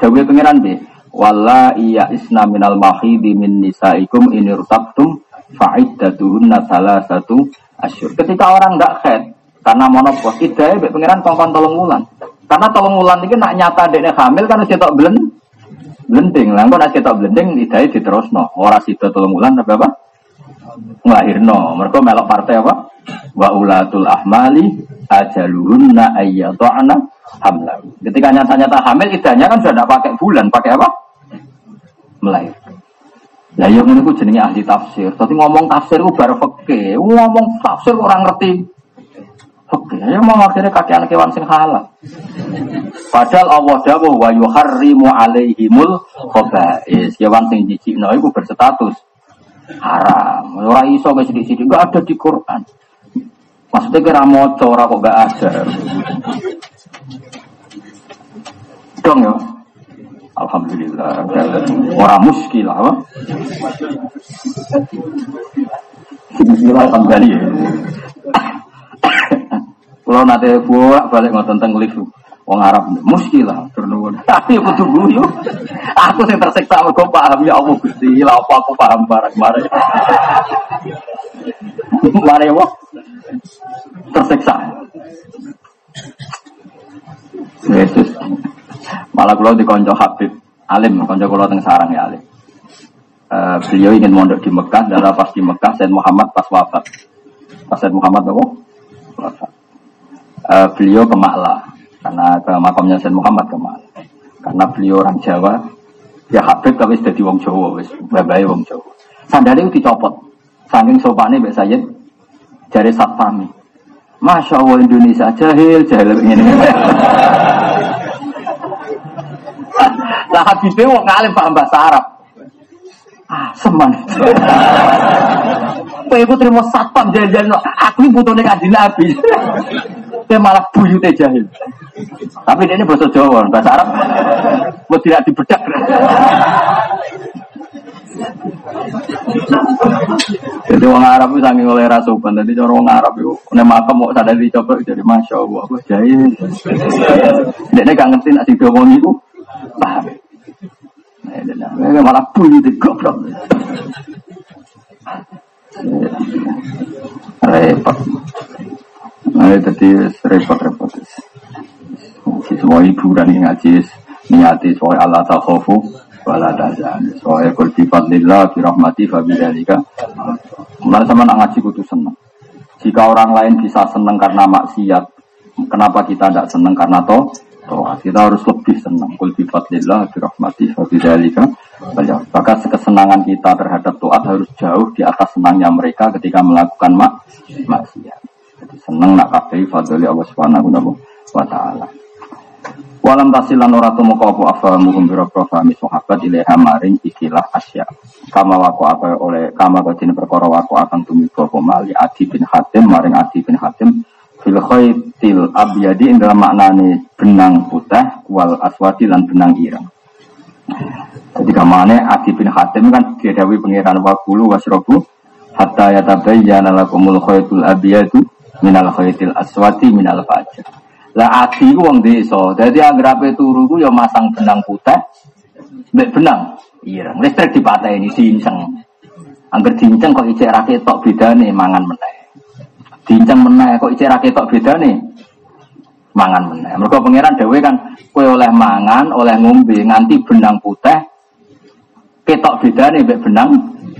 Dawe pengiran deh. Walla iya isna minal mahidi min nisaikum ini rutabtum fa'iddatuhunna salah satu asyur. Ketika orang tidak head, karena monopos, tidak ya pengiran kongkon tolong wulan. Karena tolong wulan ini nak nyata dekne hamil kan usia tak belen, blending. Lah nak tak blending tidak diterusno. Ora sida tolong wulan tapi apa? Nglahirno. Mereka melok partai apa? Wa ulatul ahmali ajaluhunna ayyadana hamla. Ketika nyata-nyata hamil idahnya kan sudah tidak pakai bulan, pakai apa? Melahirkan. Lah yang ini jenenge ahli tafsir. Tapi ngomong tafsir ku bar fikih, ngomong tafsir orang ngerti. Oke, ya mau akhirnya kaki anak kewan sing halal. Padahal Allah dawuh wa yuharrimu alaihimul khaba'is. Kewan sing jijikno iku berstatus haram. Ora iso ke sithik-sithik enggak ada di Quran. Maksudnya kira maca ora kok enggak ada. Dong ya. Alhamdulillah. Orang muskil apa? Bismillah kembali ya. Kalau nanti buat balik ngotot tentang lift, Wong Arab muskilah turun Tapi aku tunggu yuk. Aku sih tersiksa mergo paham ya Allah Gusti, lah apa aku paham barang mare. Mare wong tersiksa. Yesus. Malah kalau di konco Habib Alim, konco kalau teng sarang ya Alim. Uh, beliau ingin mondok di Mekah, dan pas di Mekah Said Muhammad pas wafat. Pas Said Muhammad apa? Wafat. Uh, beliau ke Maklah karena ke makamnya Said Muhammad ke Maklah. Karena beliau orang Jawa, ya Habib tapi sudah di Wong Jawa, wis babai Wong Jawa. Sandalnya dicopot, saking sopannya Mbak Sayyid, jari satpami. Masya Allah Indonesia jahil, jahil ini. Lah Habibie wong ngalim paham bahasa Arab. Ah, seman. Kowe iku trimo satpam jajan aku butuhne kanjeng Nabi. Kowe malah buyute jahil. Tapi ini bahasa Jawa, bahasa Arab mau tidak dibedak. Jadi orang Arab itu sangat oleh rasuban. Jadi orang Arab itu nek makam mau sadar dicoba jadi masya Allah, aku jahil. Dia gak ngerti nak didomoni itu paham. Malah di goblok. Repot. Nah, jadi repot-repot. Semua hiburan yang ngaji niati soal Allah takhofu wala tazan. Soal kul bi fadlillah bi rahmati fa bidzalika. Mulai sama nak ngaji kudu seneng. Jika orang lain bisa seneng karena maksiat, kenapa kita tidak seneng karena toh? Toat. Kita harus lebih senang. Kul bi fadlillah bi bidzalika. Maka kesenangan kita terhadap toat harus jauh di atas senangnya mereka ketika melakukan mak maksiat. Jadi senang nak kabeh fadli Allah Subhanahu wa taala. Walam tasilan ora temu apa afamu kumbira profami sahabat ilaha maring ikilah asya. Kama wako apa oleh kama kodine perkara wako akan tumiba mali Adi bin Hatim maring Adi bin Hatim fil khaitil abyadi dalam maknane benang putih wal aswadi lan benang ireng. Jadi kamane Adi bin Hatim kan diadawi pangeran wakulu wasrobu hatta yatabayyana lakumul khaitul abyadu minal khaitil aswadi minal fajr. Lah Adi ku wong desa, dadi anggerape turu ku ya masang benang putih mbek benang ireng. Listrik dipateni diinceng. Angger diinceng kok ijek ra ketok bedane mangan meneh. Dincang meneh kok ijek ra ketok bedane. Mangan meneh. Mergo pangeran dhewe kan kowe oleh mangan, oleh ngombe nganti benang putih ketok bedane mbek benang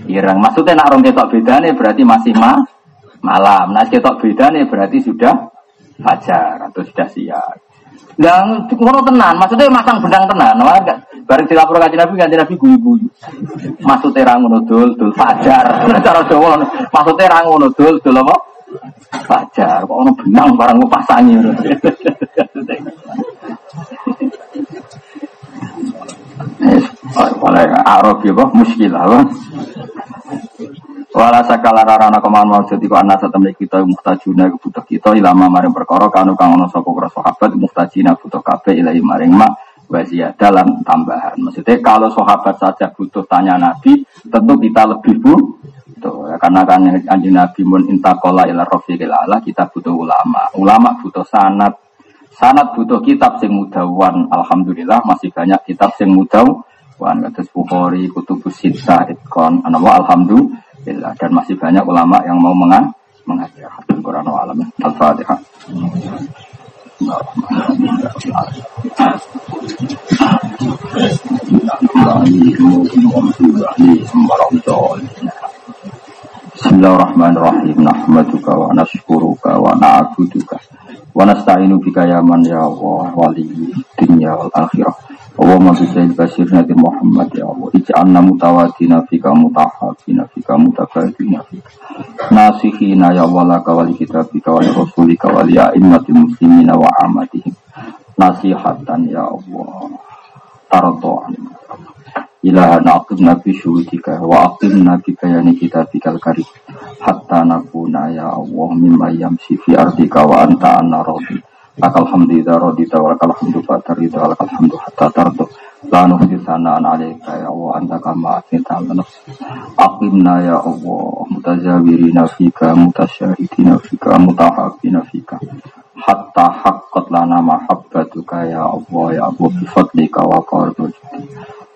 ireng. Maksudnya nak rong ketok bedane berarti masih ma malam. Nah ketok bedane berarti sudah fajar atau sudah siang. Dan ngono tenan, maksudnya masang benang tenan, wah enggak. Bareng dilapor kanjeng Nabi, kanjeng Nabi guyu-guyu. Maksudnya ra dul, dul fajar. Cara Jawa, maksudnya ra dul, dul apa? Fajar, kok ono benang barang mau pasangi. Oleh Arab ya, muskilah. Wala sakala rarana keman mau jadi kok anak setemui kita muhtajuna butuh kita ilama maring perkara kanu kang ono sapa para sahabat muhtajina butuh kabeh ilahi maring mak wazia dalam tambahan. Maksudnya kalau sahabat saja butuh tanya Nabi, tentu kita lebih bu butuh. Ya, karena kan anjing Nabi mun intakola ila rofiqil ala kita butuh ulama. Ulama butuh sanat. Sanat butuh kitab sing mudawan. Alhamdulillah masih banyak kitab sing mudawan. Kados Bukhari, Kutubus Sittah, Itkon, Anwa Alhamdulillah. Dan masih banyak ulama yang mau mengajar mengajar. Quran alam. Al-Fatihah. Bismillahirrahmanirrahim. Nahmaduka wa nashkuruka wa na'buduka wa nasta'inu bika ya man ya Allah wali dunya wal akhirah. Allahumma bisail basir nabi Muhammad ya Allah. Ij'alna mutawadina fika mutahabina fika mutakadina fika. Nasihina ya Allah laka wali kitabika wali rasulika wali a'immatil muslimina wa amatihim. Nasihatan ya Allah. Tardo'an. Ilaha na'aqib nabi syuhudika wa aqib nabi bayani kitabikal karim. Hatta nakuna ya Allah mimma yamsi fi ardika wa anta anna radhi. Lakal hamdu wa lakal hamdu hamdu hatta tardu. La nuhsi sana'an alaika ya Allah anta kama asnita nafsi. Aqimna ya Allah mutazawirina fika mutasyahidina fika mutahabina fika. Hatta haqqat lana mahabbatuka ya Allah ya bi fadlika wa qardu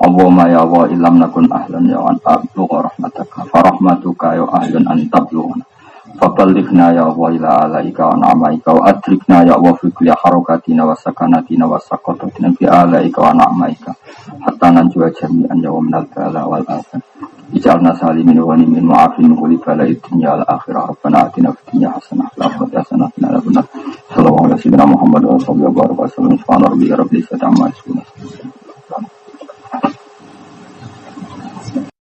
Allahumma ya Allah ilam nakun ahlan ya an ablugha rahmataka fa rahmatuka ya ahlan an tablughana Fabalighna ya Allah ila alaika wa na'maika wa adrikna ya Allah fi kulli harakatina wa sakanatina wa sakotatina fi alaika wa na'maika hatta nanjua jami'an ya minal bala wal afan Ij'alna salimin wa nimin ma'afin min kulli bala dunya al akhirah. Rabbana atina dunya hasanah wa hasanah wa qina adzabannar Sallallahu alaihi wa Muhammad wa sallallahu alaihi wa sallam. Subhana rabbika rabbil izzati